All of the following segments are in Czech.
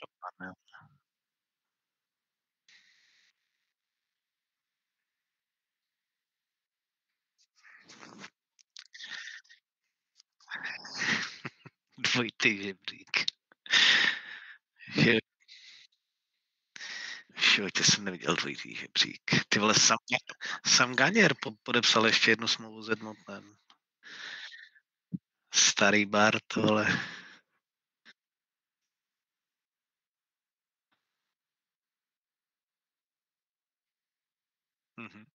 dopadne. Dvojitý žebřík. Je... V jsem neviděl dvojitý žebřík. Ty vole, sam, sam Ganěr podepsal ještě jednu smlouvu s Edmontonem. Starý Bart, vole. Mhm.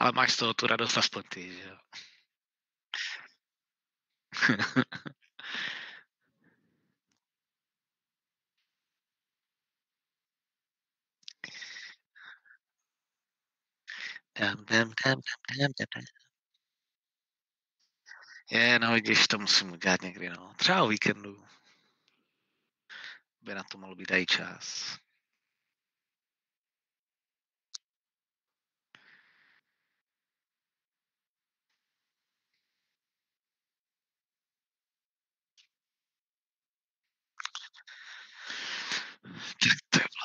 Ale máš z toho tu radost aspoň ty, že jo? Je, no vidíš, to musím udělat někdy, no. Třeba o víkendu. By na to mohl být i čas. Tak to je.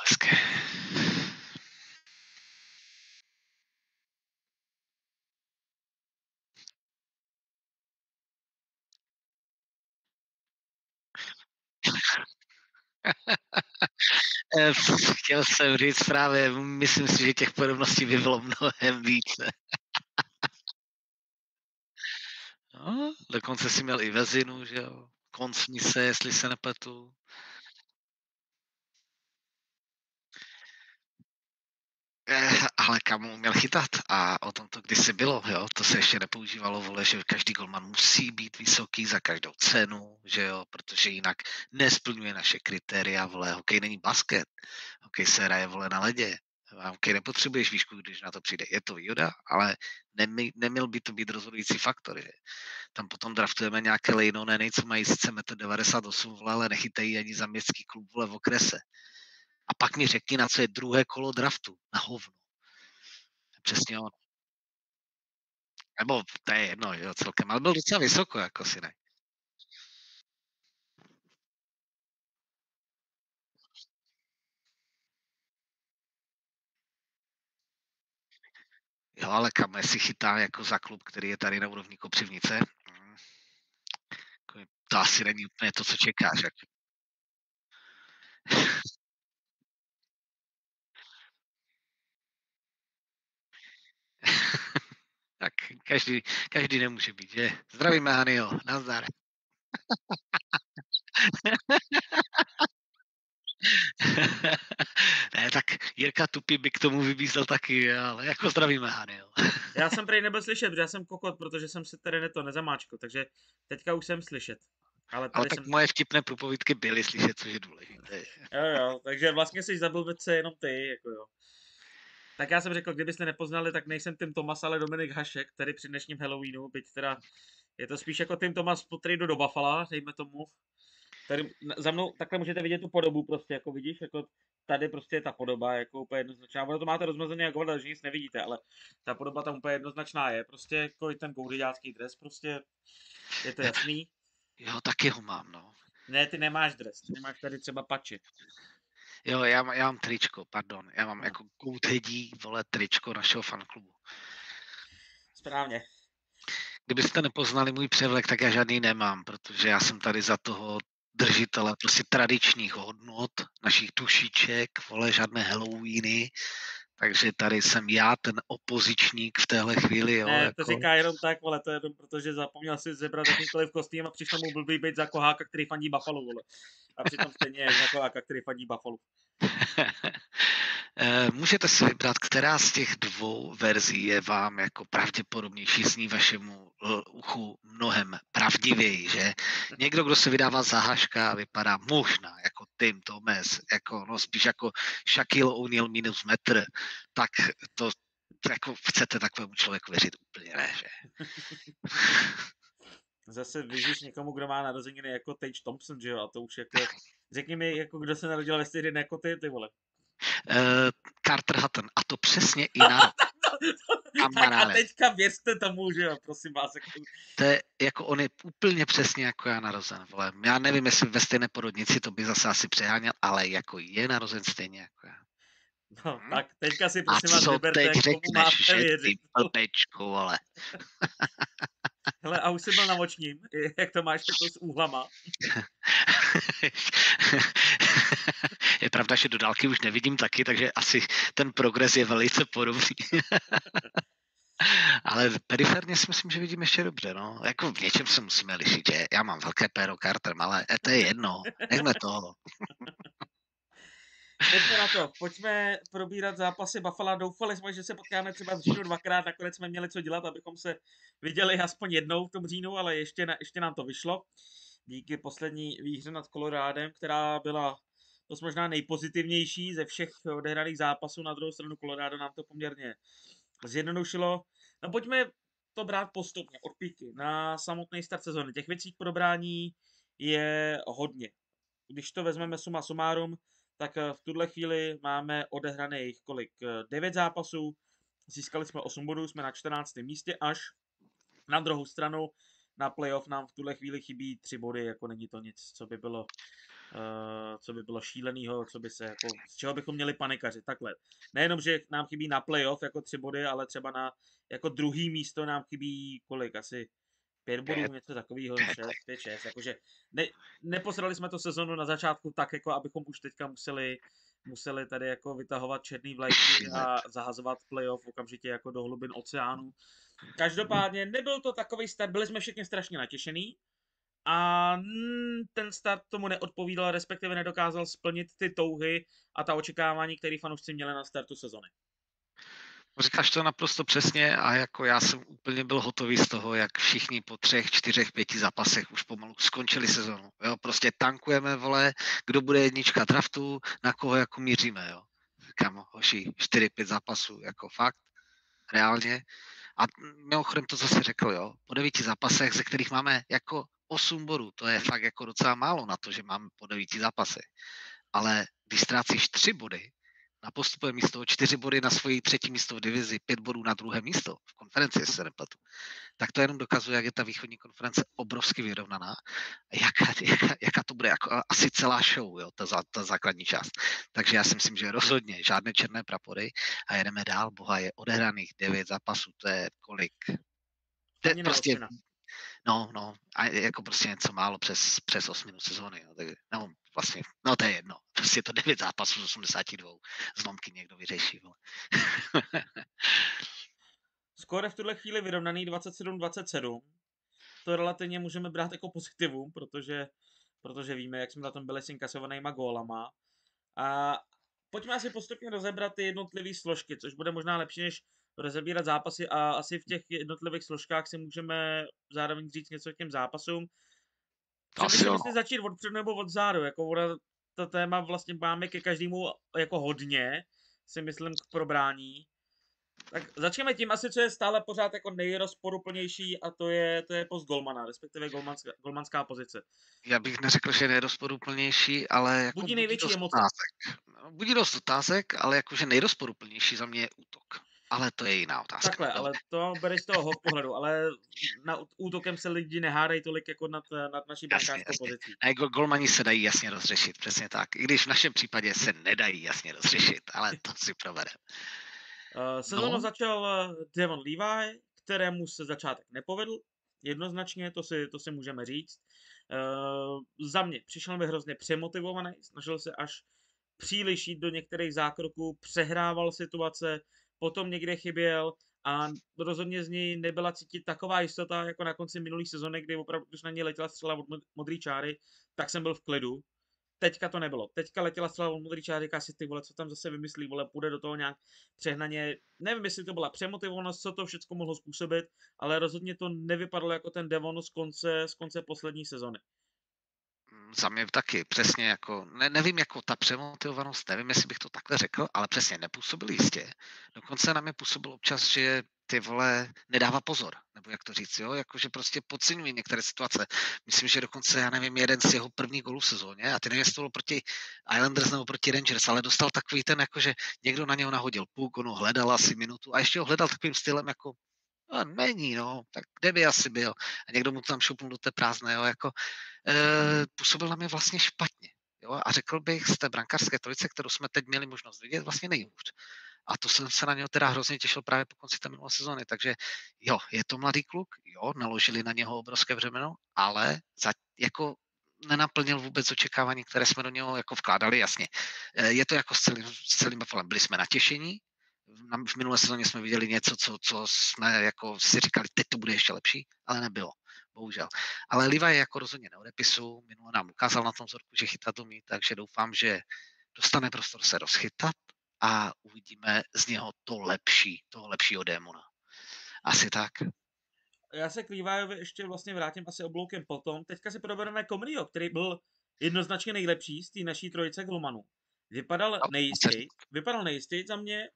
Eh, Chtěl jsem říct právě, myslím si, že těch podobností by bylo mnohem více. No, dokonce si měl i vezinu, že jo? Mise, jestli se nepletu. Eh, ale kam uměl chytat? A o tom to kdysi bylo, jo, to se ještě nepoužívalo, vole, že každý golman musí být vysoký za každou cenu, že jo, protože jinak nesplňuje naše kritéria, vole, hokej není basket, hokej se hraje, vole, na ledě, hokej nepotřebuješ výšku, když na to přijde, je to výhoda, ale nemy, neměl by to být rozhodující faktor, že? Tam potom draftujeme nějaké lejnoneny, co mají sice 1,98 m, ale nechytají ani za městský klub, vole, v okrese. A pak mi řekni, na co je druhé kolo draftu. Na hovno. Přesně ono. Nebo to je jedno, jo, celkem. Ale byl docela vysoko, jako si ne. Jo, ale kam si chytá jako za klub, který je tady na úrovni Kopřivnice, mm, jako to asi není úplně to, co čekáš. Jak... tak každý, každý nemůže být, že? Zdravíme, Hanio, nazdar. ne, tak Jirka Tupy by k tomu vybízel taky, ale jako zdravíme, Hanio. já jsem prý nebyl slyšet, protože já jsem kokot, protože jsem si tady neto nezamáčkl, takže teďka už jsem slyšet. Ale, ale tak jsem... moje vtipné průpovídky byly slyšet, což je důležité. Jo, jo, takže vlastně jsi zabil věce jenom ty, jako jo. Tak já jsem řekl, kdybyste nepoznali, tak nejsem Tim Thomas, ale Dominik Hašek, který při dnešním Halloweenu, byť teda je to spíš jako Tim Thomas po do, do Buffalo, dejme tomu. Tady za mnou takhle můžete vidět tu podobu prostě, jako vidíš, jako tady prostě je ta podoba jako úplně jednoznačná. Ono to máte rozmazené jako voda, že nic nevidíte, ale ta podoba tam úplně jednoznačná je. Prostě jako i ten goudiďácký dres, prostě je to jasný. Jo, taky ho mám, no. Ne, ty nemáš dres, ty máš tady třeba pači. Jo, já, já mám tričko, pardon. Já mám jako kouthedí, vole, tričko našeho fanklubu. Správně. Kdybyste nepoznali můj převlek, tak já žádný nemám, protože já jsem tady za toho držitele prostě tradičních hodnot, našich dušiček, vole, žádné Halloweeny, takže tady jsem já, ten opozičník v téhle chvíli. Jo, ne, jako... to říká jenom tak, vole, to je jenom protože zapomněl si zebrat jakýkoliv kostým a přišel mu blbý být za koháka, který fandí Buffalo, vole. A přitom stejně je za koháka, který fandí Buffalo. Eh, můžete si vybrat, která z těch dvou verzí je vám jako pravděpodobnější, zní vašemu eh, uchu mnohem pravdivěji, že? Někdo, kdo se vydává za haška, vypadá možná jako Tim Thomas, jako, no spíš jako Shaquille O'Neal minus metr, tak to jako chcete takovému člověku věřit úplně ne, že? Zase vyžíš někomu, kdo má narozeniny jako Tage Thompson, že jo? A to už jako... Řekni mi, jako kdo se narodil ve stejný jako ty, ty vole. Uh, Carter Hutton. A to přesně i na tak a teďka věřte tomu, že jo, prosím vás. Jako... To je, jako on je úplně přesně jako já narozen, vole. Já nevím, jestli ve stejné porodnici to by zase asi přeháněl, ale jako je narozen stejně jako já. No, hmm? tak teďka si prosím vás vyberte, teď řekneš, že ty blbečku, vole. Hele, a už jsi byl na močním, jak to máš to s úhlama? je pravda, že do dálky už nevidím taky, takže asi ten progres je velice podobný. Ale periferně si myslím, že vidím ještě dobře, no. Jako v něčem se musíme lišit, že? Já mám velké péro Carter, ale to je jedno. Nechme to. Pojďme na to, pojďme probírat zápasy Buffalo. Doufali jsme, že se potkáme třeba v říjnu dvakrát, nakonec jsme měli co dělat, abychom se viděli aspoň jednou v tom říjnu, ale ještě, ne, ještě nám to vyšlo. Díky poslední výhře nad Kolorádem, která byla to možná nejpozitivnější ze všech odehraných zápasů. Na druhou stranu Colorado nám to poměrně zjednodušilo. No pojďme to brát postupně, od píky, na samotný start sezóny. Těch věcí k probrání je hodně. Když to vezmeme suma sumárum, tak eh, v tuhle chvíli máme odehraných kolik? 9 eh, zápasů, získali jsme 8 bodů, jsme na 14. místě až. Na druhou stranu na playoff nám v tuhle chvíli chybí 3 body, jako není to nic, co by bylo Uh, co by bylo šílenýho, co by se jako, z čeho bychom měli panikařit, takhle. Nejenom, že nám chybí na playoff jako tři body, ale třeba na jako druhý místo nám chybí kolik, asi pět bodů, něco takového, šest, pět, šest, jakože ne, neposrali jsme to sezonu na začátku tak, jako abychom už teďka museli museli tady jako vytahovat černý vlajky a zahazovat playoff okamžitě jako do hlubin oceánu. Každopádně nebyl to takový start, byli jsme všichni strašně natěšení a ten start tomu neodpovídal, respektive nedokázal splnit ty touhy a ta očekávání, které fanoušci měli na startu sezony. Říkáš to naprosto přesně a jako já jsem úplně byl hotový z toho, jak všichni po třech, čtyřech, pěti zápasech už pomalu skončili sezonu. Jo, prostě tankujeme, vole, kdo bude jednička draftu, na koho jako míříme, jo. Říkám, hoši, čtyři, pět zápasů, jako fakt, reálně. A mimochodem to zase řekl, jo, po devíti zápasech, ze kterých máme jako 8 bodů, to je fakt jako docela málo na to, že máme po devíti zápasech. Ale když ztrácíš 3 body, na postupové místo, čtyři body na svoji třetí místo v divizi, pět bodů na druhé místo v konferenci, jestli se nepletu. Tak to jenom dokazuje, jak je ta východní konference obrovsky vyrovnaná a jaká, jaká, jaká to bude jako asi celá show, jo, ta, ta základní část. Takže já si myslím, že rozhodně žádné černé prapory a jedeme dál. Boha, je odehraných devět zápasů, to je kolik? To je prostě, no, no, a jako prostě něco málo přes, přes 8 minut sezóny. Jo, tak, no, vlastně, no to je jedno. Prostě je to 9 zápasů z 82. Zlomky někdo vyřeší. Skoro v tuhle chvíli vyrovnaný 27-27. To relativně můžeme brát jako pozitivum, protože, protože víme, jak jsme na tom byli s inkasovanýma gólama. A pojďme asi postupně rozebrat ty jednotlivé složky, což bude možná lepší, než rozebírat zápasy a asi v těch jednotlivých složkách si můžeme zároveň říct něco k těm zápasům. Asi jo. začít od předu nebo od zádu, jako ona, to téma vlastně máme ke každému jako hodně, si myslím, k probrání. Tak začneme tím asi, co je stále pořád jako nejrozporuplnější a to je, to je post Golmana, respektive golmanská, golmanská pozice. Já bych neřekl, že je nejrozporuplnější, ale jako budí největší budí emoce. Otázek. No, budí dost otázek, ale jakože nejrozporuplnější za mě je útok. Ale to je jiná otázka. Takhle, ale to bereš z toho pohledu, ale na útokem se lidi nehádají tolik jako nad, nad naší brankářskou pozicí. Ne, golmani se dají jasně rozřešit, přesně tak. I když v našem případě se nedají jasně rozřešit, ale to si probereme. Uh, sezónu no. začal eh, Devon Levi, kterému se začátek nepovedl, jednoznačně, to si, to si můžeme říct. Uh, za mě přišel mi hrozně přemotivovaný, snažil se až příliš jít do některých zákroků, přehrával situace, potom někde chyběl a rozhodně z něj nebyla cítit taková jistota, jako na konci minulé sezony, kdy opravdu, když na něj letěla střela od modré čáry, tak jsem byl v klidu. Teďka to nebylo. Teďka letěla střela od modré čáry, říká si ty vole, co tam zase vymyslí, vole, půjde do toho nějak přehnaně. Nevím, jestli to byla přemotivovanost, co to všechno mohlo způsobit, ale rozhodně to nevypadalo jako ten Devon z konce, z konce poslední sezony za mě taky přesně jako, ne, nevím jako ta přemotivovanost, nevím, jestli bych to takhle řekl, ale přesně nepůsobil jistě. Dokonce na mě působil občas, že ty vole, nedává pozor, nebo jak to říct, jo, jakože prostě podceňuje některé situace. Myslím, že dokonce, já nevím, jeden z jeho prvních gólů v sezóně, a ty nevím, jestli to bylo proti Islanders nebo proti Rangers, ale dostal takový ten, jakože někdo na něho nahodil puk, ono hledal asi minutu a ještě ho hledal takovým stylem, jako a není, no, tak kde by asi byl? A někdo mu tam šoupnul do té prázdné, jo, jako e, působil na mě vlastně špatně. Jo, a řekl bych z té brankářské trojice, kterou jsme teď měli možnost vidět, vlastně nejhůř. A to jsem se na něho teda hrozně těšil právě po konci té minulé sezóny. Takže jo, je to mladý kluk, jo, naložili na něho obrovské břemeno, ale za, jako nenaplnil vůbec očekávání, které jsme do něho jako vkládali, jasně. E, je to jako s celým, s celým Buffalem. Byli jsme natěšení, v minulé sezóně jsme viděli něco, co, co jsme jako si říkali, teď to bude ještě lepší, ale nebylo, bohužel. Ale Liva je jako rozhodně neodepisu, minule nám ukázal na tom vzorku, že chytat umí, takže doufám, že dostane prostor se rozchytat a uvidíme z něho to lepší, toho lepšího démona. Asi tak. Já se k Levijovi ještě vlastně vrátím asi obloukem potom. Teďka si probereme Komrio, který byl jednoznačně nejlepší z té naší trojice Glomanu. Vypadal nejistý, vypadal nejistý za mě,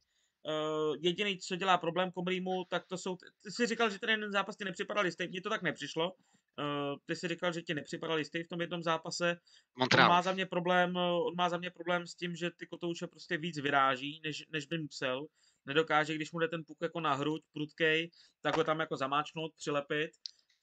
Uh, jediný, co dělá problém Komrýmu, tak to jsou, ty jsi říkal, že ten jeden zápas ti nepřipadal jistý, mně to tak nepřišlo, uh, ty jsi říkal, že ti nepřipadal jistý v tom jednom zápase, Montreal. on má za mě problém, on má za mě problém s tím, že ty kotouče prostě víc vyráží, než, než by musel, nedokáže, když mu jde ten puk jako na hruď, prudkej, tak ho tam jako zamáčknout, přilepit,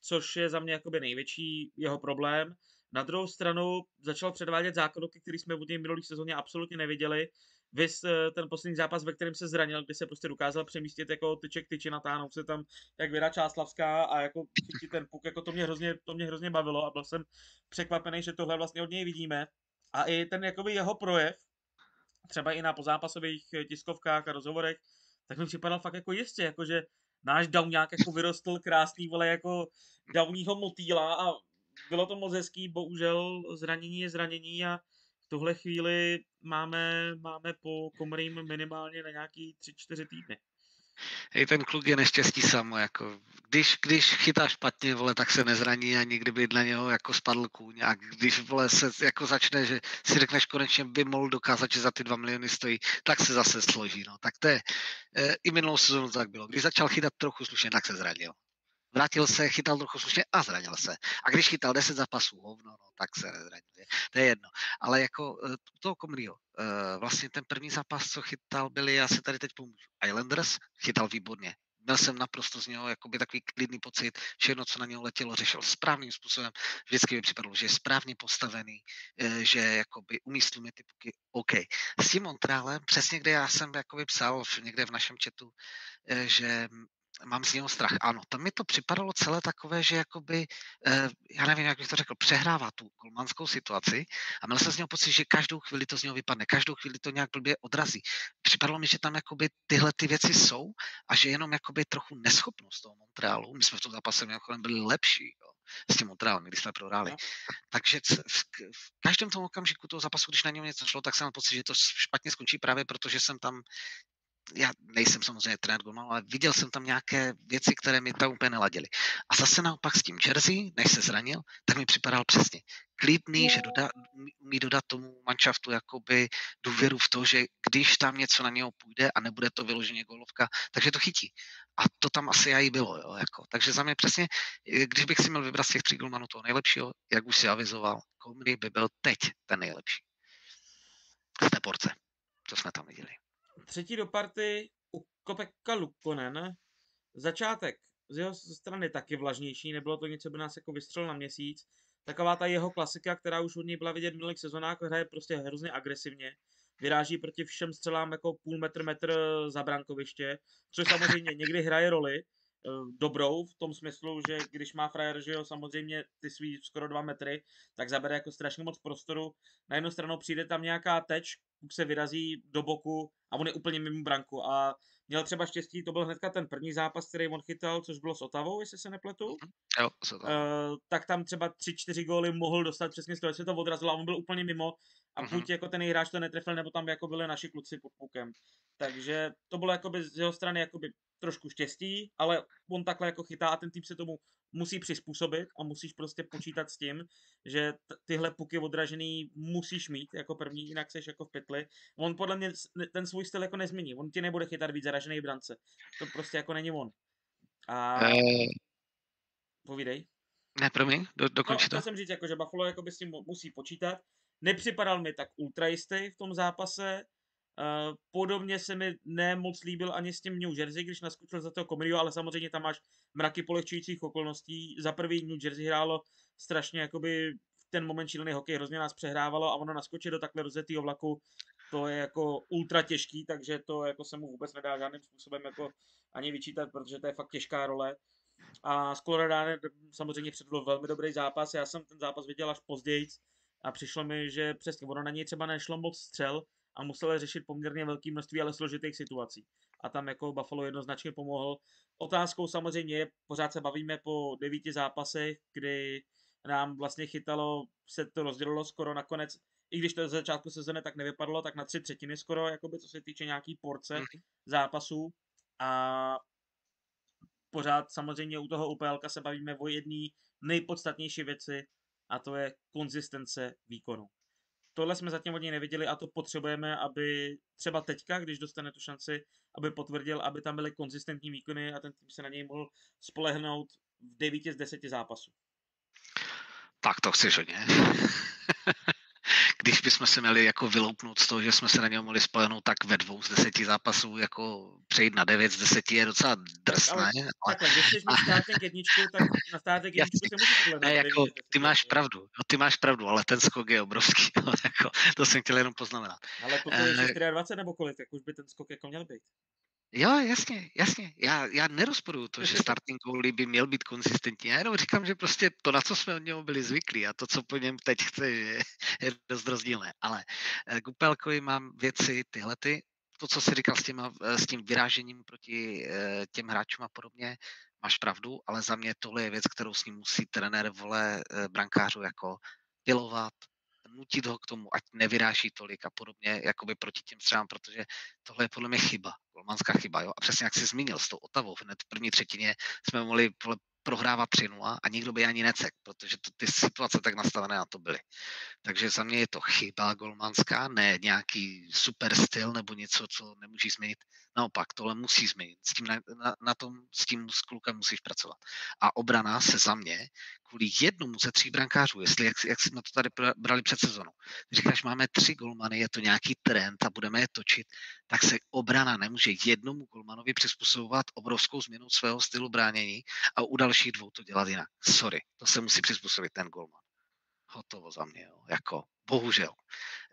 což je za mě jakoby největší jeho problém. Na druhou stranu začal předvádět zákroky, které jsme od něj minulý sezóně absolutně neviděli. Vys eh, ten poslední zápas, ve kterém se zranil, kdy se prostě dokázal přemístit jako tyček tyči, natáhnout se tam jak Věra Čáslavská a jako chytit ten puk, jako to mě hrozně, to mě hrozně bavilo a byl jsem překvapený, že tohle vlastně od něj vidíme. A i ten jakoby jeho projev, třeba i na pozápasových eh, tiskovkách a rozhovorech, tak mi připadal fakt jako jistě, jakože náš down nějak jako vyrostl krásný, vole, jako downího motýla a bylo to moc hezký, bohužel zranění je zranění a v tuhle chvíli máme, máme po Komrým minimálně na nějaký 3-4 týdny. Hej, ten kluk je neštěstí samo, jako, když, když chytá špatně, vole, tak se nezraní a nikdy by na něho jako spadl kůň a když, vole, se jako začne, že si řekneš konečně by mohl dokázat, že za ty dva miliony stojí, tak se zase složí, no, tak to je, e, i minulou sezónu tak bylo, když začal chytat trochu slušně, tak se zranil. Vrátil se, chytal trochu slušně a zranil se. A když chytal 10 zápasů hovno, no, tak se nezranil. To je jedno. Ale jako uh, toho Komrio, uh, vlastně ten první zápas, co chytal, byli, já si tady teď pomůžu, Islanders, chytal výborně. Měl jsem naprosto z něho jakoby takový klidný pocit, všechno, co na něho letělo, řešil správným způsobem. Vždycky mi připadlo, že je správně postavený, uh, že jakoby umístíme ty puky OK. S tím Montrealem, přesně kde já jsem jakoby psal někde v našem chatu, že mám z něho strach. Ano, tam mi to připadalo celé takové, že jakoby, eh, já nevím, jak bych to řekl, přehrává tu kolmanskou situaci a měl jsem z něho pocit, že každou chvíli to z něho vypadne, každou chvíli to nějak blbě odrazí. Připadalo mi, že tam jakoby tyhle ty věci jsou a že jenom jakoby trochu neschopnost toho Montrealu, my jsme v tom zápase mimochodem byli lepší, jo, s tím Montrealem, když jsme prohráli. No. Takže v, v každém tom okamžiku toho zápasu, když na něm něco šlo, tak jsem měl pocit, že to špatně skončí právě protože jsem tam já nejsem samozřejmě trenér golmanu, ale viděl jsem tam nějaké věci, které mi tam úplně neladily. A zase naopak s tím Jersey, než se zranil, tak mi připadal přesně klidný, že doda, umí dodat tomu manšaftu jakoby důvěru v to, že když tam něco na něho půjde a nebude to vyloženě golovka, takže to chytí. A to tam asi i bylo. Jo, jako. Takže za mě přesně, když bych si měl vybrat z těch tří golmanů toho nejlepšího, jak už si avizoval, Komry by byl teď ten nejlepší. Z té porce, co jsme tam viděli třetí do party u Kopeka Lukonen. Začátek z jeho strany taky vlažnější, nebylo to nic, co by nás jako vystřelil na měsíc. Taková ta jeho klasika, která už od něj byla vidět v minulých sezónách, hraje prostě hrozně agresivně. Vyráží proti všem střelám jako půl metr, metr za brankoviště, což samozřejmě někdy hraje roli, eh, dobrou v tom smyslu, že když má frajer, že jo, samozřejmě ty svý skoro dva metry, tak zabere jako strašně moc prostoru. Na jednu stranu přijde tam nějaká teč, se vyrazí do boku a on je úplně mimo branku. A měl třeba štěstí, to byl hnedka ten první zápas, který on chytal, což bylo s Otavou, jestli se nepletu. Mhm. Jo, uh, tak tam třeba 3-4 góly mohl dostat přesně z toho, se to odrazilo a on byl úplně mimo. A buď jako ten hráč to netrefil, nebo tam jako byli naši kluci pod pukem. Takže to bylo jakoby z jeho strany jakoby trošku štěstí, ale on takhle jako chytá a ten tým se tomu musí přizpůsobit a musíš prostě počítat s tím, že t- tyhle puky odražený musíš mít jako první, jinak seš jako v pytli. On podle mě ten svůj styl jako nezmění. On ti nebude chytat víc zaražený brance. To prostě jako není on. A... E... Povídej. Ne, promiň, do, dokončí no, to. jsem říct, jako, že Buffalo jako by s tím musí počítat. Nepřipadal mi tak ultra jistý v tom zápase. Uh, podobně se mi nemoc líbil ani s tím New Jersey, když naskočil za toho komediu, ale samozřejmě tam máš mraky polehčujících okolností. Za prvý New Jersey hrálo strašně jakoby v ten moment šílený hokej, hrozně nás přehrávalo a ono naskočit do takhle rozjetého vlaku, to je jako ultra těžký, takže to jako se mu vůbec nedá žádným způsobem jako ani vyčítat, protože to je fakt těžká role. A s Coloradem samozřejmě předvedl velmi dobrý zápas, já jsem ten zápas viděl až později a přišlo mi, že přesně ono na něj třeba nešlo moc střel, a musel řešit poměrně velké množství, ale složitých situací. A tam jako Buffalo jednoznačně pomohl. Otázkou samozřejmě je, pořád se bavíme po devíti zápasech, kdy nám vlastně chytalo, se to rozdělilo skoro nakonec, i když to z začátku sezóny tak nevypadalo, tak na tři třetiny skoro, jakoby, co se týče nějaký porce mm-hmm. zápasů. A pořád samozřejmě u toho UPL se bavíme o jedné nejpodstatnější věci, a to je konzistence výkonu tohle jsme zatím od něj neviděli a to potřebujeme, aby třeba teďka, když dostane tu šanci, aby potvrdil, aby tam byly konzistentní výkony a ten tým se na něj mohl spolehnout v 9 z 10 zápasů. Tak to chceš hodně. když bychom se měli jako vyloupnout z toho, že jsme se na něj mohli spolehnout, tak ve dvou z deseti zápasů jako přejít na devět z deseti je docela drsné. Ale, ale... Takhle, když chceš mít starting jedničku, tak na starting jedničku se můžeš spolehnout. Ne, jako, ty máš pravdu, no, ty máš pravdu, ale ten skok je obrovský. No, jako, to jsem chtěl jenom poznamenat. Ale pokud je 24 nebo kolik, tak už by ten skok jako měl být. Jo, jasně, jasně. Já, já nerozporuju to, že starting goalie by měl být konzistentní. Já jenom říkám, že prostě to, na co jsme od něho byli zvyklí a to, co po něm teď chce, je, je dost rozdílné. Ale eh, k mám věci tyhle ty. To, co jsi říkal s, těma, eh, s tím vyrážením proti eh, těm hráčům a podobně, máš pravdu, ale za mě tohle je věc, kterou s ním musí trenér vole brankářů jako pilovat, nutit ho k tomu, ať nevyráží tolik a podobně, jakoby proti těm střelám, protože tohle je podle mě chyba, golmanská chyba, jo. A přesně jak jsi zmínil s tou Otavou, hned v první třetině jsme mohli prohrávat 3 a nikdo by ani necek, protože to, ty situace tak nastavené na to byly. Takže za mě je to chyba golmanská, ne nějaký super styl nebo něco, co nemůžeš změnit. Naopak, tohle musí změnit. S tím na, na, na tom s tím s klukem musíš pracovat. A obrana se za mě kvůli jednomu ze tří brankářů, jestli jak, jak jsme to tady brali před sezónou. Říkáš, máme tři golmany, je to nějaký trend a budeme je točit, tak se obrana nemůže jednomu golmanovi přizpůsobovat obrovskou změnou svého stylu bránění a u dvou to dělat jinak. Sorry, to se musí přizpůsobit ten golman. Hotovo za mě, jo. jako bohužel.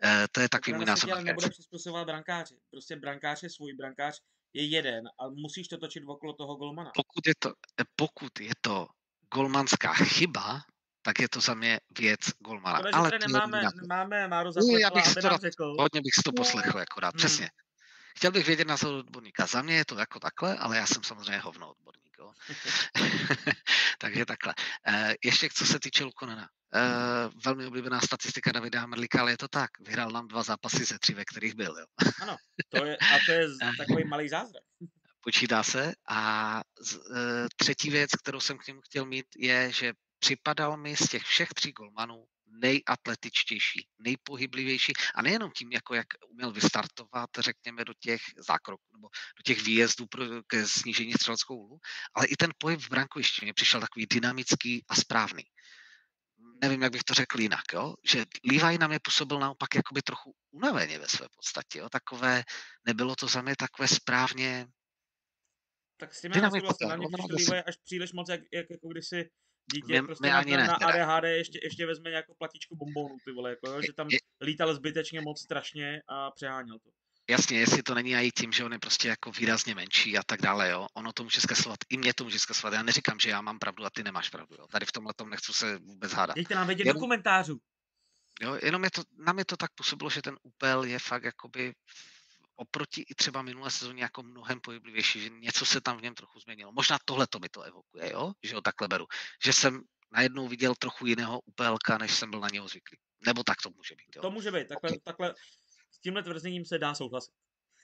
E, to je takový můj názor. Ale nebude přizpůsobovat brankáři. Prostě brankář je svůj, brankář je jeden a musíš to točit okolo toho golmana. Pokud je to, e, pokud je to golmanská chyba, tak je to za mě věc golmana. Ale, Ale nemáme, nemáme Máro Zapletla, já bych to řekl. Hodně bych si to poslechl, akorát, hmm. přesně. Chtěl bych vědět na to odborníka. Za mě je to jako takhle, ale já jsem samozřejmě hovno odborník. Jo. Takže takhle. E, ještě co se týče Lukonena. E, velmi oblíbená statistika Davida Hamrlíka, ale je to tak. Vyhrál nám dva zápasy ze tři, ve kterých byl. Jo. ano, to je, a to je takový malý zázrak počítá se. A z, e, třetí věc, kterou jsem k němu chtěl mít, je, že připadal mi z těch všech tří golmanů nejatletičtější, nejpohyblivější a nejenom tím, jako jak uměl vystartovat, řekněme, do těch zákroků nebo do těch výjezdů pro, ke snížení střeleckou úlu, ale i ten pohyb v brankovišti mě přišel takový dynamický a správný. Nevím, jak bych to řekl jinak, jo? že Levi na mě působil naopak jakoby trochu unaveně ve své podstatě. Jo? Takové, nebylo to za mě takové správně tak s tím já souhlasím, na mě přišlo až příliš moc, jak, jak jako když si dítě mě, prostě mě na, ne, na ADHD ještě, ještě vezme nějakou platičku bombónu, ty vole, jako, jo, že tam je, lítal zbytečně moc strašně a přeháněl to. Jasně, jestli to není i tím, že on je prostě jako výrazně menší a tak dále, jo. Ono to může zkreslovat, i mě to může zkreslovat. Já neříkám, že já mám pravdu a ty nemáš pravdu, jo. Tady v tomhle tom nechci se vůbec hádat. Dejte nám vědět do komentářů. Jo, jenom je to, na mě to tak působilo, že ten úpel je fakt jakoby oproti i třeba minulé sezóně jako mnohem pohyblivější, že něco se tam v něm trochu změnilo. Možná tohle to mi to evokuje, jo? že ho takhle beru. Že jsem najednou viděl trochu jiného UPLK, než jsem byl na něho zvyklý. Nebo tak to může být. Jo? To může být. Takhle, okay. takhle s tímhle tvrzením se dá souhlasit.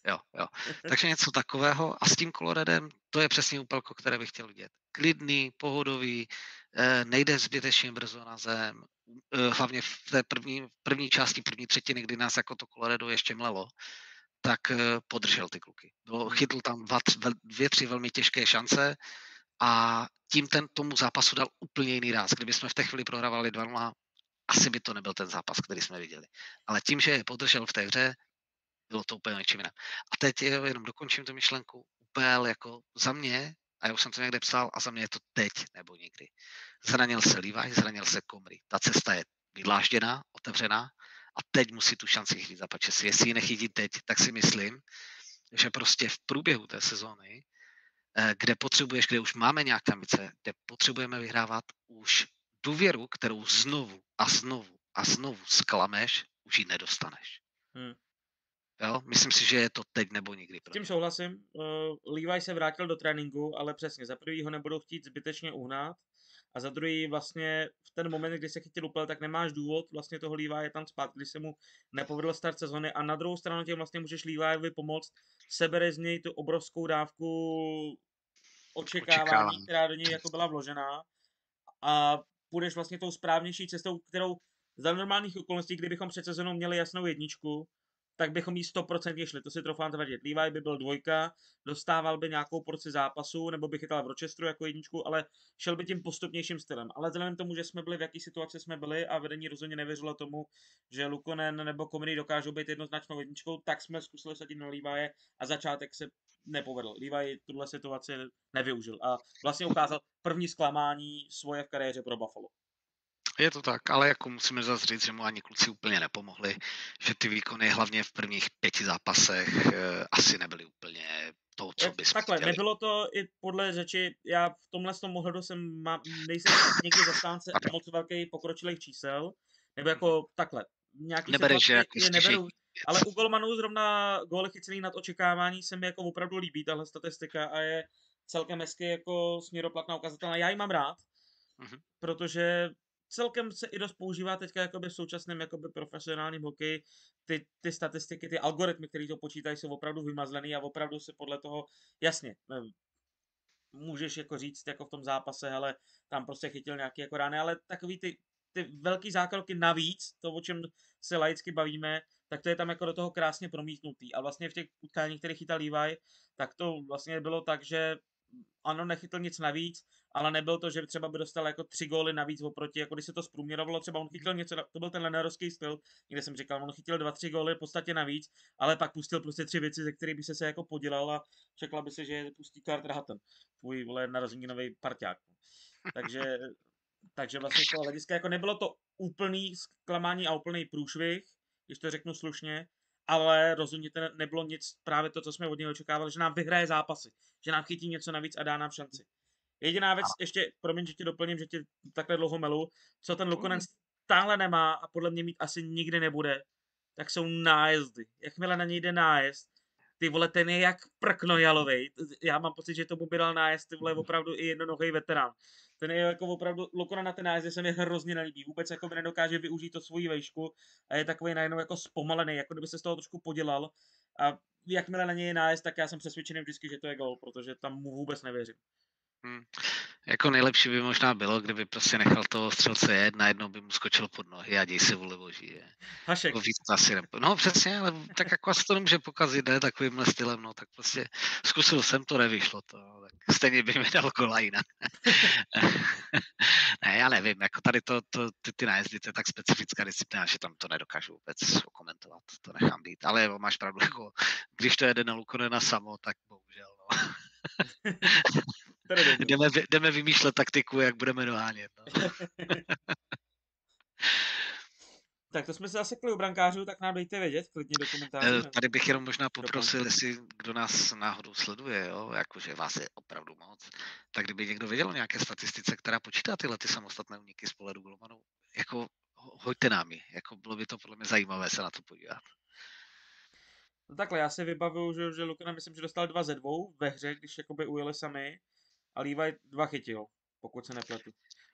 Jo, jo. Takže něco takového a s tím Coloredem to je přesně úpelko, které bych chtěl vidět. Klidný, pohodový, eh, nejde zbytečně brzo na zem, eh, hlavně v té první, první části, první třetiny, kdy nás jako to Colorado ještě mlelo, tak eh, podržel ty kluky. Bylo, Hmm. chytl tam dva, dvě, tři velmi těžké šance a tím ten tomu zápasu dal úplně jiný ráz. Kdyby jsme v té chvíli prohrávali 2 asi by to nebyl ten zápas, který jsme viděli. Ale tím, že je podržel v té hře, bylo to úplně něčím jiném. A teď je, jenom dokončím tu myšlenku. UPL jako za mě, a já už jsem to někde psal, a za mě je to teď nebo nikdy. Zranil se Levi, zranil se Komry. Ta cesta je vydlážděná, otevřená a teď musí tu šanci chytit za Pačesi. Jestli ji nechytí teď, tak si myslím, že prostě v průběhu té sezóny, eh, kde potřebuješ, kde už máme nějaké ambice, kde potřebujeme vyhrávat už důvěru, kterou znovu a znovu a znovu sklameš, už ji nedostaneš. Hmm. Jo? Myslím si, že je to teď nebo nikdy. S tím souhlasím. Uh, Levi se vrátil do tréninku, ale přesně, za prvý ho nebudou chtít zbytečně uhnat a za druhý vlastně v ten moment, kdy se chytil úplně, tak nemáš důvod vlastně toho Levi je tam spát, když se mu nepovedl start sezony a na druhou stranu tím vlastně můžeš Leviovi pomoct, sebere z něj tu obrovskou dávku očekávání, Očekávání. která do něj jako byla vložená a půjdeš vlastně tou správnější cestou, kterou za normálních okolností, kdybychom před sezónou měli jasnou jedničku, tak bychom jí 100% šli. To si troufám tvrdit. Levi by byl dvojka, dostával by nějakou porci zápasu, nebo by chytal v Rochesteru jako jedničku, ale šel by tím postupnějším stylem. Ale vzhledem tomu, že jsme byli v jaký situaci jsme byli a vedení rozhodně nevěřilo tomu, že Lukonen nebo Komedy dokážou být jednoznačnou jedničkou, tak jsme zkusili sadit na Levi a začátek se nepovedl. Levi tuhle situaci nevyužil a vlastně ukázal první zklamání svoje v kariéře pro Buffalo. Je to tak, ale jako musíme zase říct, že mu ani kluci úplně nepomohli, že ty výkony hlavně v prvních pěti zápasech eh, asi nebyly úplně to, co bychom Takhle, chtěli. nebylo to i podle řeči, já v tomhle tom ohledu jsem, má, nejsem někdy zastánce moc velkých pokročilých čísel, nebo jako takhle, nějaký Nebereš, že jako je neberu, ale u golmanů zrovna góly chycený nad očekávání se mi jako opravdu líbí tahle statistika a je celkem hezky jako směroplatná ukazatelná. Já ji mám rád, Mhm. protože celkem se i dost používá teďka jakoby v současném jakoby profesionálním hokeji. Ty, ty statistiky, ty algoritmy, které to počítají, jsou opravdu vymazlený a opravdu se podle toho, jasně, nevím, můžeš jako říct jako v tom zápase, hele, tam prostě chytil nějaký jako rány, ale takový ty, ty velký zákroky navíc, to, o čem se laicky bavíme, tak to je tam jako do toho krásně promítnutý. A vlastně v těch utkáních, které chytal Levi, tak to vlastně bylo tak, že ano, nechytl nic navíc, ale nebyl to, že třeba by dostal jako tři góly navíc oproti, jako když se to zprůměrovalo, třeba on chytil něco, to byl ten lenerovský styl, kde jsem říkal, on chytil dva, tři góly v podstatě navíc, ale pak pustil prostě tři věci, ze kterých by se, se jako podělal a řekla by se, že pustí Carter Hutton, tvůj vole narozeninový parťák. Takže, takže vlastně z toho hlediska jako nebylo to úplný zklamání a úplný průšvih, když to řeknu slušně, ale rozhodně to ne- nebylo nic právě to, co jsme od něj očekávali, že nám vyhraje zápasy, že nám chytí něco navíc a dá nám šanci. Jediná věc, ještě, promiň, že ti doplním, že ti takhle dlouho melu, co ten Lukonen stále nemá a podle mě mít asi nikdy nebude, tak jsou nájezdy. Jakmile na něj jde nájezd, ty vole, ten je jak prkno jalovej. Já mám pocit, že tomu by dal nájezd, ty vole, opravdu i jednonohý veterán. Ten je jako opravdu, Lukonen na ten nájezdy se mi hrozně nelíbí. Vůbec jako by nedokáže využít to svoji vejšku a je takový najednou jako zpomalený, jako kdyby se z toho trošku podělal. A jakmile na něj je nájezd, tak já jsem přesvědčený vždycky, že to je gol, protože tam mu vůbec nevěřím. Hmm. Jako nejlepší by možná bylo, kdyby prostě nechal toho střelce jet, najednou by mu skočil pod nohy a děj se vůle boží. Je. Hašek, Jako víc asi. No přesně, ale tak jako asi to nemůže pokazit, ne, takovýmhle stylem, no tak prostě zkusil jsem to, nevyšlo to, no, tak stejně by mi dal gola jinak. ne, já nevím, jako tady to, to ty, ty nájezdy, to je tak specifická disciplína, že tam to nedokážu vůbec okomentovat, to nechám být, ale máš pravdu, jako, když to jede na Lukonena samo, tak bohužel, no. Jdeme, jdeme vymýšlet taktiku, jak budeme dohánět, no. Tak to jsme se zasekli u brankářů, tak nám dejte vědět, klidně do komentářů. Eh, Tady bych jenom možná poprosil, jestli kdo nás náhodou sleduje, jo, jakože vás je opravdu moc, tak kdyby někdo věděl o nějaké statistice, která počítá tyhle ty samostatné úniky z pohledu golmanů, jako ho- hoďte nám ji, jako bylo by to podle mě zajímavé se na to podívat. No takhle, já si vybavuju, že, že Lukana myslím, že dostal dva ze dvou ve hře, když jakoby ujeli sami a Levi dva chytil, pokud se nepletu.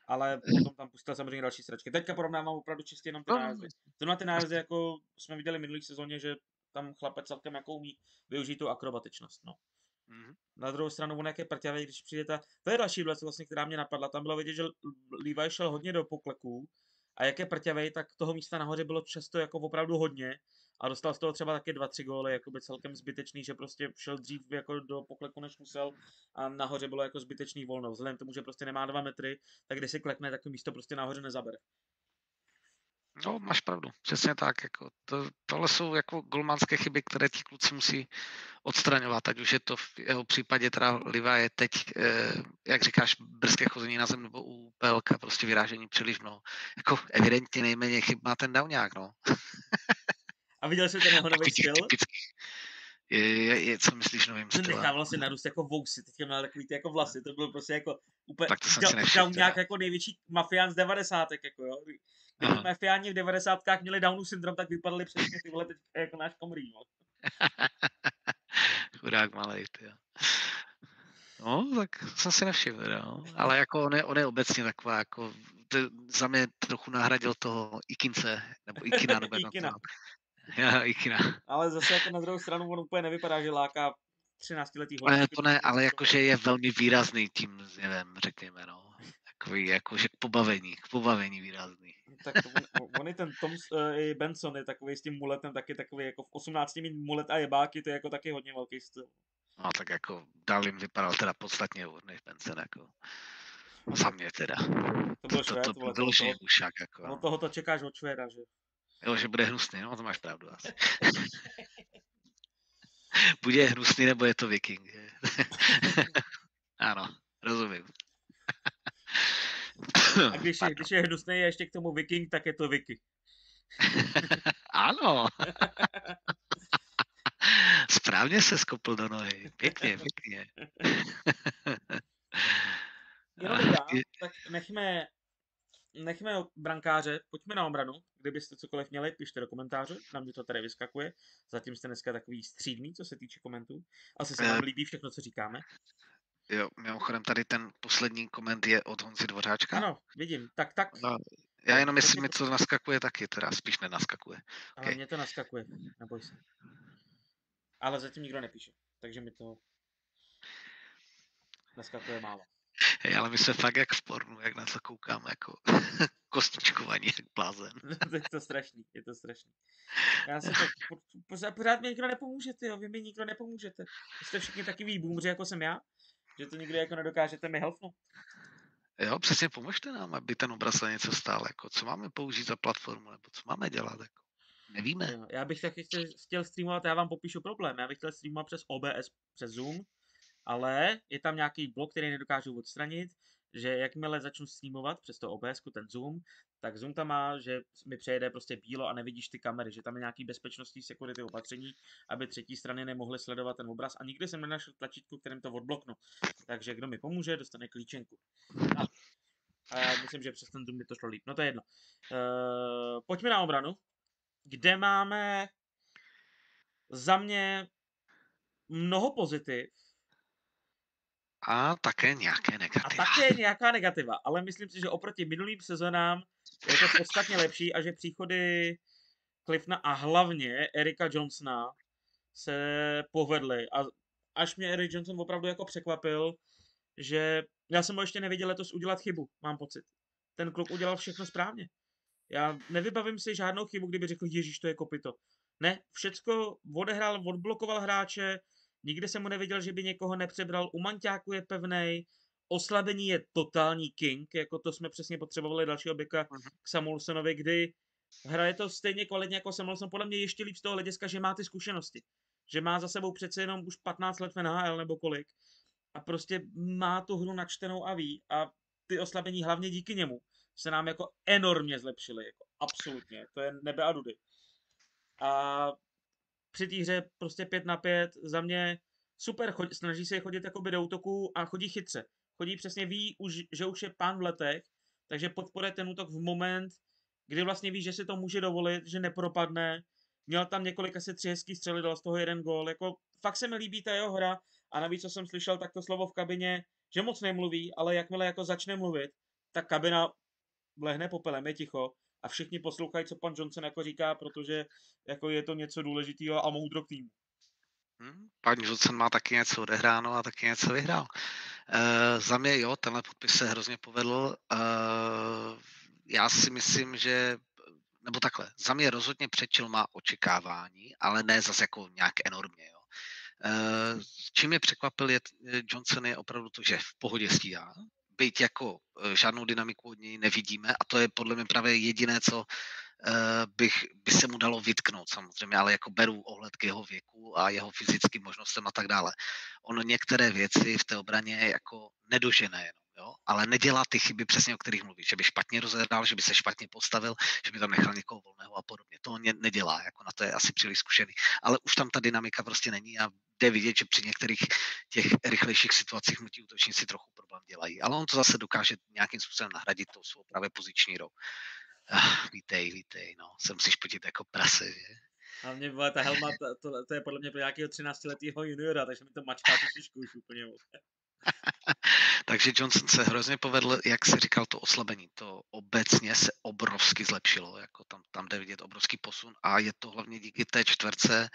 Ale potom tam pustil samozřejmě další sračky. Teďka porovnávám opravdu čistě jenom ty No, nájezdy. Zrovna ty nájezdy, jako jsme viděli minulý sezóně, že tam chlapec celkem jako umí využít tu akrobatičnost, no. Mhm. Na druhou stranu, on jak je prťavý, když přijde ta... To je další věc, vlastně, která mě napadla. Tam bylo vidět, že Levi šel hodně do pokleků a jak je prťavý, tak toho místa nahoře bylo často jako opravdu hodně a dostal z toho třeba taky dva, tři góly, jako by celkem zbytečný, že prostě šel dřív jako do pokleku, než musel a nahoře bylo jako zbytečný volno. Vzhledem k tomu, že prostě nemá dva metry, tak když si klekne, tak to místo prostě nahoře nezabere. No, máš pravdu, přesně tak. Jako to, tohle jsou jako golmanské chyby, které ti kluci musí odstraňovat, ať už je to v jeho případě teda Liva je teď, eh, jak říkáš, brzké chození na zem nebo u PLK, prostě vyrážení příliš mnoho. Jako evidentně nejméně chyb má ten Dowňák, no. A viděl jsi ten jeho nový styl? Je, je, je, co myslíš novým stylem? Nechával si narůst jako vousy, teďka měl takový ty jako vlasy, to bylo prostě jako úplně, tak to jsem si nevšiml, nějak jako největší mafián z 90. jako jo. Kdyby mafiáni v 90. měli Downův syndrom, tak vypadaly přesně tyhle teď jako náš komrý, no. Chudák malej, ty jo. No, tak jsem si nevšiml, no. Ale jako on je, on je obecně taková, jako to za mě trochu nahradil toho Ikince, nebo Ikina, nebo Ikina. Já. Ale zase jako na druhou stranu on úplně nevypadá, že láká 13 letý Ne, to ne, ale jakože je velmi výrazný tím zjevem, řekněme, no. Takový jakože k pobavení, k pobavení výrazný. Tak on, on je ten Tom uh, i Benson je takový s tím muletem taky takový jako v 18 mít mulet a jebáky, to je jako taky hodně velký styl. No tak jako Dalin vypadal teda podstatně hůř než Benson, jako. Za mě teda. To byl švéd, to, to, to byl toho, ušák, jako. No toho to čekáš od Švéda, že? Jo, že bude hnusný, no to máš pravdu asi. bude hnusný, nebo je to viking. ano, rozumím. A když je, když je hnusný ještě k tomu viking, tak je to Vicky. ano. Správně se skopl do nohy. Pěkně, pěkně. Já, tak nechme, nechme brankáře, pojďme na obranu. Kdybyste cokoliv měli, pište do komentářů, na mě to tady vyskakuje. Zatím jste dneska takový střídný, co se týče komentů. Asi se vám eh. líbí všechno, co říkáme. Jo, mimochodem tady ten poslední koment je od Honzi Dvořáčka. Ano, vidím. Tak, tak. No, já jenom jestli mi to naskakuje taky, teda spíš nenaskakuje. Ale okay. mě to naskakuje, neboj se. Ale zatím nikdo nepíše, takže mi to naskakuje málo. Hej, ale my jsme fakt jak v pornu, jak na to koukáme, jako kostičkovaní, jak blázen. je to strašný, je to strašný. Já se to, pořád, pořád mi nikdo nepomůžete, jo, vy mi nikdo nepomůžete. Jste všichni taky výbůmři, jako jsem já, že to nikdy jako nedokážete mi helfnout. Jo, přesně pomožte nám, aby ten obraz za něco stál, jako co máme použít za platformu, nebo co máme dělat, jako. Nevíme. Jo, já bych taky chtěl streamovat, já vám popíšu problém, já bych chtěl streamovat přes OBS, přes Zoom, ale je tam nějaký blok, který nedokážu odstranit, že jakmile začnu streamovat přes to OBS, ten Zoom, tak Zoom tam má, že mi přejede prostě bílo a nevidíš ty kamery, že tam je nějaký bezpečnostní security opatření, aby třetí strany nemohly sledovat ten obraz a nikdy jsem nenašel tlačítko, kterým to odbloknu. Takže kdo mi pomůže, dostane klíčenku. A, a myslím, že přes ten Zoom by to šlo líp. No to je jedno. Uh, pojďme na obranu, kde máme za mě mnoho pozitiv, a také nějaké negativa. A také nějaká negativa, ale myslím si, že oproti minulým sezonám je to podstatně lepší a že příchody Cliffna a hlavně Erika Johnsona se povedly. A až mě Eric Johnson opravdu jako překvapil, že já jsem ho ještě neviděl letos udělat chybu, mám pocit. Ten kluk udělal všechno správně. Já nevybavím si žádnou chybu, kdyby řekl, Ježíš, to je kopito. Ne, všecko odehrál, odblokoval hráče, Nikdy jsem mu neviděl, že by někoho nepřebral. U Manťáku je pevnej. Oslabení je totální king, jako to jsme přesně potřebovali dalšího beka uh-huh. k Samuelsonovi, kdy hraje to stejně kvalitně jako Samuelson, podle mě ještě líp z toho hlediska, že má ty zkušenosti. Že má za sebou přece jenom už 15 let v NHL nebo kolik. A prostě má tu hru načtenou a ví. A ty oslabení hlavně díky němu se nám jako enormně zlepšily. Jako absolutně. To je nebe a dudy. A při té hře prostě 5 na 5 za mě super, chodí, snaží se chodit jako do útoku a chodí chytře. Chodí přesně, ví, už, že už je pán v letech, takže podporuje ten útok v moment, kdy vlastně ví, že si to může dovolit, že nepropadne. Měl tam několik asi tři hezký střely, dal z toho jeden gól. Jako, fakt se mi líbí ta jeho hra a navíc, co jsem slyšel, tak to slovo v kabině, že moc nemluví, ale jakmile jako začne mluvit, tak kabina lehne popelem, je ticho a všichni poslouchají, co pan Johnson jako říká, protože jako je to něco důležitého a moudro k týmu. Hmm, pan Johnson má taky něco odehráno a taky něco vyhrál. Uh, za mě jo, tenhle podpis se hrozně povedl. Uh, já si myslím, že nebo takhle, za mě rozhodně přečil má očekávání, ale ne zase jako nějak enormně. Jo. Uh, čím mě překvapil je, Johnson je opravdu to, že v pohodě stíhá, byť jako žádnou dynamiku od něj nevidíme a to je podle mě právě jediné, co bych, by se mu dalo vytknout samozřejmě, ale jako beru ohled k jeho věku a jeho fyzickým možnostem a tak dále. On některé věci v té obraně jako nedožené jenom, jo? ale nedělá ty chyby přesně, o kterých mluví, že by špatně rozehrál, že by se špatně postavil, že by tam nechal někoho volného a podobně. To on nedělá, jako na to je asi příliš zkušený. Ale už tam ta dynamika prostě není a jde vidět, že při některých těch rychlejších situacích mu ti útočníci trochu problém dělají. Ale on to zase dokáže nějakým způsobem nahradit tou svou právě poziční rou. Ah, vítej, vítej, no, se musíš podít jako prase, že? A mě vole, ta helma, to, to, to, je podle mě pro nějakého 13 letého juniora, takže mi to mačká tu šišku už úplně. takže Johnson se hrozně povedl, jak si říkal, to oslabení. To obecně se obrovsky zlepšilo, jako tam, tam jde vidět obrovský posun a je to hlavně díky té čtverce,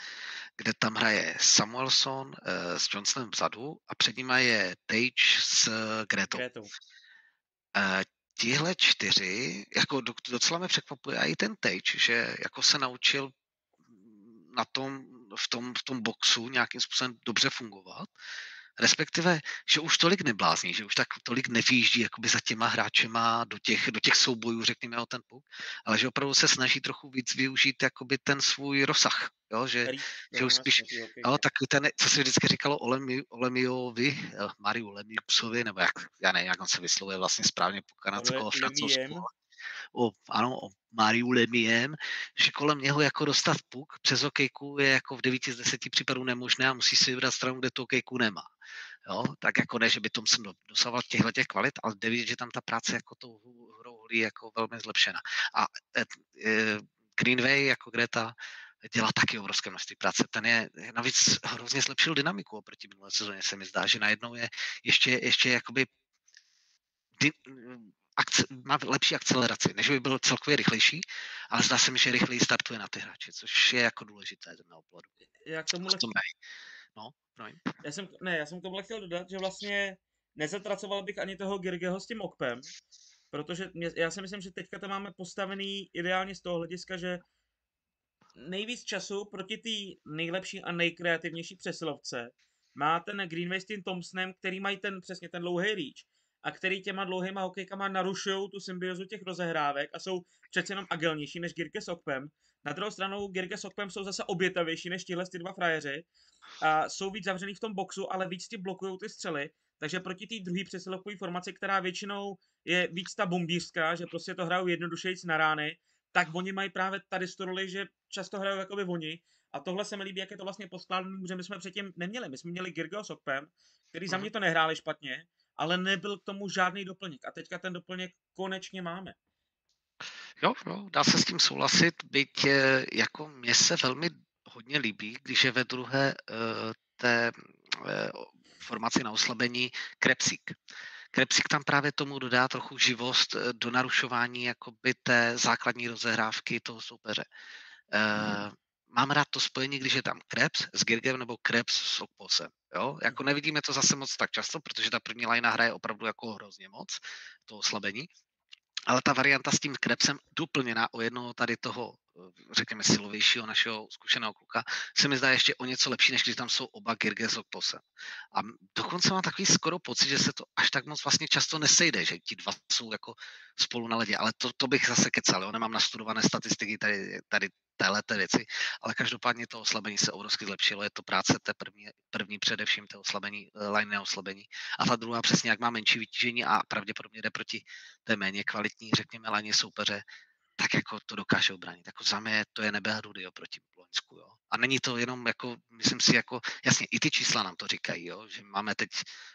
kde tam hraje Samuelson uh, s Johnsonem vzadu a před nimi je Tage s Gretou. Gretou. Uh, tihle čtyři, jako docela mě překvapuje i ten Tage, že jako se naučil na tom, v tom, v tom boxu nějakým způsobem dobře fungovat respektive, že už tolik neblázní, že už tak tolik nevýjíždí jakoby za těma hráčema do těch, do těch soubojů, řekněme o ten puk, ale že opravdu se snaží trochu víc využít jakoby ten svůj rozsah, jo, že, Který, že už spíš, jo, tak ten, co se vždycky říkalo Olemi, Olemiovi, eh, Mariu Lemiuxovi, nebo jak, já nevím, jak on se vyslovuje vlastně správně po kanadsku a francouzsku, o, ano, o Mariu Lemiem, že kolem něho jako dostat puk přes okejku je jako v 9 z 10 případů nemožné a musí si vybrat stranu, kde tu okejku nemá. Jo, tak jako ne, že by tom jsem dosával těchto těch kvalit, ale jde vidět, že tam ta práce jako tou hrou holí jako velmi zlepšena. A e, e, Greenway jako Greta dělá taky obrovské množství práce. Ten je navíc hrozně zlepšil dynamiku oproti minulé sezóně, se mi zdá, že najednou je ještě, ještě jakoby akce, má lepší akceleraci, než by byl celkově rychlejší, ale zdá se mi, že rychleji startuje na ty hráče, což je jako důležité z mého pohledu. Já k tomu No, promiň. Já jsem, ne, já jsem k tomu chtěl dodat, že vlastně nezatracoval bych ani toho Girgeho s tím okpem, protože mě, já si myslím, že teďka to máme postavený ideálně z toho hlediska, že nejvíc času proti té nejlepší a nejkreativnější přesilovce má ten Greenway s tím Thompsonem, který mají ten přesně ten dlouhý reach a který těma dlouhýma hokejkama narušují tu symbiozu těch rozehrávek a jsou přece jenom agilnější než Girke s Okpem. Na druhou stranu Girke s Okpem jsou zase obětavější než tihle ty dva frajeři a jsou víc zavřený v tom boxu, ale víc ti blokují ty střely, takže proti té druhé přesilovkové formaci, která většinou je víc ta bombířská, že prostě to hrajou jednodušejíc na rány, tak oni mají právě tady tu roli, že často hrajou jakoby oni. A tohle se mi líbí, jak je to vlastně poskládané, že my jsme předtím neměli. My jsme měli Girgo s Okpem, který za mhm. mě to nehráli špatně, ale nebyl k tomu žádný doplněk. A teďka ten doplněk konečně máme. Jo, jo, dá se s tím souhlasit, byť eh, jako mě se velmi hodně líbí, když je ve druhé uh, té uh, formaci na oslabení Krepsik. Krepsik tam právě tomu dodá trochu živost do narušování jakoby té základní rozehrávky toho soupeře. Uh, mám rád to spojení, když je tam Krebs s Girgem nebo Krebs s Okposem. Jo? Jako nevidíme to zase moc tak často, protože ta první line hraje opravdu jako hrozně moc, to oslabení. Ale ta varianta s tím Krebsem doplněná o jednoho tady toho, řekněme, silovějšího našeho zkušeného kluka, se mi zdá ještě o něco lepší, než když tam jsou oba Girge s. A dokonce mám takový skoro pocit, že se to až tak moc vlastně často nesejde, že ti dva jsou jako spolu na ledě, ale to, to bych zase kecal, jo? nemám nastudované statistiky tady, tady téhle věci, ale každopádně to oslabení se obrovsky zlepšilo, je to práce té první, první především to oslabení, eh, line oslabení a ta druhá přesně jak má menší vytížení a pravděpodobně jde proti té méně kvalitní, řekněme, line soupeře, tak jako to dokáže obránit. Jako za mě to je nebe a rudy oproti Loňsku. Jo. A není to jenom jako, myslím si, jako, jasně, i ty čísla nám to říkají, jo, že máme teď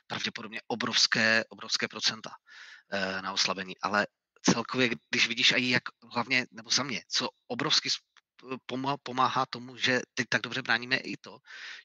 pravděpodobně obrovské, obrovské procenta e, na oslabení, ale celkově, když vidíš i jak hlavně, nebo za mě, co obrovsky pomáhá tomu, že teď tak dobře bráníme i to,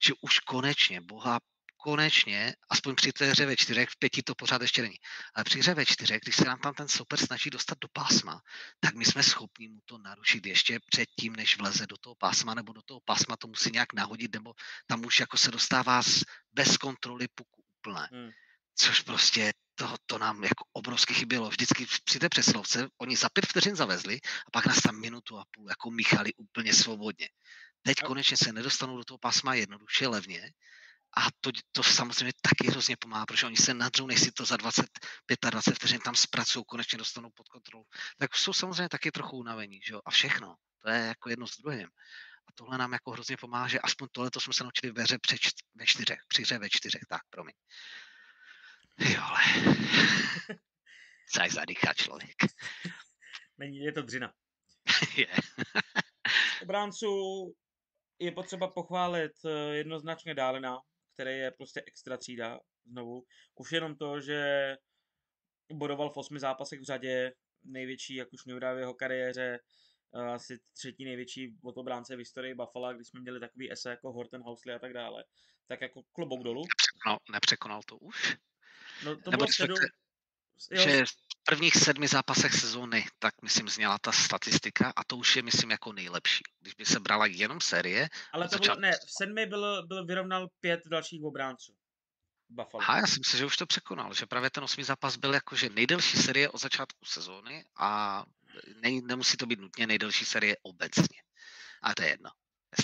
že už konečně Boha konečně, aspoň při té hře ve čtyřech, v pěti to pořád ještě není, ale při hře ve čtyřech, když se nám tam ten super snaží dostat do pásma, tak my jsme schopni mu to narušit ještě předtím, než vleze do toho pásma, nebo do toho pásma to musí nějak nahodit, nebo tam už jako se dostává z, bez kontroly puku úplné. Hmm. Což prostě to, to nám jako obrovsky chybělo. Vždycky při té přeslovce oni za pět vteřin zavezli a pak nás tam minutu a půl jako míchali úplně svobodně. Teď konečně se nedostanou do toho pásma jednoduše, levně a to, to samozřejmě taky hrozně pomáhá, protože oni se nadřou, než si to za 20, 25 vteřin tam zpracují, konečně dostanou pod kontrolu. Tak jsou samozřejmě taky trochu unavení, že jo? A všechno. To je jako jedno s druhým. A tohle nám jako hrozně pomáhá, že aspoň tohle to jsme se naučili ve hře pře, ve čtyřech, při hře ve čtyřech, tak, promiň. Jo, ale... Zaj zadýchá člověk. Není, je to dřina. je. Obránců je potřeba pochválit eh, jednoznačně Dálina, který je prostě extra třída znovu. Už jenom to, že bodoval v osmi zápasech v řadě, největší, jak už v jeho kariéře, eh, asi třetí největší obránce v historii Buffalo, když jsme měli takový ese jako Horton Housley a tak dále, tak jako klobouk dolů. Nepřekonal, nepřekonal to už? No to Nebo bylo středu, že prvních sedmi zápasech sezóny, tak myslím, zněla ta statistika a to už je, myslím, jako nejlepší. Když by se brala jenom série. Ale to bylo, ne, v sedmi byl, byl vyrovnal pět dalších obránců. Buffalo. Aha, já si myslím, že už to překonal, že právě ten osmý zápas byl jakože nejdelší série od začátku sezóny a ne, nemusí to být nutně nejdelší série obecně. A to je jedno.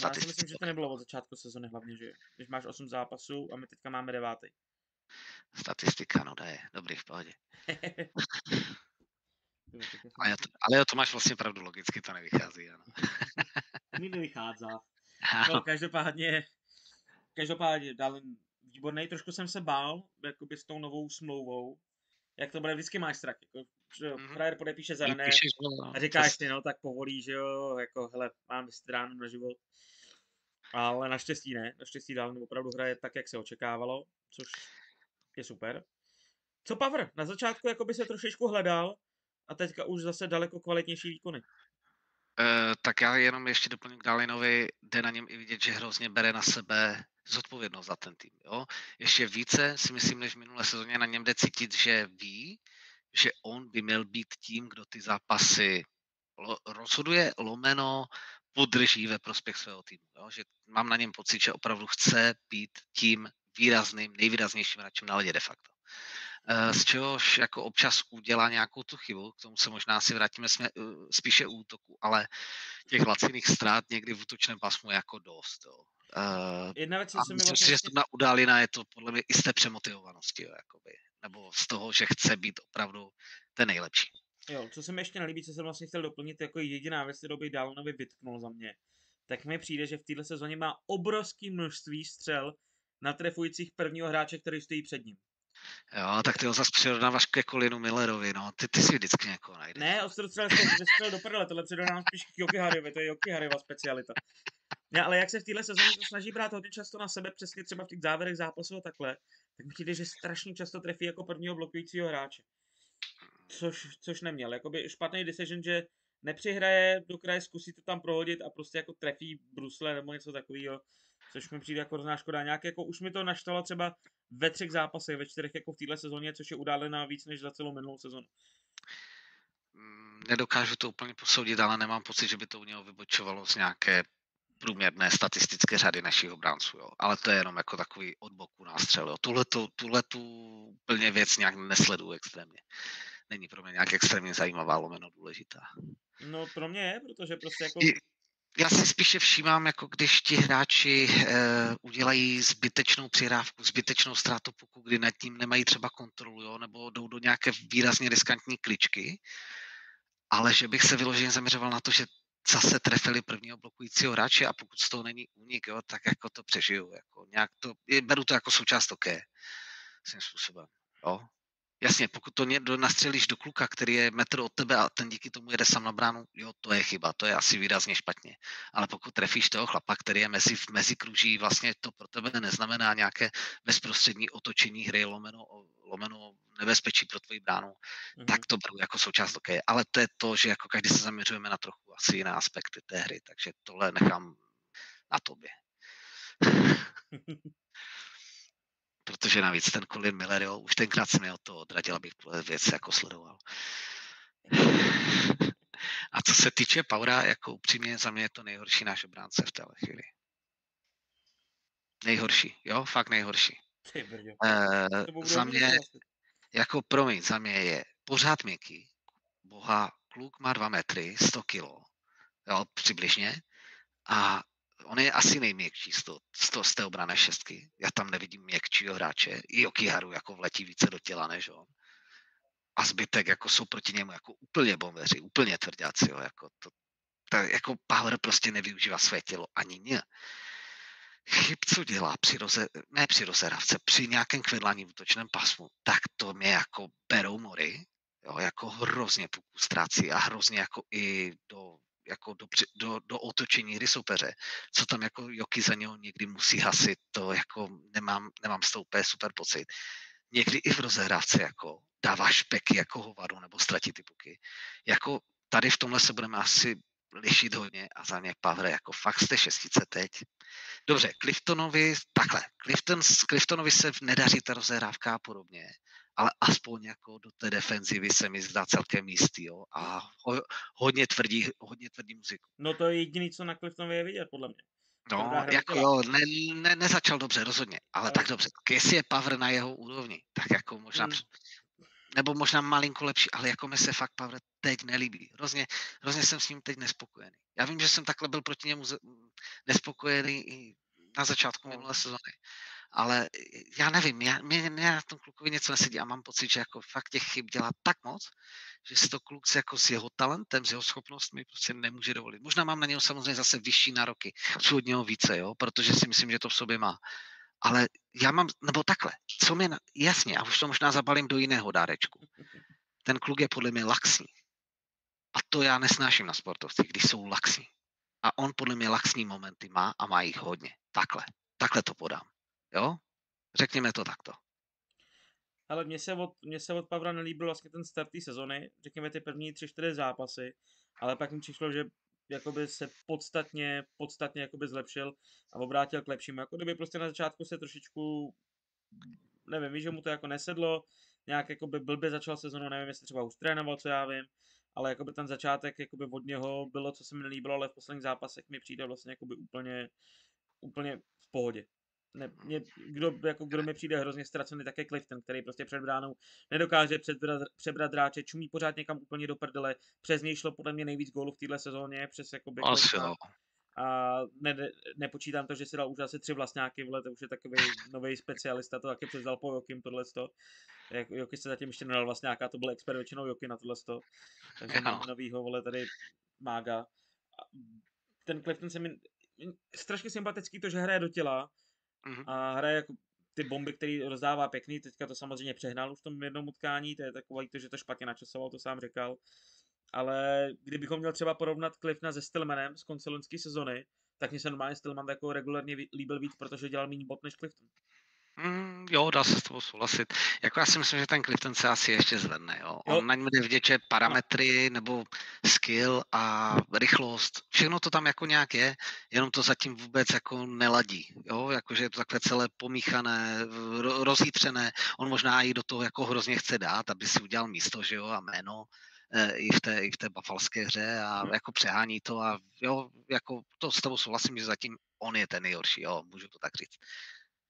Já si myslím, že to nebylo od začátku sezóny hlavně, že když máš 8 zápasů a my teďka máme devátý. Statistika, no je, dobrý, v pohodě. ale, to, ale to máš vlastně pravdu, logicky to nevychází, ano. Mi nevychází. No, každopádně, každopádně, dal výborný, trošku jsem se bál, jakoby s tou novou smlouvou, jak to bude, vždycky máš strach, jako, že mm-hmm. frajer podepíše za ne, a říkáš si, no, tak povolí, že jo, jako, hele, mám 10 ráno na život. Ale naštěstí ne, naštěstí dál opravdu hraje tak, jak se očekávalo, což je super. Co Power? Na začátku jako by se trošičku hledal a teďka už zase daleko kvalitnější výkony. Uh, tak já jenom ještě doplním k Dalinovi, jde na něm i vidět, že hrozně bere na sebe zodpovědnost za ten tým. Jo? Ještě více si myslím, než v minulé sezóně na něm jde cítit, že ví, že on by měl být tím, kdo ty zápasy rozhoduje, lomeno, podrží ve prospěch svého týmu. Jo? Že mám na něm pocit, že opravdu chce být tím výrazným, nejvýraznějším hráčem na ledě de facto. Eh, z čehož jako občas udělá nějakou tu chybu, k tomu se možná si vrátíme jsme, eh, spíše útoku, ale těch laciných ztrát někdy v útočném pasmu jako dost. Jo. Uh, Jedna věc, co se mi vlastně... že na událina je to podle mě i z té přemotivovanosti, jo, jakoby. nebo z toho, že chce být opravdu ten nejlepší. Jo, co se mi ještě nelíbí, co jsem vlastně chtěl doplnit, jako jediná věc, kterou bych Dálnovi vytknul za mě, tak mi přijde, že v této sezóně má obrovské množství střel na trefujících prvního hráče, který stojí před ním. Jo, tak ty ho zase přirovnáváš ke Colinu Millerovi, no. Ty, ty si vždycky někoho najdeš. Ne, ostrostřel vystřelil do prdele, tohle přirovnávám spíš k Joki Hariovi, to je Joki Hariova specialita. Ne, ale jak se v téhle sezóně snaží brát hodně často na sebe, přesně třeba v těch závěrech zápasů a takhle, tak mi přijde, že strašně často trefí jako prvního blokujícího hráče. Což, což neměl. Jakoby špatný decision, že nepřihraje do kraje, zkusí to tam prohodit a prostě jako trefí brusle nebo něco takového což mi přijde jako hrozná škoda. Nějak jako už mi to naštalo třeba ve třech zápasech, ve čtyřech jako v téhle sezóně, což je událená víc než za celou minulou sezonu. Mm, nedokážu to úplně posoudit, ale nemám pocit, že by to u něho vybočovalo z nějaké průměrné statistické řady našich obránců, jo. Ale to je jenom jako takový od boku nástřel, jo. Tuhle, tu, tuhle tu úplně věc nějak nesleduju extrémně. Není pro mě nějak extrémně zajímavá, lomeno důležitá. No pro mě je, protože prostě jako já si spíše všímám, jako když ti hráči e, udělají zbytečnou přihrávku, zbytečnou ztrátu puku, kdy nad tím nemají třeba kontrolu, jo, nebo jdou do nějaké výrazně riskantní kličky, ale že bych se vyloženě zaměřoval na to, že zase trefili prvního blokujícího hráče a pokud z toho není únik, jo, tak jako to přežiju. Jako nějak to, beru to jako součást oké. Svým způsobem. Jo. Jasně, pokud to někdo nastřelíš do kluka, který je metr od tebe a ten díky tomu jede sám na bránu, jo, to je chyba, to je asi výrazně špatně. Ale pokud trefíš toho chlapa, který je mezi, mezi kruží, vlastně to pro tebe neznamená nějaké bezprostřední otočení hry, lomeno, lomeno nebezpečí pro tvoji bránu, mm-hmm. tak to beru jako součást OK. Ale to je to, že jako každý se zaměřujeme na trochu asi jiné aspekty té hry, takže tohle nechám na tobě. protože navíc ten Colin Miller, jo, už tenkrát jsem měl to odradil, abych tuhle věc jako sledoval. A co se týče Paura, jako upřímně za mě je to nejhorší náš obránce v téhle chvíli. Nejhorší, jo, fakt nejhorší. Uh, za mě, jako promiň, za mě je pořád měkký, boha, kluk má dva metry, 100 kilo, jo, přibližně, a on je asi nejměkčí z, to, z, to, z té obrané šestky. Já tam nevidím měkčího hráče. I Okiharu jako vletí více do těla než on. A zbytek jako jsou proti němu jako úplně bombeři, úplně tvrdáci. Jo, jako to, to, jako Power prostě nevyužívá své tělo ani ně. Chyb, co dělá při roze, ne při rozeravce, při nějakém kvedlání v útočném pasmu, tak to mě jako berou mory, jo, jako hrozně puku ztrácí a hrozně jako i do jako do, do, do otočení hry soupeře, co tam jako Joky za něho někdy musí hasit, to jako nemám, nemám z toho úplně super pocit. Někdy i v rozehrávce jako dává špeky jako hovadu nebo ztratí ty puky. Jako tady v tomhle se budeme asi lišit hodně a za mě Pavre, jako fakt jste šestice teď. Dobře, Cliftonovi, takhle, Clifton, Cliftonovi se nedaří ta rozehrávka a podobně, ale aspoň jako do té defenzivy se mi zdá celkem jistý, jo, a ho, hodně tvrdí, hodně tvrdí muziku. No to je jediný, co na Cliftonově je vidět, podle mě. No, jako jo, ne, ne, nezačal dobře, rozhodně, ale no. tak dobře, tak jestli je Pavr na jeho úrovni, tak jako možná, hmm. nebo možná malinko lepší, ale jako mi se fakt Pavr teď nelíbí. Hrozně, hrozně jsem s ním teď nespokojený. Já vím, že jsem takhle byl proti němu nespokojený i na začátku no. minulé sezóny, ale já nevím, já, mě, mě na tom klukovi něco nesedí a mám pocit, že jako fakt těch chyb dělá tak moc, že si to kluk jako s jeho talentem, s jeho schopnostmi prostě nemůže dovolit. Možná mám na něho samozřejmě zase vyšší nároky, chci od něho více, jo, protože si myslím, že to v sobě má. Ale já mám, nebo takhle, co mě, jasně, a už to možná zabalím do jiného dárečku. Ten kluk je podle mě laxní. A to já nesnáším na sportovcích, když jsou laxní. A on podle mě laxní momenty má a má jich hodně. Takhle. Takhle to podám. Jo? Řekněme to takto. Ale mně se od, mně se od Pavra nelíbil vlastně ten start té sezony, řekněme ty první tři, čtyři zápasy, ale pak mi přišlo, že jakoby se podstatně, podstatně jakoby zlepšil a obrátil k lepšímu. Jako kdyby prostě na začátku se trošičku, nevím, že mu to jako nesedlo, nějak jakoby blbě začal sezonu, nevím, jestli třeba už trénoval, co já vím, ale jakoby ten začátek jakoby od něho bylo, co se mi nelíbilo, ale v posledních zápasech mi přijde vlastně jakoby úplně, úplně v pohodě ne, mě, kdo, jako, kdo mi přijde hrozně ztracený, tak je Clifton, který prostě před bránou nedokáže přebrat, přebrat dráče, čumí pořád někam úplně do prdele. Přes něj šlo podle mě nejvíc gólů v téhle sezóně, přes jakoby Asi, no. A ne, ne, nepočítám to, že si dal už asi tři vlastňáky, vole, to už je takový nový specialista, to taky převzal po Jokim tohle. Jak, Joky se zatím ještě nedal vlastňáka, to byl expert většinou Joky na tohle. Takže no. novýho, vole, tady mága. Ten Clifton se mi strašně sympatický to, že hraje do těla, mm-hmm. a hraje jako ty bomby, který rozdává pěkný, teďka to samozřejmě přehnal už v tom jednom utkání, to je takový to, že to špatně načasoval, to sám říkal. Ale kdybychom měl třeba porovnat Cliffna se Stillmanem z konce sezony, tak mi se normálně Stillman jako regulárně líbil víc, protože dělal méně bot než Clifton. Mm, jo, dá se s tebou souhlasit. Jako já si myslím, že ten Clifton se asi ještě zvedne. Jo. On jo. na něm jde vděče parametry nebo skill a rychlost. Všechno to tam jako nějak je, jenom to zatím vůbec jako neladí. Jo, jakože je to takové celé pomíchané, rozjítřené. On možná i do toho jako hrozně chce dát, aby si udělal místo, že jo, a jméno e, i v té, i v té bafalské hře a hmm. jako přehání to a jo, jako to s tebou souhlasím, že zatím on je ten nejhorší, jo, můžu to tak říct.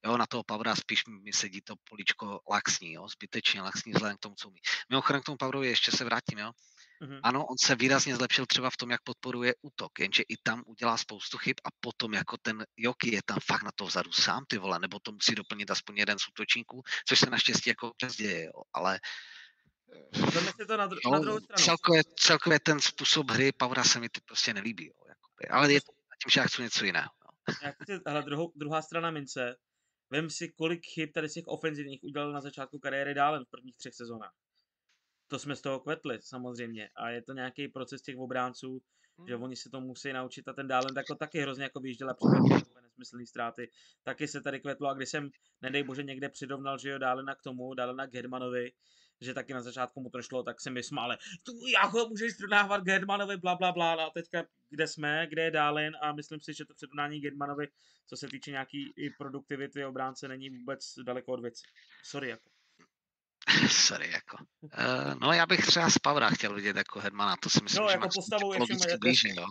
Jo, na toho Pavra spíš mi sedí to poličko laxní, jo, zbytečně laxní vzhledem k tomu, co umí. Mimochodem k tomu Pavrovi ještě se vrátím, jo. Mm-hmm. Ano, on se výrazně zlepšil třeba v tom, jak podporuje útok, jenže i tam udělá spoustu chyb a potom jako ten Joki je tam fakt na to vzadu sám, ty vole, nebo to musí doplnit aspoň jeden z útočníků, což se naštěstí jako občas děje, jo, ale si to na, dru- jo, na druhou stranu. Celkově, celkově ten způsob hry Pavra se mi ty prostě nelíbí, jo, jakoby. ale je to tím, že já chci něco jiného. No. Ale druhou, druhá strana mince, Vem si, kolik chyb tady z těch ofenzivních udělal na začátku kariéry dále v prvních třech sezónách. To jsme z toho kvetli, samozřejmě. A je to nějaký proces těch obránců, hmm. že oni se to musí naučit a ten dále jako taky hrozně jako vyjížděla při nesmyslný ztráty. Taky se tady kvetlo a když jsem, nedej bože, někde přidovnal, že jo, dále na k tomu, dále na Germanovi, že taky na začátku mu to šlo, tak se mi smáli, tu jako můžeš srovnávat Germanovi, bla, bla, bla, a teďka kde jsme, kde je Dálin a myslím si, že to předunání Germanovi, co se týče nějaký i produktivity obránce, není vůbec daleko od věci. Sorry, jako. Sorry, jako. Uh, no já bych třeba z Pavra chtěl vidět jako Hermana, to si myslím, no, že jako postavou je blíže, jo.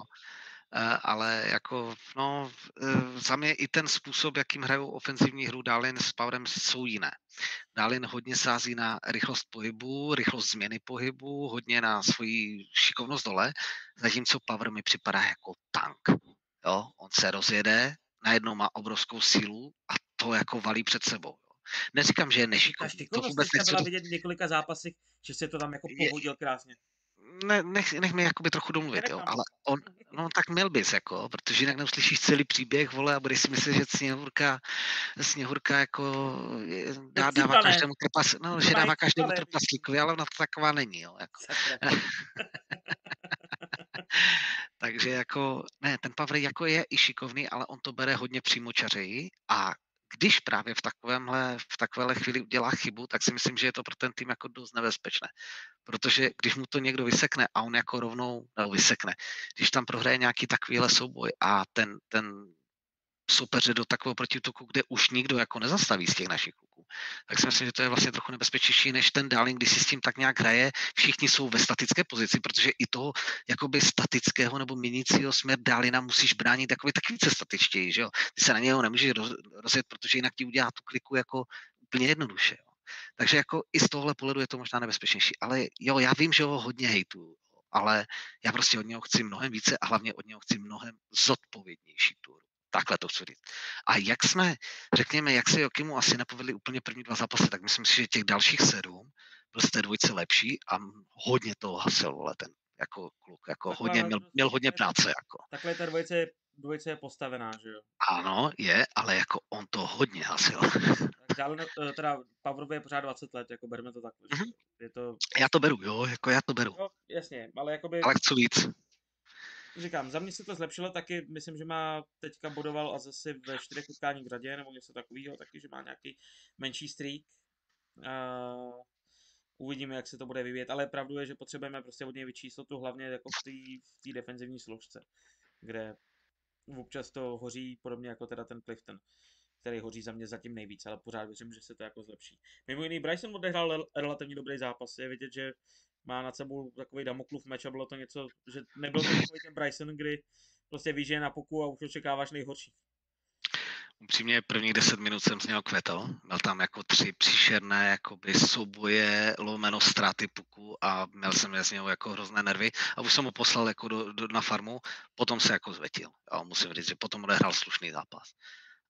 Uh, ale jako, no, uh, za mě i ten způsob, jakým hrajou ofenzivní hru Dálin s Powerem jsou jiné. Dálin hodně sází na rychlost pohybu, rychlost změny pohybu, hodně na svoji šikovnost dole, zatímco Power mi připadá jako tank. Jo? On se rozjede, najednou má obrovskou sílu a to jako valí před sebou. Neříkám, že je nešikovný. To vůbec nechci... byla vidět v několika zápasech, že se to tam jako pohodil krásně. Ne, nech, nech mi jakoby trochu domluvit, jo, ale on, no tak měl bys, jako, protože jinak neuslyšíš celý příběh, vole, a budeš si myslet, že Sněhurka, Sněhurka jako dá, dává každému trpas, no, že dává každému trpaslíkovi, ale ona to taková není, jo, jako. Takže jako, ne, ten Pavry jako je i šikovný, ale on to bere hodně přímočařeji a když právě v takovémhle, v takovéhle chvíli udělá chybu, tak si myslím, že je to pro ten tým jako dost nebezpečné. Protože když mu to někdo vysekne a on jako rovnou, nebo vysekne, když tam prohraje nějaký takovýhle souboj a ten, ten soupeře do takového protiútoku, kde už nikdo jako nezastaví z těch našich kluků. Tak si myslím, že to je vlastně trochu nebezpečnější než ten Darling, když si s tím tak nějak hraje. Všichni jsou ve statické pozici, protože i toho jakoby statického nebo měnícího směr Dálina musíš bránit jakoby tak více statičtěji, že jo? Ty se na něho nemůžeš rozjet, protože jinak ti udělá tu kliku jako úplně jednoduše. Jo? Takže jako i z tohle pohledu je to možná nebezpečnější. Ale jo, já vím, že ho hodně hejtu, ale já prostě od něho chci mnohem více a hlavně od něho chci mnohem zodpovědnější tur. Takhle to chci říct. A jak jsme, řekněme, jak se Jokimu asi nepovedli úplně první dva zápasy, tak myslím si, že těch dalších sedm byl z té dvojce lepší a hodně toho hasil, vole, ten jako kluk, jako takhle, hodně, měl, měl hodně práce, jako. Takhle ta dvojice, dvojice je postavená, že jo? Ano, je, ale jako on to hodně hasil. Tak dále, eh, teda Pavrovi je pořád 20 let, jako berme to takhle. Mm-hmm. Je to... Já to beru, jo, jako já to beru. No, jasně, ale jakoby... Ale chci víc říkám, za mě se to zlepšilo taky, myslím, že má teďka bodoval a zase ve čtyřech utkání v řadě, nebo něco takového, taky, že má nějaký menší streak. Uh, uvidíme, jak se to bude vyvíjet, ale pravdu je, že potřebujeme prostě od něj vyčíslotu, hlavně jako v té defenzivní složce, kde občas to hoří, podobně jako teda ten Clifton, který hoří za mě zatím nejvíc, ale pořád věřím, že se to jako zlepší. Mimo jiný, Bryson odehrál relativně dobrý zápas, je vidět, že má nad sebou takový damoklův meč a bylo to něco, že nebyl to takový ten Bryson, kdy prostě víš, že je na puku a už očekáváš nejhorší. Upřímně prvních 10 minut jsem z něho kvetal. Měl tam jako tři příšerné jakoby souboje, lomeno ztráty puku a měl jsem z něho jako hrozné nervy a už jsem ho poslal jako do, do, na farmu, potom se jako zvetil. A musím říct, že potom odehrál slušný zápas.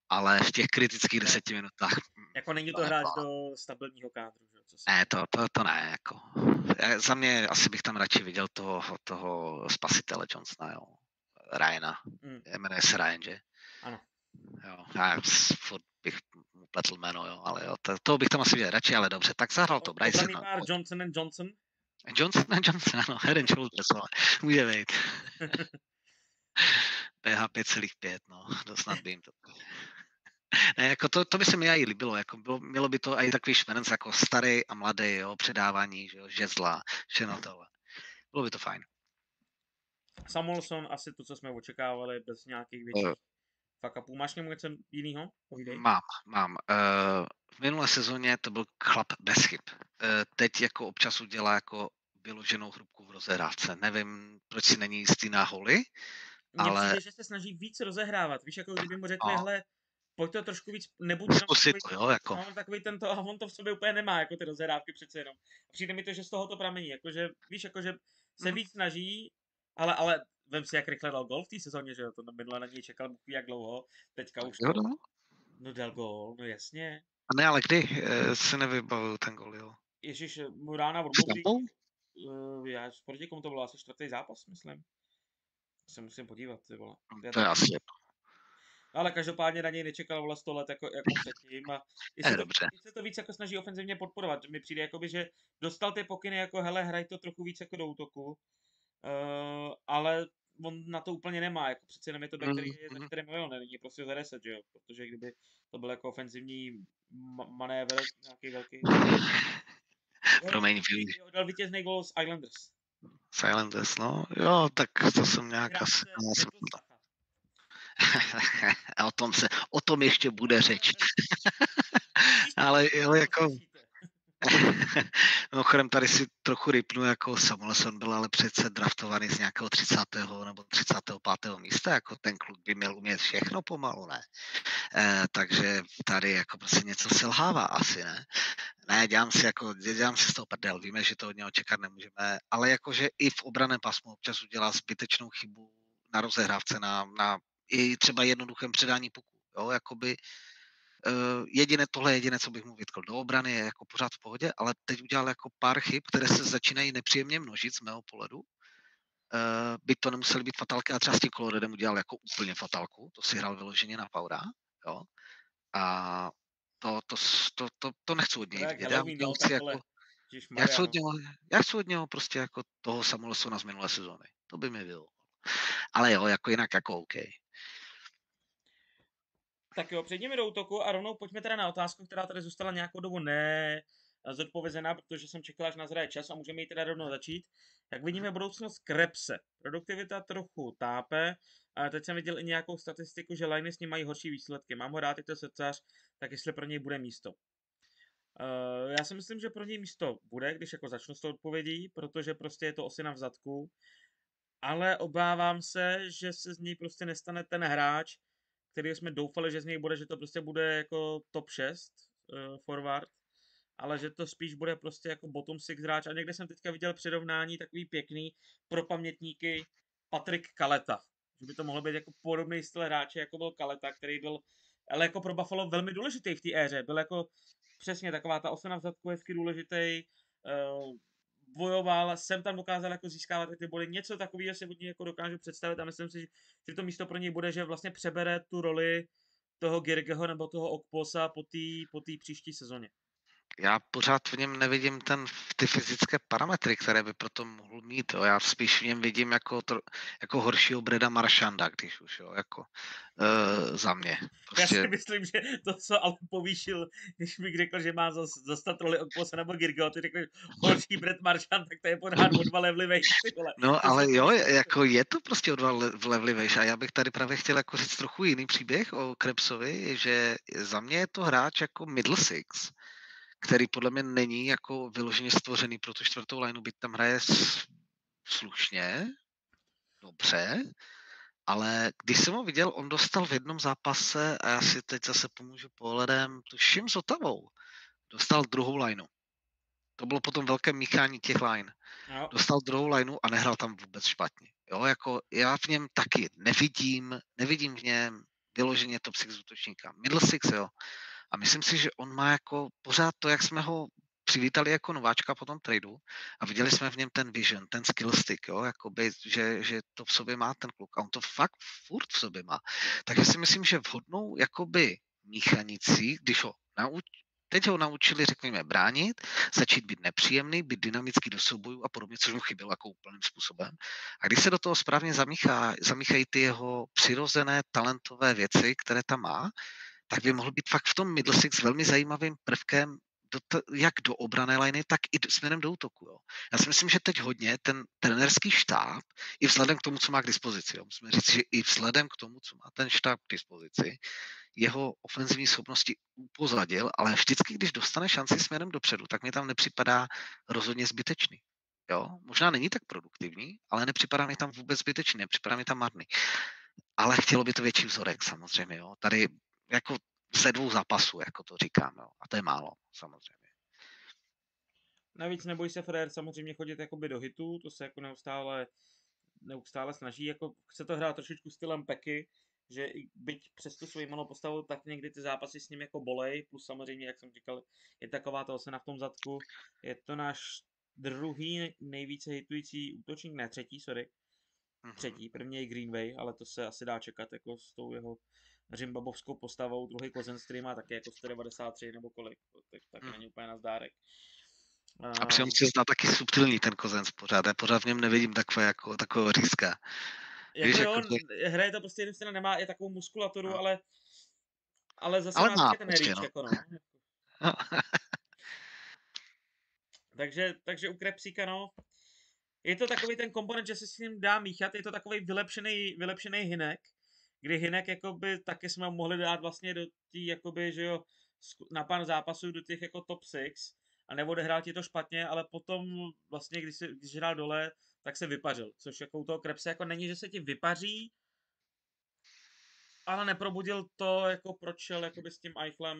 Ale v těch kritických deseti minutách... Jako není to hráč do stabilního kádru, že? Co ne, to, to, to ne, jako. Já, za mě asi bych tam radši viděl toho, toho spasitele Johnsona, jo. Ryana. Mm. Jmenuje se Ryan, že? Ano. Jo, já furt bych mu pletl jméno, jo, ale jo, to, to bych tam asi viděl radši, ale dobře. Tak zahrál to Bryson. No. Johnson and Johnson? Johnson and Johnson, ano, head and shoulders, ale může být. PH 5,5, no, to snad by jim to ne, jako to, to by se mi i líbilo, jako bylo, mělo by to i takový šmenec jako starý a mladý, jo, předávání, že jo, žezla, všechno tohle. Bylo by to fajn. Samuelson asi to, co jsme očekávali, bez nějakých větších uh, fuck upů. Máš němu něco jiného? Mám, mám. Uh, v minulé sezóně to byl chlap bez chyb. Uh, teď jako občas udělá jako vyloženou hrubku v rozehrávce. Nevím, proč si není jistý na holy, ale... Mně že se snaží víc rozehrávat. Víš, jako kdyby mu řekli, no. hele, pojď to trošku víc, nebuď Zkusit to, jo, jako. No, takový tento, a on to v sobě úplně nemá, jako ty rozhrávky přece jenom. Přijde mi to, že z toho to pramení, jakože, víš, jakože se mm. víc snaží, ale, ale vem si, jak rychle dal gol v té sezóně, že jo, to minule na něj čekal Bůh jak dlouho, teďka už jo, no. no dal gol, no jasně. A ne, ale kdy e, se nevybavil ten gol, jo? Ježíš, mu rána v uh, já proti komu to bylo asi čtvrtý zápas, myslím. Se musím podívat, ty vole. To je asi ale každopádně na něj nečekal vole 100 let jako, jako předtím a i se, to, i se to víc jako snaží ofenzivně podporovat. Mi přijde jakoby, že dostal ty pokyny jako hele, hraj to trochu víc jako do útoku, uh, ale on na to úplně nemá, jako přece jenom je to back, který je za 4 miliony, není prostě za 10, že jo, protože kdyby to byl jako ofenzivní manévr nějaký velký. Promiň. Dal vítězný gol z Islanders. Islanders, no. Jo, tak to jsem nějak asi... A o tom se, o tom ještě bude řeč. Ale jo, jako... Mimochodem tady si trochu rypnu, jako Samuelson byl ale přece draftovaný z nějakého 30. nebo 35. místa, jako ten kluk by měl umět všechno pomalu, ne? E, takže tady jako prostě něco selhává asi, ne? Ne, dělám si jako, dělám si z toho prdel, víme, že to od něho čekat nemůžeme, ale jakože i v obraném pasmu občas udělá zbytečnou chybu na rozehrávce, na, na i třeba jednoduchém předání puku, jo, jakoby Uh, jediné, tohle je jediné, co bych mu vytkl. Do obrany je jako pořád v pohodě, ale teď udělal jako pár chyb, které se začínají nepříjemně množit z mého pohledu. Uh, by to nemuseli být fatálky, a třeba s tím Koloredem udělal jako úplně fatálku, to si hrál vyloženě na Paura, jo. A to, to, to, to, to nechci od něj vidět. Já, chci jako, já, chci od něho, já chci od něho prostě jako toho Samuelsona z minulé sezóny. To by mi bylo. Ale jo, jako jinak jako OK. Tak jo, přejdeme do útoku a rovnou pojďme teda na otázku, která tady zůstala nějakou dobu ne zodpovězená, protože jsem čekal, až nazraje čas a můžeme ji teda rovnou začít. Jak vidíme budoucnost Krepse. Produktivita trochu tápe, a teď jsem viděl i nějakou statistiku, že Liney s ním mají horší výsledky. Mám ho rád to srdcař, tak jestli pro něj bude místo. Uh, já si myslím, že pro něj místo bude, když jako začnu s tou odpovědí, protože prostě je to osina v zadku. Ale obávám se, že se z něj prostě nestane ten hráč, který jsme doufali, že z něj bude, že to prostě bude jako top 6 uh, eh, forward, ale že to spíš bude prostě jako bottom 6 hráč. A někde jsem teďka viděl přirovnání takový pěkný pro pamětníky Patrik Kaleta. Že by to mohlo být jako podobný styl hráče, jako byl Kaleta, který byl ale jako pro Buffalo velmi důležitý v té éře. Byl jako přesně taková ta osena v zadku hezky důležitý, uh, bojoval, jsem tam dokázal jako získávat ty body, něco takového si od něj jako dokážu představit a myslím si, že to místo pro něj bude, že vlastně přebere tu roli toho Girgeho nebo toho Okposa po té po příští sezóně já pořád v něm nevidím ten, ty fyzické parametry, které by proto mohl mít. Jo. Já spíš v něm vidím jako, to, jako horšího Breda Maršanda, když už, jo, jako uh, za mě. Prostě... Já si prostě- myslím, že to, co ale povýšil, když mi řekl, že má zastat roli Okpose nebo Girgo, ty řekl, horší Brad Maršand, tak to je pořád o dva levely vejš, No, ale jo, jako je to prostě o dva levely vejš a já bych tady právě chtěl jako říct trochu jiný příběh o Krebsovi, že za mě je to hráč jako middle six, který podle mě není jako vyloženě stvořený pro tu čtvrtou lineu, byť tam hraje slušně, dobře, ale když jsem ho viděl, on dostal v jednom zápase, a já si teď zase pomůžu pohledem, tuším s Otavou, dostal druhou lineu. To bylo potom velké míchání těch line. No. Dostal druhou lineu a nehrál tam vůbec špatně. Jo, jako já v něm taky nevidím, nevidím v něm vyloženě top six útočníka. Middle six, jo. A myslím si, že on má jako pořád to, jak jsme ho přivítali jako nováčka po tom tradu a viděli jsme v něm ten vision, ten skill stick, jo, jakoby, že, že to v sobě má ten kluk a on to fakt furt v sobě má. Takže si myslím, že vhodnou jakoby míchanicí, když ho nauč, Teď ho naučili, řekněme, bránit, začít být nepříjemný, být dynamický do soubojů a podobně, což mu chybělo jako úplným způsobem. A když se do toho správně zamíchá, zamíchají ty jeho přirozené talentové věci, které tam má, tak by mohl být fakt v tom middle six velmi zajímavým prvkem do to, jak do obrané liney, tak i do, směrem do útoku. Jo. Já si myslím, že teď hodně ten trenerský štáb, i vzhledem k tomu, co má k dispozici, jo. musíme říct, že i vzhledem k tomu, co má ten štáb k dispozici, jeho ofenzivní schopnosti upozadil, ale vždycky, když dostane šanci směrem dopředu, tak mi tam nepřipadá rozhodně zbytečný. Jo? Možná není tak produktivní, ale nepřipadá mi tam vůbec zbytečný, nepřipadá mi tam marný. Ale chtělo by to větší vzorek samozřejmě. Jo? Tady jako ze dvou zápasů, jako to říkám, jo. A to je málo, samozřejmě. Navíc neboj se Frér samozřejmě chodit jakoby do hitu, to se jako neustále, neustále snaží, jako chce to hrát trošičku stylem Peky, že byť přes tu svoji malou postavu, tak někdy ty zápasy s ním jako bolej, plus samozřejmě, jak jsem říkal, je taková to osena v tom zadku. Je to náš druhý nejvíce hitující útočník, ne třetí, sorry. Mhm. Třetí, první je Greenway, ale to se asi dá čekat jako s tou jeho Řimbabovskou postavou, druhý Kozen, který má také jako 193 nebo kolik, tak, tak hmm. není úplně na zdárek. A přitom se zdá taky subtilní ten Kozenc pořád, já pořád v něm nevidím takové jako, takového řízka. Jako Víš, jo, jako, hraje to prostě jeden nemá je takovou muskulaturu, no. ale, ale zase ale má, má ten prostě, no. jako no. Takže, takže u Krepsíka, no, je to takový ten komponent, že se s ním dá míchat, je to takový vylepšený, vylepšený Hinek, kdy Hinek jakoby taky jsme mohli dát vlastně do tý, jakoby, že jo, na pár zápasů do těch jako top 6 a neodehrál ti to špatně, ale potom vlastně, když, si, když hrál dole, tak se vypařil, což jako u toho Krepse jako není, že se ti vypaří, ale neprobudil to, jako proč šel jakoby s tím Eichlem,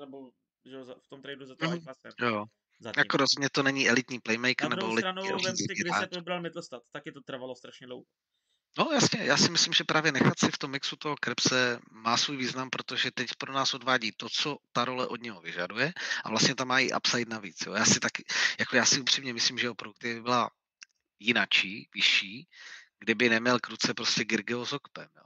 nebo že jo, v tom tradu za to Mhm, Eichlem. Jo, Zatím. jako rozhodně to není elitní playmaker Na nebo druhou elitní stranu, vem si, elitní kdy se hráč. probral Mittelstadt, taky to trvalo strašně dlouho. No jasně, já si myslím, že právě nechat si v tom mixu toho Krebse má svůj význam, protože teď pro nás odvádí to, co ta role od něho vyžaduje a vlastně tam má i upside navíc. Jo. Já si taky, jako já si upřímně myslím, že jeho produkty by byla jinačí, vyšší, kdyby neměl k ruce prostě Girgeo s Okpem. Jo.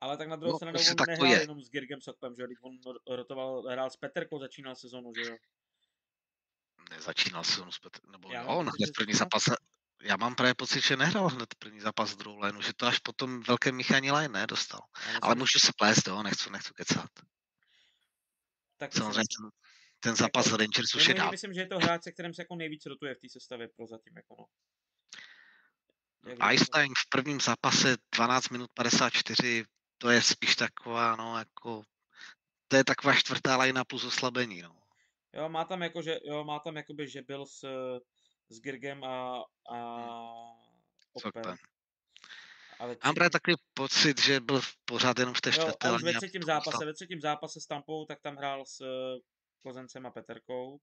Ale tak na druhou No, stranu prostě on tak to nehrál je. jenom s Girgem Sokpem, že teď on rotoval, hrál s Peterkou, začínal sezonu, že jo. Nezačínal sezonu s Petr, nebo Já jo, on hned první zápas, já mám právě pocit, že nehrál hned první zápas s druhou lineu, že to až potom velké Michani line ne, dostal. Ale můžu se plést, jo, nechci, nechci kecat. taky si Samozřejmě ten, ten zápas Jako, Rangers už je dál. myslím, že je to hráč, se kterým se jako nejvíc rotuje v té sestavě prozatím, jako no. To- Einstein v prvním zápase 12 minut 54, to je spíš taková, no, jako, to je taková čtvrtá lajna plus oslabení, no. Jo, má tam jako, že, jo, má tam jakoby, že byl s, s Girgem a, a Opem. Okpem. Ale Mám právě takový pocit, že byl pořád jenom v té jo, čtvrté už ve třetím zápase, ve třetím zápase s Tampou, tak tam hrál s eh, Kozencem a Peterkou.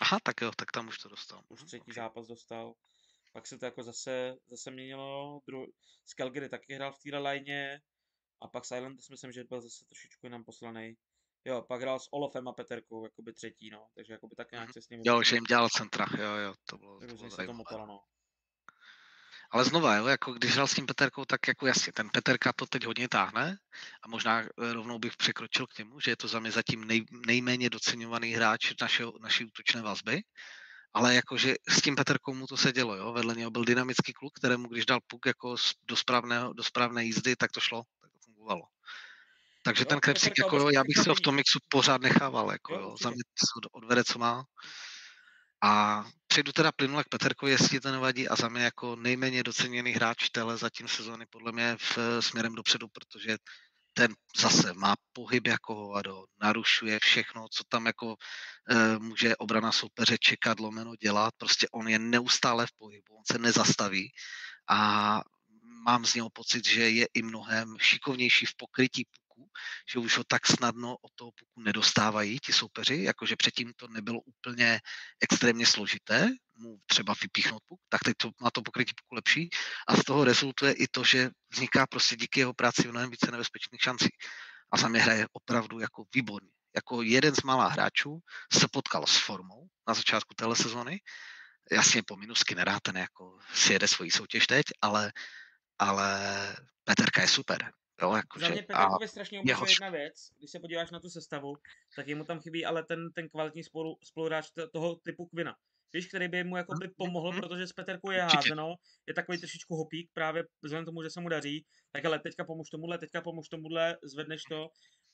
Aha, tak jo, tak tam už to dostal. už Mhm, třetí ok. zápas dostal. Pak se to jako zase, zase měnilo. Dru... S Calgary taky hrál v téhle lajně. A pak s Islanders myslím, že byl zase trošičku jinam poslaný. Jo, pak hrál s Olofem a Peterkou, jakoby třetí, no. Takže jakoby tak nějak se s ním... Jo, že jim dělal centra, jo, jo, to bylo, to různě bylo se to motalo, no. Ale znova, jo, jako když hrál s tím Peterkou, tak jako jasně, ten Peterka to teď hodně táhne a možná eh, rovnou bych překročil k němu, že je to za mě zatím nej, nejméně doceňovaný hráč našeho, naší útočné vazby, ale jakože s tím Peterkou mu to se dělo, jo, vedle něho byl dynamický kluk, kterému když dal puk jako do, správného, do správné jízdy, tak to šlo, tak to fungovalo. Takže ten Krebsík, Peterka jako jo, já bych se ho v tom mixu pořád nechával, jako Jo, za mě odvede, co má. A přejdu teda plynule k Peterkovi, jestli to nevadí, a za mě jako nejméně doceněný hráč téhle zatím sezóny podle mě v, směrem dopředu, protože ten zase má pohyb jako hovado, narušuje všechno, co tam jako e, může obrana soupeře čekat, lomeno dělat, prostě on je neustále v pohybu, on se nezastaví. A mám z něho pocit, že je i mnohem šikovnější v pokrytí puku, že už ho tak snadno od toho puku nedostávají ti soupeři, jakože předtím to nebylo úplně extrémně složité mu třeba vypíchnout puk, tak teď to má to pokrytí puku lepší a z toho rezultuje i to, že vzniká prostě díky jeho práci mnohem více nebezpečných šancí. A za mě hraje opravdu jako výborně. Jako jeden z mála hráčů se potkal s formou na začátku téhle sezony, jasně po minus Skinnera, ten jako si jede svoji soutěž teď, ale, ale Peterka je super. Jo, Za jakože, mě a Peterkovi strašně š- jedna věc, když se podíváš na tu sestavu, tak jemu tam chybí ale ten, ten kvalitní spolu, spoluhráč toho typu Kvina. Víš, který by mu jakoby pomohl, mhm. protože s Peterkou je házeno, je takový trošičku hopík, právě vzhledem tomu, že se mu daří, tak ale teďka pomož tomuhle, teďka pomož tomuhle, zvedneš to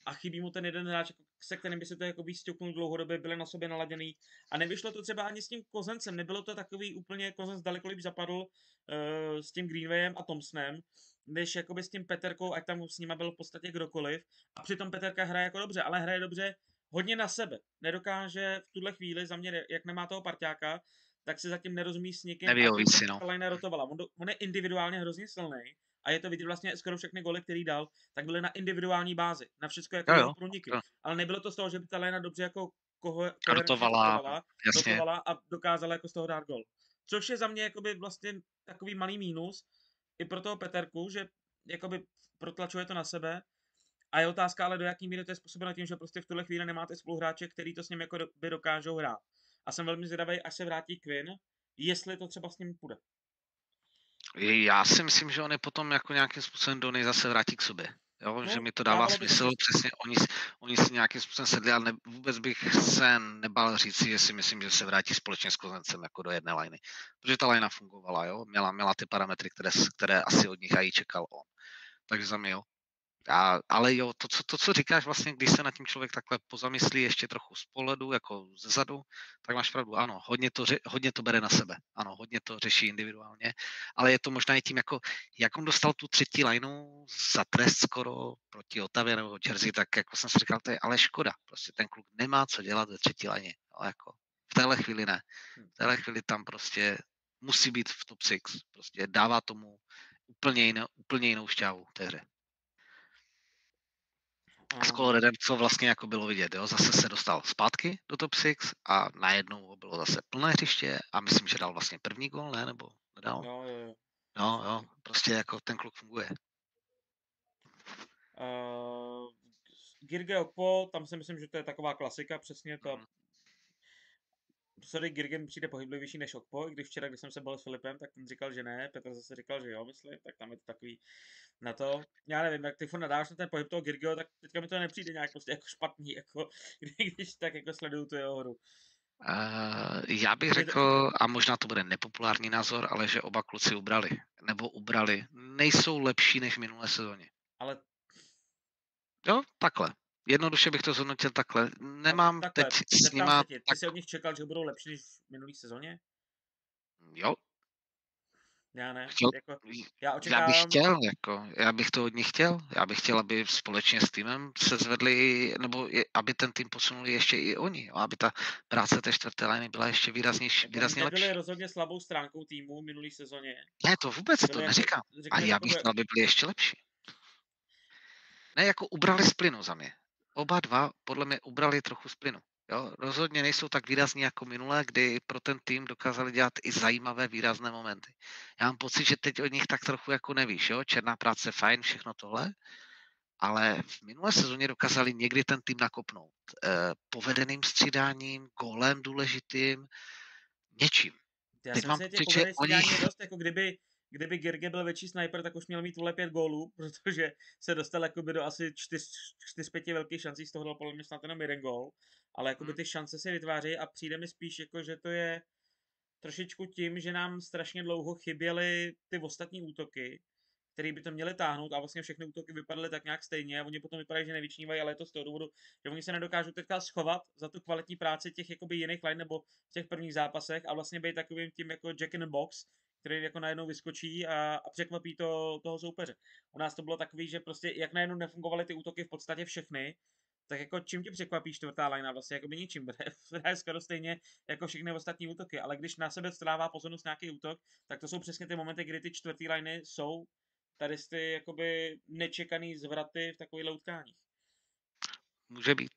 a chybí mu ten jeden hráč, jako se kterým by se to jako stěuknul dlouhodobě, byli na sobě naladěný. A nevyšlo to třeba ani s tím Kozencem, nebylo to takový úplně, Kozenc daleko líp zapadl uh, s tím Greenwayem a Thompsonem, než jakoby s tím Peterkou, ať tam s nima byl v podstatě kdokoliv. A přitom Peterka hraje jako dobře, ale hraje dobře hodně na sebe. Nedokáže v tuhle chvíli, za mě, jak nemá toho parťáka, tak se zatím nerozumí s někým. Nevyhoví si, no. rotovala. On, do, on je individuálně hrozně silný a je to vidět vlastně skoro všechny goly, který dal, tak byly na individuální bázi. Na všechno jako Jo, průniky. jo. Ale nebylo to z toho, že by ta line dobře jako koho, Rotovala, jasně. rotovala a dokázala jako z toho dát gol. Což je za mě jakoby vlastně takový malý mínus i pro toho Peterku, že jakoby protlačuje to na sebe a je otázka ale do jaký míry to je způsobeno tím, že prostě v tuhle chvíli nemáte spoluhráče, který to s ním jako do- by dokážou hrát. A jsem velmi zvědavý, až se vrátí Quinn, jestli to třeba s ním půjde. Já si myslím, že on je potom jako nějakým způsobem Dony zase vrátí k sobě. Jo, No, že mi to dává by to smysl, přesně, oni, oni si nějakým způsobem sedli, ale ne, vůbec bych se nebal říci, že si myslím, že se vrátí společně s Kozencem jako do jedné liny. Protože ta lina fungovala, jo, měla, měla ty parametry, které, které asi od nich i čekal on. Takže za mě jo. A, ale jo, to co, to, co říkáš vlastně, když se nad tím člověk takhle pozamyslí ještě trochu z pohledu, jako ze zadu, tak máš pravdu, ano, hodně to, ře, hodně to bere na sebe, ano, hodně to řeší individuálně, ale je to možná i tím, jako, jak on dostal tu třetí lineu za trest skoro proti Otavě nebo Jersey, tak jako jsem si říkal, to je ale škoda, prostě ten kluk nemá co dělat ve třetí lině, ale jako. V téhle chvíli ne, v téhle chvíli tam prostě musí být v top 6, prostě dává tomu úplně jinou, úplně jinou šťávu té hře s Coloredem, co vlastně jako bylo vidět, jo? zase se dostal zpátky do top 6 a najednou bylo zase plné hřiště a myslím, že dal vlastně první gol, ne, nebo nedal? Jo, jo, jo. No, jo, prostě jako ten kluk funguje. Uh, Girge Okpo, tam si myslím, že to je taková klasika, přesně to, mm sorry, Girgen přijde pohyblivější než Okpo, i když včera, když jsem se bavil s Filipem, tak ten říkal, že ne, Petr zase říkal, že jo, myslím, tak tam je to takový na to. Já nevím, jak ty furt nadáváš na ten pohyb toho Girgio, tak teďka mi to nepřijde nějak prostě jako špatný, jako když tak jako sleduju tu jeho hru. Uh, já bych řekl, a možná to bude nepopulární názor, ale že oba kluci ubrali. Nebo ubrali. Nejsou lepší než v minulé sezóně. Ale... Jo, takhle. Jednoduše bych to zhodnotil takhle. Nemám takhle, teď s nima... Tě, ty tak... jsi od nich čekal, že budou lepší než v minulý sezóně? Jo. Já ne. Chtěl, jako, já, očekávám... já bych chtěl, jako, já bych to od nich chtěl. Já bych chtěl, aby společně s týmem se zvedli, nebo je, aby ten tým posunuli ještě i oni, jo, aby ta práce té čtvrté liny byla ještě výraznější, výrazně lepší. byly rozhodně slabou stránkou týmu v minulý sezóně. Ne, to vůbec byli to jako, neříkám. A já bych chtěl, aby byli ještě lepší. Ne, jako ubrali z plynu za mě oba dva podle mě ubrali trochu z plynu. Jo, rozhodně nejsou tak výrazní jako minule, kdy pro ten tým dokázali dělat i zajímavé výrazné momenty. Já mám pocit, že teď od nich tak trochu jako nevíš, jo? černá práce, fajn, všechno tohle, ale v minulé sezóně dokázali někdy ten tým nakopnout. Eh, povedeným střídáním, golem důležitým, něčím. Já teď mám pocit, že oni... dost, jako kdyby kdyby Girge byl větší sniper, tak už měl mít vole pět gólů, protože se dostal jakoby do asi čtyř, čtyř pěti velkých šancí, z toho dal podle mě snad jenom jeden gól, ale jakoby hmm. ty šance se vytváří a přijde mi spíš jako, že to je trošičku tím, že nám strašně dlouho chyběly ty ostatní útoky, který by to měli táhnout a vlastně všechny útoky vypadaly tak nějak stejně a oni potom vypadají, že nevyčnívají, ale je to z toho důvodu, že oni se nedokážou teďka schovat za tu kvalitní práci těch jakoby jiných line nebo v těch prvních zápasech a vlastně být takovým tím jako Jack in the box, který jako najednou vyskočí a, a překvapí to, toho soupeře. U nás to bylo takový, že prostě jak najednou nefungovaly ty útoky v podstatě všechny, tak jako čím tě překvapí čtvrtá lajna vlastně jako by ničím, je skoro stejně jako všechny ostatní útoky, ale když na sebe strává pozornost nějaký útok, tak to jsou přesně ty momenty, kdy ty čtvrtý lajny jsou tady ty jakoby nečekaný zvraty v takových utkáních. Může být.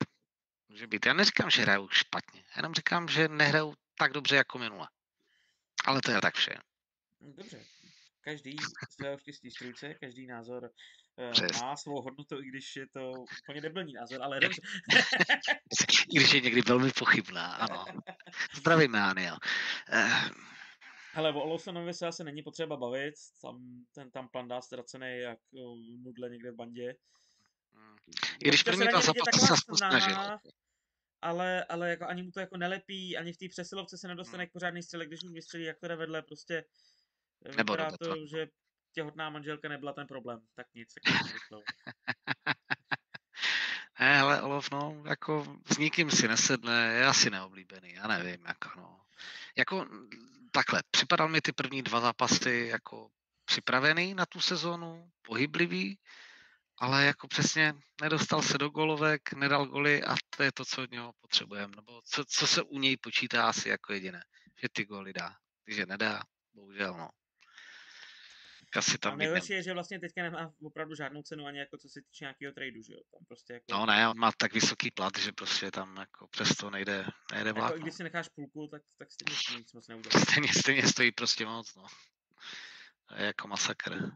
Může být. Já neříkám, že hrajou špatně, jenom říkám, že nehrajou tak dobře jako minule. Ale to je tak vše. Dobře. Každý svého štěstí strůjce, každý názor uh, má svou hodnotu, i když je to úplně debilní názor, ale dobře. I když je někdy velmi pochybná, ano. Zdravíme, Anio. Uh, Hele, o Olsonovi se asi není potřeba bavit, tam, ten tam plan dá ztracený jak nudle někde v bandě. I když první ta zápas se snažil. Ale, ale jako ani mu to jako nelepí, ani v té přesilovce se nedostane hmm. k pořádný střele, když už vystřelí jak teda vedle, prostě nebo Vypadá to, to, že těhotná manželka nebyla ten problém. Tak nic, tak Ne, ale Olof, no, jako s nikým si nesedne, je asi neoblíbený, já nevím, jako no. Jako takhle, připadal mi ty první dva zápasy jako připravený na tu sezonu, pohyblivý, ale jako přesně nedostal se do golovek, nedal goly a to je to, co od něho potřebujeme, nebo co, co se u něj počítá asi jako jediné, že ty goly dá. Když je nedá, bohužel, no asi tam a nejhorší je, že vlastně teďka nemá opravdu žádnou cenu ani jako co se týče nějakého tradu, že jo? Tam prostě jako... No ne, on má tak vysoký plat, že prostě tam jako přesto nejde, nejde vlák. Jako, když si necháš půlku, tak, tak stejně nic moc neudělá. Stejně, stejně stojí prostě moc, no. To je jako masakr.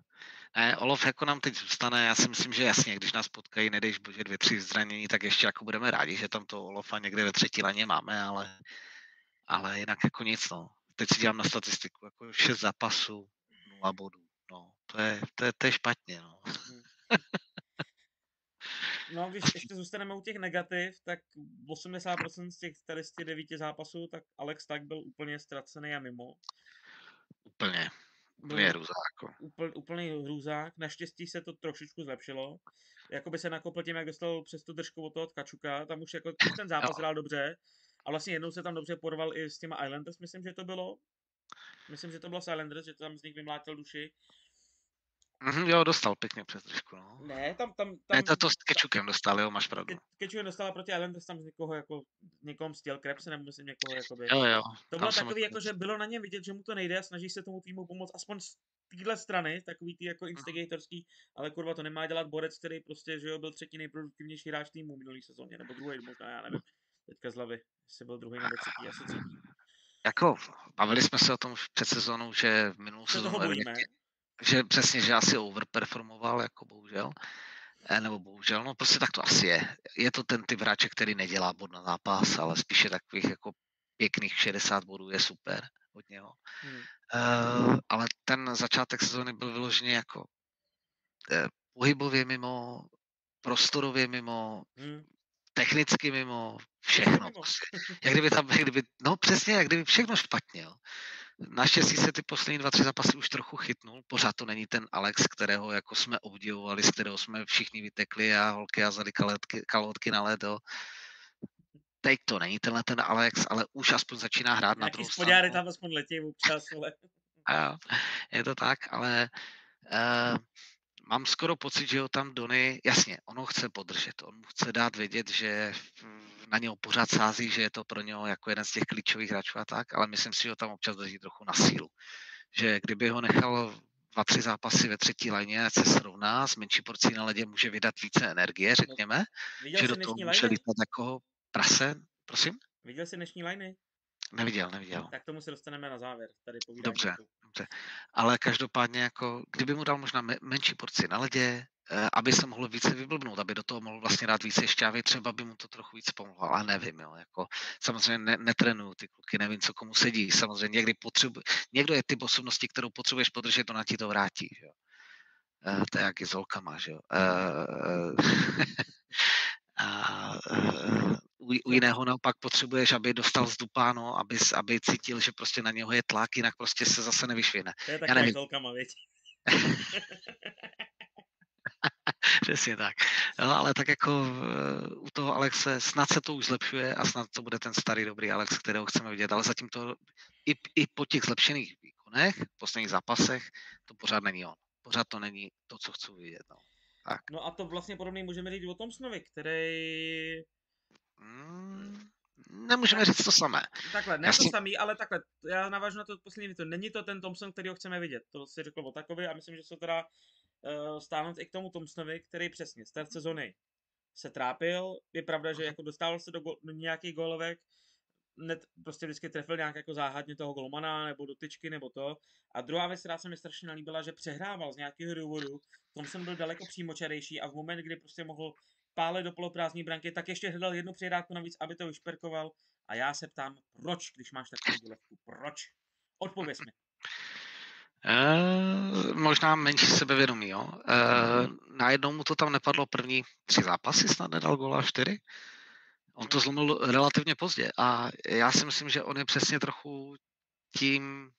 Ne, Olof jako nám teď zůstane, já si myslím, že jasně, když nás potkají, nedejš bože dvě, tři zranění, tak ještě jako budeme rádi, že tam to Olofa někde ve třetí laně máme, ale, ale jinak jako nic, no. Teď si dělám na statistiku, jako šest zápasů, nula bodů. To je, to je, to je špatně, no. Mhm. No, když ještě zůstaneme u těch negativ, tak 80% z těch tady z těch devíti zápasů, tak Alex tak byl úplně ztracený a mimo. Úplně. To je hrůzák. Jako. Úpl, úplný hrůzák. Naštěstí se to trošičku zlepšilo. Jakoby se nakopl tím, jak dostal přes tu držku od toho Tkačuka. Tam už jako ten zápas hrál dobře. A vlastně jednou se tam dobře porval i s těma Islanders, myslím, že to bylo. Myslím, že to bylo Islanders, že tam z nich vymlátil duši. Mm-hmm, jo, dostal pěkně přes držku, no. Ne, tam, tam, tam Ne, to, to s Kečukem dostal, jo, máš pravdu. Ke, Kečukem dostala proti Islanders tam z někoho jako, někom stěl Krebs, nebo myslím někoho jakoby. Jo, jo. To bylo takový, jako, že bylo na něm vidět, že mu to nejde a snaží se tomu týmu pomoct aspoň z téhle strany, takový ty jako instigatorský, ale kurva to nemá dělat borec, který prostě, že jo, byl třetí nejproduktivnější hráč týmu minulý sezóně, nebo druhý možná, já nevím, teďka z hlavy, jestli byl druhý nebo třetí, asi třetí. Jako, bavili jsme se o tom před sezónou, že v minulou sezónu že přesně, že asi overperformoval, jako bohužel. E, nebo bohužel, no prostě tak to asi je. Je to ten typ hráče, který nedělá bod na zápas, ale spíše takových jako pěkných 60 bodů je super od něho. Hmm. Uh, ale ten začátek sezóny byl vyloženě jako uh, pohybově mimo, prostorově mimo, hmm. technicky mimo, všechno. Prostě. Jak kdyby tam, jak kdyby, no přesně, jak kdyby všechno špatně. Jo. Naštěstí se ty poslední dva, tři zápasy už trochu chytnul. Pořád to není ten Alex, kterého jako jsme obdivovali, z kterého jsme všichni vytekli a holky a zali kalotky, kalotky na ledo. Teď to není tenhle ten Alex, ale už aspoň začíná hrát Nějaký na druhou stranu. tam aspoň letí občas, ale... A je to tak, ale uh, mám skoro pocit, že ho tam Dony, jasně, on ho chce podržet, on mu chce dát vědět, že na něho pořád sází, že je to pro něho jako jeden z těch klíčových hráčů a tak, ale myslím si, že ho tam občas drží trochu na sílu. Že kdyby ho nechal dva, tři zápasy ve třetí lajně, ať se srovná, s menší porcí na ledě může vydat více energie, řekněme, Viděl že do toho může lítat jako prase, prosím? Viděl jsi dnešní lajny? Neviděl, neviděl. Tak tomu se dostaneme na závěr. Tady dobře, dobře. Ale každopádně, jako, kdyby mu dal možná me- menší porci na ledě, aby se mohl více vyblbnout, aby do toho mohl vlastně dát více šťávy, třeba by mu to trochu víc pomohlo, ale nevím, jo, jako, samozřejmě ne, netrenuju ty kluky, nevím, co komu sedí, samozřejmě někdy potřebuji, někdo je typ osobnosti, kterou potřebuješ podržet, ona ti to vrátí, jo. Uh, to je jak i s holkama, že jo. Uh, a, u, u jiného naopak potřebuješ, aby dostal z dupáno, aby, aby cítil, že prostě na něho je tlak, jinak prostě se zase nevyšvihne. To je takový holkama, věď. Přesně tak. No, ale tak jako uh, u toho Alexe snad se to už zlepšuje a snad to bude ten starý dobrý Alex, kterého chceme vidět, ale zatím to i, i po těch zlepšených výkonech, v posledních zápasech, to pořád není on. Pořád to není to, co chci vidět. No. Tak. no a to vlastně podobně můžeme říct o Tomsonovi, který Hmm, nemůžeme říct to samé. Takhle, ne to samý, ale takhle, já navážu na to poslední to. Není to ten Thompson, který ho chceme vidět. To si řekl o takový a myslím, že se teda stáhnout i k tomu Thompsonovi, který přesně té sezony se trápil. Je pravda, že jako dostával se do, go, do nějakých golovek, net, prostě vždycky trefil nějak jako záhadně toho golmana, nebo do tyčky, nebo to. A druhá věc, která se mi strašně nalíbila, že přehrával z nějakého důvodu. Thompson byl daleko přímočarejší a v moment, kdy prostě mohl pále do poloprázdní branky, tak ještě hledal jednu přihrávku navíc, aby to vyšperkoval. A já se ptám, proč, když máš takovou důlevku, proč? Odpověz mi. Uh, možná menší sebevědomí, jo. Uh, najednou mu to tam nepadlo první tři zápasy, snad nedal gola čtyři. On to zlomil relativně pozdě a já si myslím, že on je přesně trochu tím,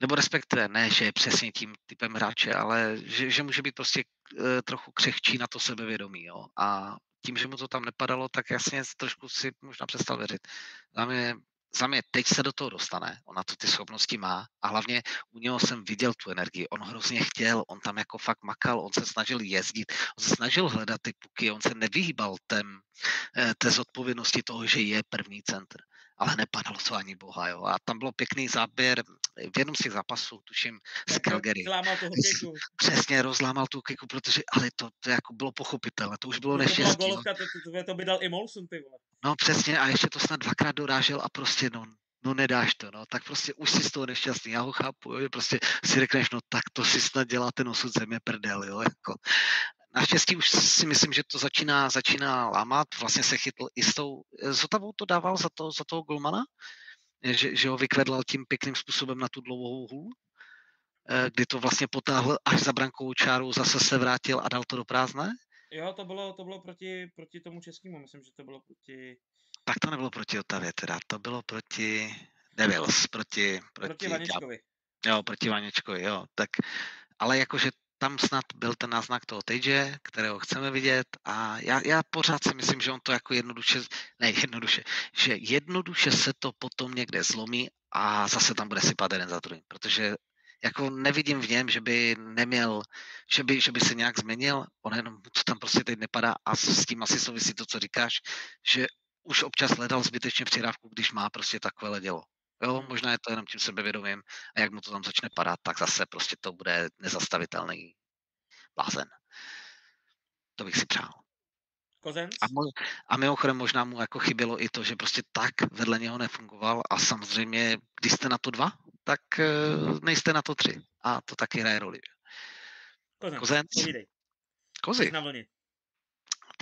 nebo respektive ne, že je přesně tím typem hráče, ale že, že může být prostě e, trochu křehčí na to sebevědomí. Jo? A tím, že mu to tam nepadalo, tak jasně trošku si možná přestal věřit. Za mě, za mě teď se do toho dostane, on na to ty schopnosti má a hlavně u něho jsem viděl tu energii, on hrozně chtěl, on tam jako fakt makal, on se snažil jezdit, on se snažil hledat ty puky, on se nevyhýbal tém, e, té zodpovědnosti toho, že je první centr ale nepadalo to ani boha, jo. A tam bylo pěkný záběr v jednom z těch zápasů, tuším, z Calgary. Přesně, rozlámal tu kiku, protože, ale to, to jako bylo pochopitelné, to už bylo neštěstí. To, golovka, to, to, to, to, by dal i Molson, ty vole. No přesně, a ještě to snad dvakrát dorážel a prostě, no, no nedáš to, no, tak prostě už si z toho nešťastný, já ho chápu, jo, prostě si řekneš, no tak to si snad dělá ten osud země prdel, jo, jako. Naštěstí už si myslím, že to začíná, začíná lámat. Vlastně se chytl i s tou, s Otavou to dával za, to, za toho golmana, že, že ho vykvedlal tím pěkným způsobem na tu dlouhou hůl, eh, kdy to vlastně potáhl až za brankovou čáru, zase se vrátil a dal to do prázdné. Jo, to bylo, to bylo proti, proti tomu českému, myslím, že to bylo proti... Tak to nebylo proti Otavě teda, to bylo proti Devils, proti... Proti, proti Vaničkovi. Jo, proti Vaněčkovi, jo. Tak, ale jakože tam snad byl ten náznak toho Tejže, kterého chceme vidět a já, já pořád si myslím, že on to jako jednoduše, ne jednoduše, že jednoduše se to potom někde zlomí a zase tam bude sypat jeden za druhým, protože jako nevidím v něm, že by neměl, že by, že by se nějak změnil, on jenom to tam prostě teď nepadá a s tím asi souvisí to, co říkáš, že už občas hledal zbytečně přirávku, když má prostě takové dělo. Jo, možná je to jenom tím sebevědomím a jak mu to tam začne padat, tak zase prostě to bude nezastavitelný blázen. To bych si přál. Kozenc? A, mo- a mimochodem možná mu jako chybělo i to, že prostě tak vedle něho nefungoval a samozřejmě, když jste na to dva, tak uh, nejste na to tři. A to taky hraje roli. Kozenc, Kozenc. povídej. Kozy. Na vlně.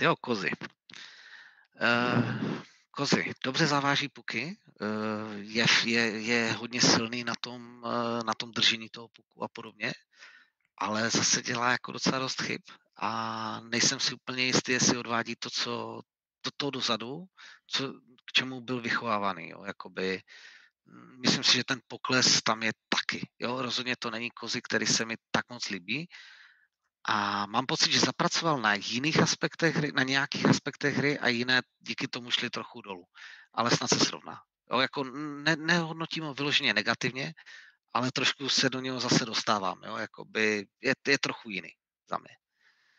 Jo, kozy. Uh, kozy. Dobře zaváží puky. Uh, je, je, je hodně silný na tom, uh, na tom držení toho puku a podobně. Ale zase dělá jako docela dost chyb a nejsem si úplně jistý, jestli odvádí to, co to, to dozadu, co, k čemu byl vychovávaný. Jo. Jakoby, mm, myslím si, že ten pokles tam je taky. Jo. Rozhodně to není kozy, který se mi tak moc líbí. A mám pocit, že zapracoval na jiných aspektech hry, na nějakých aspektech hry a jiné díky tomu šli trochu dolů. Ale snad se srovná. Jo, jako ne, nehodnotím ho vyloženě negativně, ale trošku se do něho zase dostávám. Jo, jakoby je, je trochu jiný za mě.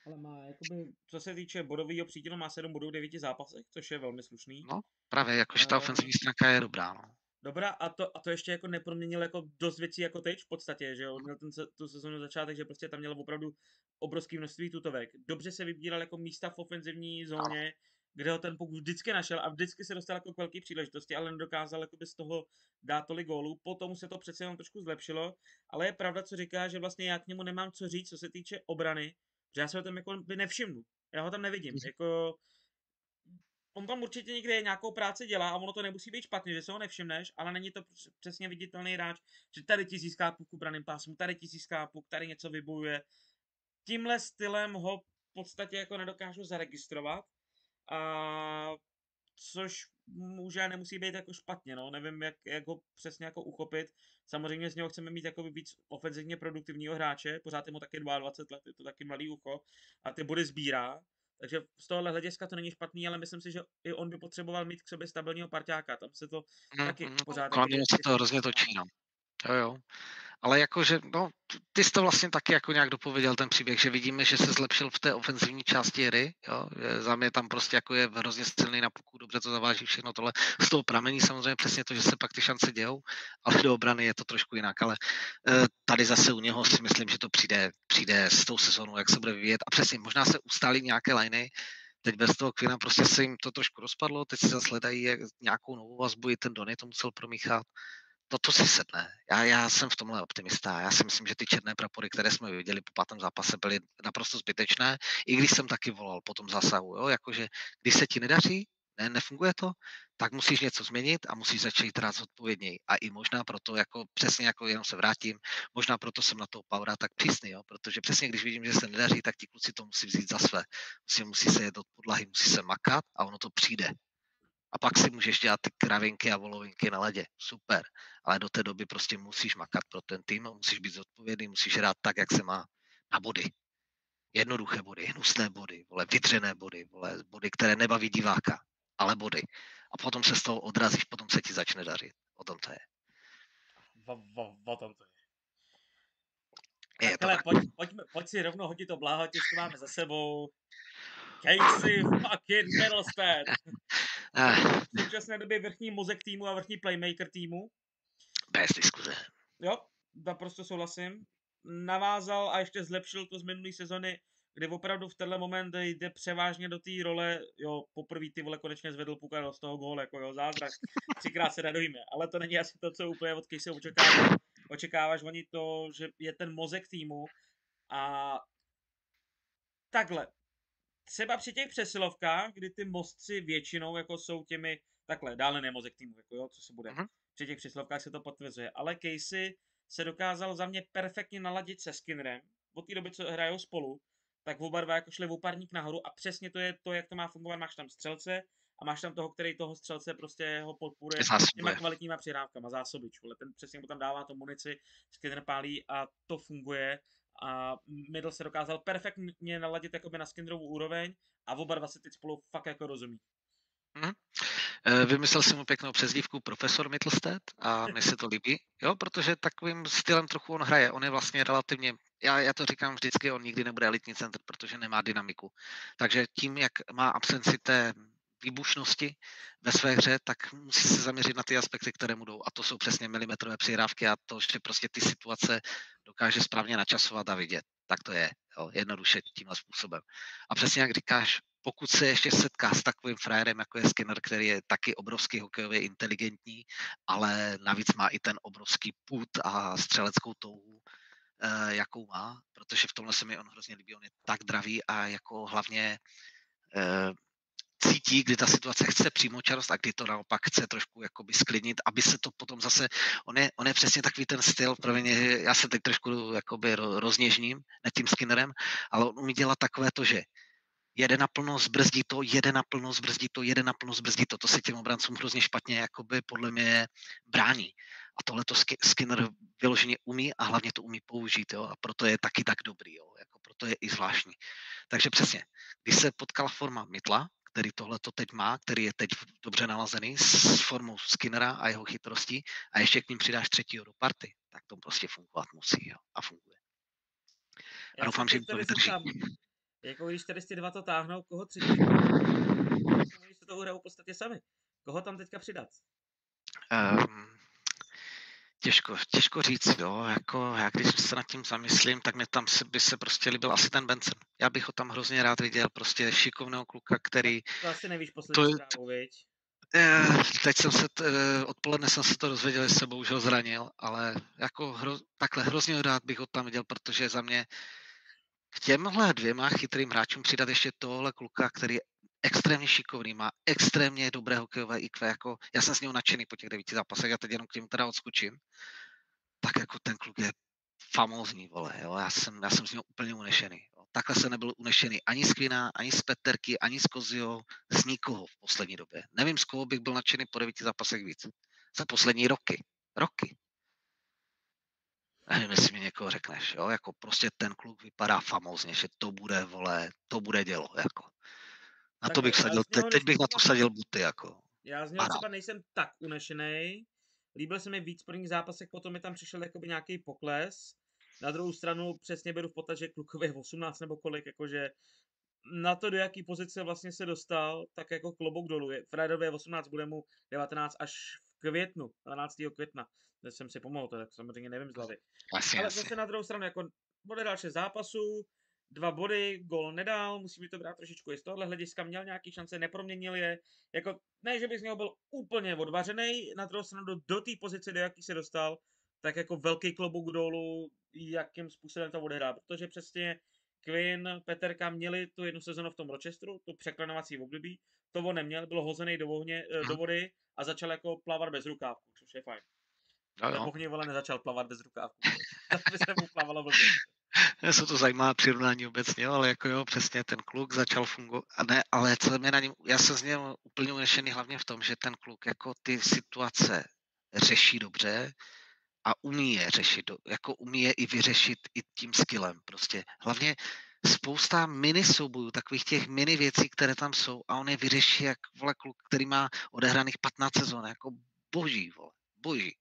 Ale má, jakoby, co se týče bodového přídělu, má 7 bodů v 9 zápasech, což je velmi slušný. No, právě, jakože ta Eh, ofenzivní stránka je dobrá. No. Dobrá, a to, a to ještě jako neproměnil jako dost věcí jako teď v podstatě, že jo, měl ten, se- tu sezónu začátek, že prostě tam měl opravdu obrovský množství tutovek. Dobře se vybíral jako místa v ofenzivní zóně, kde ho ten puk vždycky našel a vždycky se dostal jako k velký příležitosti, ale nedokázal jakoby z toho dát tolik gólů. Potom se to přece jenom trošku zlepšilo, ale je pravda, co říká, že vlastně já k němu nemám co říct, co se týče obrany, že já se ho tam jako by nevšimnu. Já ho tam nevidím. Mhm. Jako, on tam určitě někde nějakou práci dělá a ono to nemusí být špatně, že se ho nevšimneš, ale není to př- přesně viditelný hráč, že tady ti získá puk v braném pásmu, tady ti získá puk, tady něco vybojuje. Tímhle stylem ho v podstatě jako nedokážu zaregistrovat a což může a nemusí být jako špatně, no, nevím, jak, jak ho přesně jako uchopit. Samozřejmě z něho chceme mít jako víc ofenzivně produktivního hráče, pořád je mu taky 22 let, je to taky malý ucho a ty body sbírá, takže z tohohle hlediska to není špatný, ale myslím si, že i on by potřeboval mít k sobě stabilního parťáka, tam se to Mm, taky mm, pořád Kolem jako se to hrozně točí, no. Jo, jo. Ale jakože, no, ty jsi to vlastně taky jako nějak dopověděl ten příběh, že vidíme, že se zlepšil v té ofenzivní části hry, jo, že za mě tam prostě jako je hrozně silný na puku, dobře to zaváží všechno tohle. Z toho pramení samozřejmě přesně to, že se pak ty šance dějou, ale do obrany je to trošku jinak, ale eh, tady zase u něho si myslím, že to přijde, přijde s tou sezónou, jak se bude vyvíjet a přesně možná se ustálí nějaké liny, teď bez toho Kvina prostě se jim to trošku rozpadlo, teď si zase hledají jak- nějakou novou vazbu, i ten Donny to musel promíchat, to, to si sedne. Já, já jsem v tomhle optimista. Já si myslím, že ty černé prapory, které jsme viděli po pátém zápase, byly naprosto zbytečné, i když jsem taky volal po tom zásahu. Jo? Jakože, když se ti nedaří, ne, nefunguje to, tak musíš něco změnit a musíš začít hrát zodpovědněji. A i možná proto, jako přesně jako jenom se vrátím, možná proto jsem na toho Paura tak přísný, jo? protože přesně když vidím, že se nedaří, tak ti kluci to musí vzít za své. Musí, musí se jet od podlahy, musí se makat a ono to přijde. A pak si můžeš dělat ty kravinky a volovinky na ledě. Super. Ale do té doby prostě musíš makat pro ten tým, musíš být zodpovědný, musíš hrát tak, jak se má na body. Jednoduché body, hnusné body, vole, vydřené body, vole, body, které nebaví diváka, ale body. A potom se z toho odrazíš, potom se ti začne dařit. O tom to je. O, tom to je. Je to Hele, tak. pojď, pojďme, pojď si rovnou hodit to bláho, těžko máme za sebou. Casey fucking Middlestat. Eh, V současné době vrchní mozek týmu a vrchní playmaker týmu. bez diskuze. Jo, naprosto souhlasím. Navázal a ještě zlepšil to z minulé sezony, kdy opravdu v tenhle moment jde převážně do té role, jo, poprvé ty vole konečně zvedl puka z toho gólu, jako jo, zázrak. Třikrát se radujme, ale to není asi to, co úplně od Casey očekáváš. Očekáváš oni to, že je ten mozek týmu a takhle. Třeba při těch přesilovkách, kdy ty mozci většinou jako jsou těmi, takhle, dále ne mozek týmu, jako jo, co se bude. Mhm. Při těch přesilovkách se to potvrzuje, ale Casey se dokázal za mě perfektně naladit se Skinnerem. Od té doby, co hrajou spolu, tak oba dva jako šli opárník nahoru a přesně to je to, jak to má fungovat. Máš tam střelce a máš tam toho, který toho střelce prostě ho podporuje Zásobuje. těma kvalitníma přihrávkama, zásobič, vole. ten přesně mu tam dává to munici, Skinner pálí a to funguje a Middle se dokázal perfektně naladit jakoby na Skinnerovu úroveň a oba dva se teď spolu fakt jako rozumí. Mhm. Eh, Vymyslel jsem mu pěknou přezdívku profesor Mittelstedt a mně se to líbí, jo, protože takovým stylem trochu on hraje. On je vlastně relativně, já, já to říkám vždycky, on nikdy nebude elitní center, protože nemá dynamiku. Takže tím, jak má absenci té výbušnosti ve své hře, tak musí se zaměřit na ty aspekty, které mu jdou. A to jsou přesně milimetrové přihrávky a to, že prostě ty situace dokáže správně načasovat a vidět. Tak to je, jo, jednoduše tímhle způsobem. A přesně jak říkáš, pokud se ještě setká s takovým frajerem, jako je Skinner, který je taky obrovský hokejově inteligentní, ale navíc má i ten obrovský put a střeleckou touhu, eh, jakou má, protože v tomhle se mi on hrozně líbí, on je tak dravý a jako hlavně eh, cítí, kdy ta situace chce přímočarost a kdy to naopak chce trošku jakoby sklidnit, aby se to potom zase, on je, on je přesně takový ten styl, pro mě, já se teď trošku jakoby ro- rozněžním nad tím Skinnerem, ale on umí dělat takové to, že jede naplno, zbrzdí to, jede naplno, zbrzdí to, jede naplno, zbrzdí to. To se těm obrancům hrozně špatně jakoby podle mě brání. A tohle to Skinner vyloženě umí a hlavně to umí použít, jo? a proto je taky tak dobrý, jo? Jako proto je i zvláštní. Takže přesně, když se potkala forma Mytla, který tohle to teď má, který je teď dobře nalazený s formou Skinnera a jeho chytrostí a ještě k ním přidáš třetího do party, tak to prostě fungovat musí jo? a funguje. A Já doufám, se že jim to vydrží. Jako když tady ty dva to táhnou, koho třetí? Oni se to hrajou v podstatě sami. Koho tam teďka přidat? Um, těžko, těžko říct, jo, jako já když se nad tím zamyslím, tak mě tam se, by se prostě líbil asi ten Benson. Já bych ho tam hrozně rád viděl, prostě šikovného kluka, který, To asi nevíš To poslední je- zprávu, viď? eh, teď jsem se, t, eh, odpoledne jsem se to dozvěděl, že se bohužel zranil, ale jako hro, takhle hrozně rád bych ho tam viděl, protože za mě k těmhle dvěma chytrým hráčům přidat ještě tohle kluka, který je extrémně šikovný, má extrémně dobré hokejové IQ, jako já jsem z něho nadšený po těch devíti zápasech, já teď jenom k němu teda odskočím, tak jako ten kluk je famózní, vole, jo, já jsem, já jsem z něho úplně unešený. Jo. Takhle jsem nebyl unešený ani z Kvina, ani z Peterky, ani z Kozio, z nikoho v poslední době. Nevím, z koho bych byl nadšený po devíti zápasech víc. Za poslední roky. Roky. Nevím, jestli mi někoho řekneš, jo, jako prostě ten kluk vypadá famózně, že to bude, vole, to bude dělo, jako. Na Tak to bych já sadil, teď, něho teď bych na to sadil buty, jako. Já z něho třeba nejsem tak unešený. Líbil se mi víc v prvních zápasech, potom mi tam přišel jakoby nějaký pokles. Na druhou stranu přesně beru v potaz, že klukově je 18 nebo kolik, jakože na to, do jaký pozice vlastně se dostal, tak jako klobouk dolů. Je 18, bude mu 19 až v květnu, 12. května. Teď jsem si pomohl, to tak samozřejmě nevím z hlavy. Asi, Ale zase na druhou stranu, jako bude 6 zápasů, dva body, gol nedal, musíme to brát trošičku i z tohohle hlediska, měl nějaký šance, neproměnil je, jako ne, že by z něho byl úplně odvařený, na druhou stranu do, do té pozice, do jaký se dostal, tak jako velký klobouk dolů, jakým způsobem to odehrá, protože přesně Quinn, Peterka měli tu jednu sezonu v tom Rochesteru, tu překlenovací období, to on neměl, byl hozený do, ohně, eh, do vody a začal jako plavat bez rukávku, což je fajn. Jo, Nebo jo. hně vole nezačal plavat bez rukávku. tak by se mu plavalo blbě. Se to zajímá přirovnání obecně, ale jako jo, přesně ten kluk začal fungovat, a ne, ale co mě na něm, já jsem z něho úplně unešený hlavně v tom, že ten kluk jako ty situace řeší dobře a umí je řešit, jako umí je i vyřešit i tím skillem prostě. Hlavně spousta mini soubojů, takových těch mini věcí, které tam jsou a on je vyřeší jak vole kluk, který má odehraných 15 sezon, jako boží, vole, boží.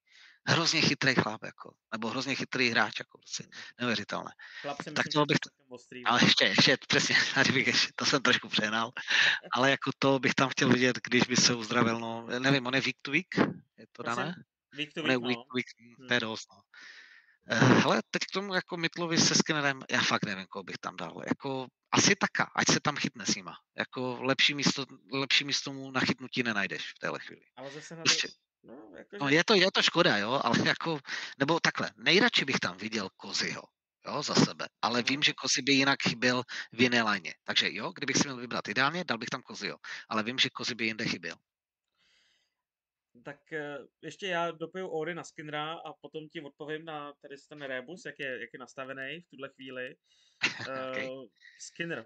Hrozně chytrý chlap, jako, nebo hrozně chytrý hráč, jako prostě neuvěřitelné. Chlap si Tak že bych ostrý. Ale ještě, ještě, přesně, tady bych ještě, to jsem trošku přehnal, ale jako to bych tam chtěl vidět, když by se uzdravil, no, nevím, on je week to week, je to dané? To On je vík, week no. to week, Hmm. to je dost, no. Eh, Hele, teď k tomu jako Mitlovi se Skinnerem, já fakt nevím, koho bych tam dal. Jako, asi taka, ať se tam chytne s nima. Jako lepší místo, lepší místo mu na chytnutí nenajdeš v téhle chvíli. Ale zase na to, no, jakože, no je to, je to škoda, jo, ale jako, nebo takhle, nejradši bych tam viděl Kozyho, jo, za sebe, ale vím, Mhm. že Kozy by jinak chyběl v jiné lajně. Takže jo, kdybych si měl vybrat ideálně, dal bych tam Kozyho, ale vím, že Kozy by jinde chyběl. tak eh, ještě já dopiju Ory na Skinnera a potom ti odpovím na tady ten rebus, jak je, jak je nastavený v tuhle chvíli. Okay. Uh, Skinner,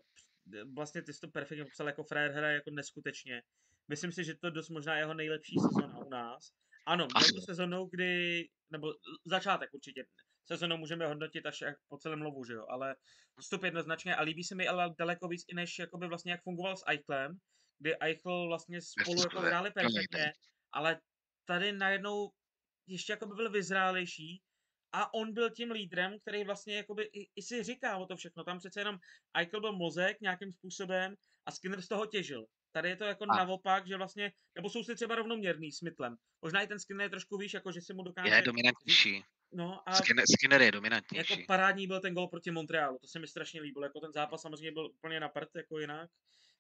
vlastně ty jsi to perfektně popsal jako frajer hraje jako neskutečně. Myslím si, že to dost možná jeho nejlepší sezona u nás. Ano, byl to jo. sezónou, kdy, nebo začátek určitě, sezónu můžeme hodnotit až jak po celém lovu, že jo, ale vstup jednoznačně a líbí se mi ale daleko víc i než jakoby vlastně jak fungoval s Eichlem, kdy Eichl vlastně spolu jako hráli perfektně, ale tady najednou ještě jakoby byl vyzrálejší a on byl tím lídrem, který vlastně jakoby i, i si říká o to všechno. Tam přece jenom Eichel byl mozek nějakým způsobem a Skinner z toho těžil. Tady je to jako A. naopak, že vlastně, nebo jsou si třeba rovnoměrný s Mytlem. Možná i ten Skinner je trošku víš, jako že si mu dokáže... Je dominantnější. No a Skinner, Skinner je jako dominantnější. parádní byl ten gol proti Montrealu, to se mi strašně líbilo, jako ten zápas samozřejmě byl úplně na prd, jako jinak,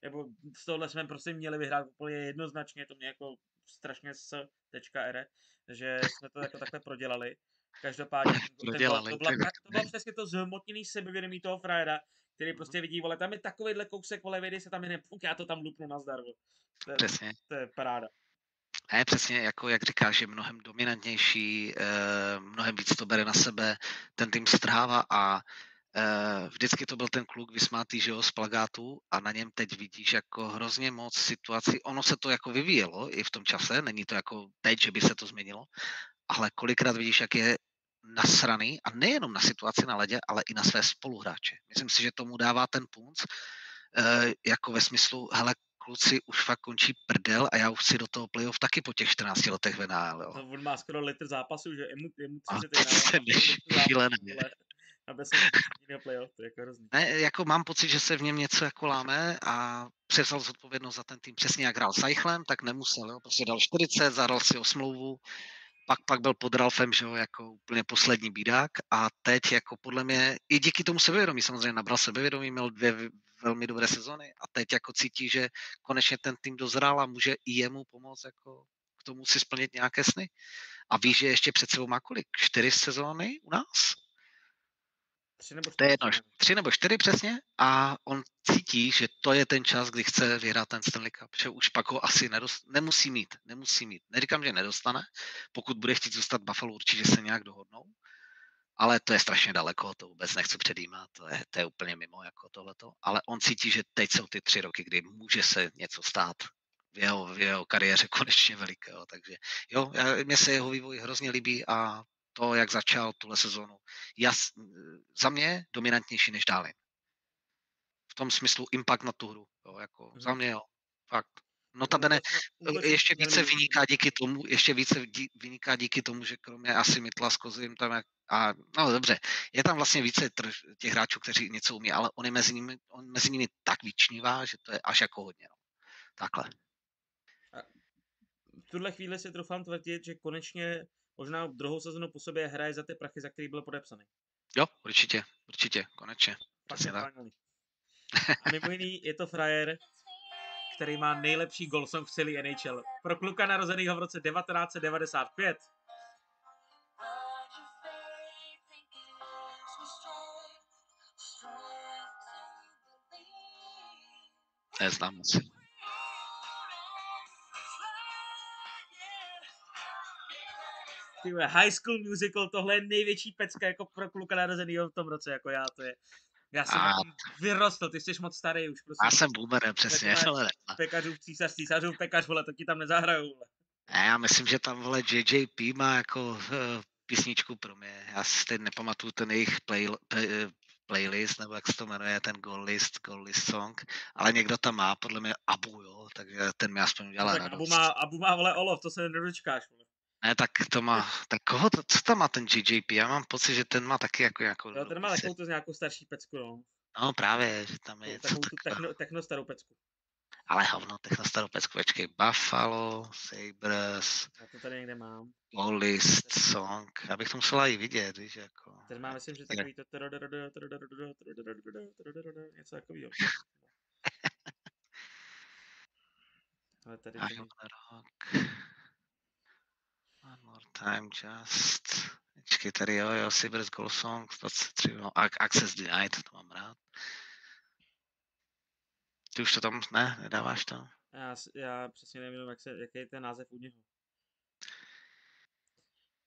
nebo z tohohle jsme prostě měli vyhrát úplně jednoznačně, to mě jako strašně s .r, že jsme to jako takhle prodělali. Každopádně Prodělali, to, byla, ty pra- to bylo přesně to zhmotněný sebevědomí toho frajera, který prostě vidí, vole, tam je takovýhle kousek, vole, vejde se tam jen, fuk, já to tam lupnu na zdar, vole. to, je, Přesně. to je paráda. Ne, přesně, jako jak říkáš, je mnohem dominantnější, eh, mnohem víc to bere na sebe, ten tým strhává a eh, vždycky to byl ten kluk vysmátý, že jo, z plagátu a na něm teď vidíš jako hrozně moc situací. Ono se to jako vyvíjelo i v tom čase, není to jako teď, že by se to změnilo, ale kolikrát vidíš, jak je nasraný a nejenom na situaci na ledě, ale i na své spoluhráče. Myslím si, že tomu dává ten punc, eh, jako ve smyslu, hele, kluci už fakt končí prdel a já už chci do toho playoff taky po těch 14 letech v NHL, jo. No, on má skoro litr zápasu, že je mu, je mu A 31, to ale má je skoro litr zápasu, šílené. vole. A bez playoff, to je jako hrozný. Ne, jako mám pocit, že se v něm něco jako láme a převzal zodpovědnost za ten tým přesně jak hrál s Eichlem, tak nemusel, jo. Prostě dal 40, zahrál si o smlouvu, pak, pak byl pod Ralfem, že jo, jako úplně poslední bídák a teď jako podle mě, i díky tomu sebevědomí samozřejmě nabral sebevědomí, měl dvě velmi dobré sezony a teď jako cítí, že konečně ten tým dozrál a může i jemu pomoct jako k tomu si splnit nějaké sny. A ví, že ještě před sebou má kolik? Čtyři sezóny u nás? Tři nebo To je čtyři jedno, tři nebo čtyři přesně a on cítí, že to je ten čas, kdy chce vyhrát ten Stanley Cup, že už pak ho asi nedost, nemusí mít, nemusí mít. Neříkám, že nedostane, pokud bude chtít zůstat Buffalo, určitě se nějak dohodnou, ale to je strašně daleko, to vůbec nechci předjímat, to je, to je úplně mimo jako tohleto, ale on cítí, že teď jsou ty tři roky, kdy může se něco stát v jeho, v jeho kariéře konečně velikého, takže jo, já- mně se jeho vývoj hrozně líbí a to, jak začal tuhle sezonu, jas, za mě dominantnější než Dálin. V tom smyslu impact na tu hru. Jo, jako Mhm. za mě jo, fakt. Notabene vůbec ještě více vyniká díky tomu, ještě více dí- vyniká díky tomu, že kromě asi Mytla s Kozim tam jak, a no dobře, je tam vlastně více trž, těch hráčů, kteří něco umí, ale on je mezi nimi, on mezi nimi tak vyčnívá, že to je až jako hodně. No. Takhle. v tuhle chvíli si trofám tvrdit, že konečně možná druhou sezonu po sobě hraje za ty prachy, za který byl podepsaný. Jo, určitě, určitě, konečně. Přesně tak. A mimo jiný je to frajer, který má nejlepší goal song v celé NHL. Pro kluka narozenýho v roce 1995. Neznám asi. Ty vole, High School Musical, tohle je největší pecka jako pro kluka narozenýho v tom roce, jako já to je. Já jsem A- vyrostl, ty jsi moc starý už, prostě. Já jsem boomer, přesně, Takové- ale ne. Pekařův císař, císařův pekař, vole, to ti tam nezahrajou, vole. Ne, já myslím, že tam vole JJP má jako uh, písničku pro mě. Já si teď nepamatuju ten jejich play, play, eh, playlist, nebo jak se to jmenuje, ten goal list, goal list song, ale někdo tam má, podle mě Abu, jo, takže ten mi aspoň udělal No tak radost. Abu má, Abu má, vole, olov, to se nedočkáš, vole. Ne, tak to má, tak koho, to, co tam má ten JJP? Já mám pocit, že ten má taky jako nějakou... Jo, ten má takovou tu nějakou starší pecku, no. No právě, že tam je Takovou tu techno, techno starou pecku. Ale hovno, techno starou pecku, počkej, Buffalo, Sabres, Já to tady někde mám. goal list song, já bych to musela i vidět, víš, jako... Ten má, myslím, že takový to něco takového. Ale tady to rock. One more time just. Počkej, tady jo, jo, Sabres Goal Songs, 23, no, Ac- Access Denied, to mám rád. Ty už to tam, ne, nedáváš to? Já, já přesně nevím, jak se, jaký je ten název u něho.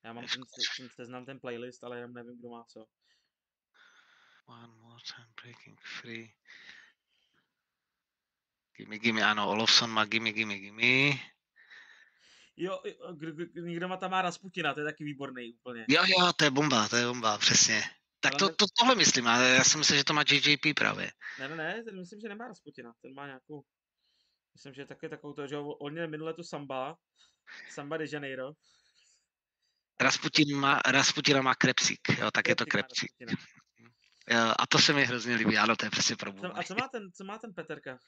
Já mám ten, ten seznam, ten playlist, ale jenom nevím, kdo má co. One more time breaking free. Gimme, gimme, ano, Olofsson má gimme, gimme, gimme. Jo, jo, kdo, kdo, někdo má tam má Rasputina, to je taky výborný úplně. Jo, jo, to je bomba, to je bomba, přesně. Tak to, to, tohle myslím, ale já si myslím, že to má JJP právě. Ne, ne, ne, ten myslím, že nemá Rasputina, ten má nějakou, myslím, že taky takovou to, že on měl minule tu Samba, Samba de Janeiro. Rasputin má, Rasputina má krepsík, jo, tak je to Krepsík má krepsík. Rasputina. Jo, a to se mi hrozně líbí, ano, to je přesně pro Co, a co má ten, co má ten Peterka?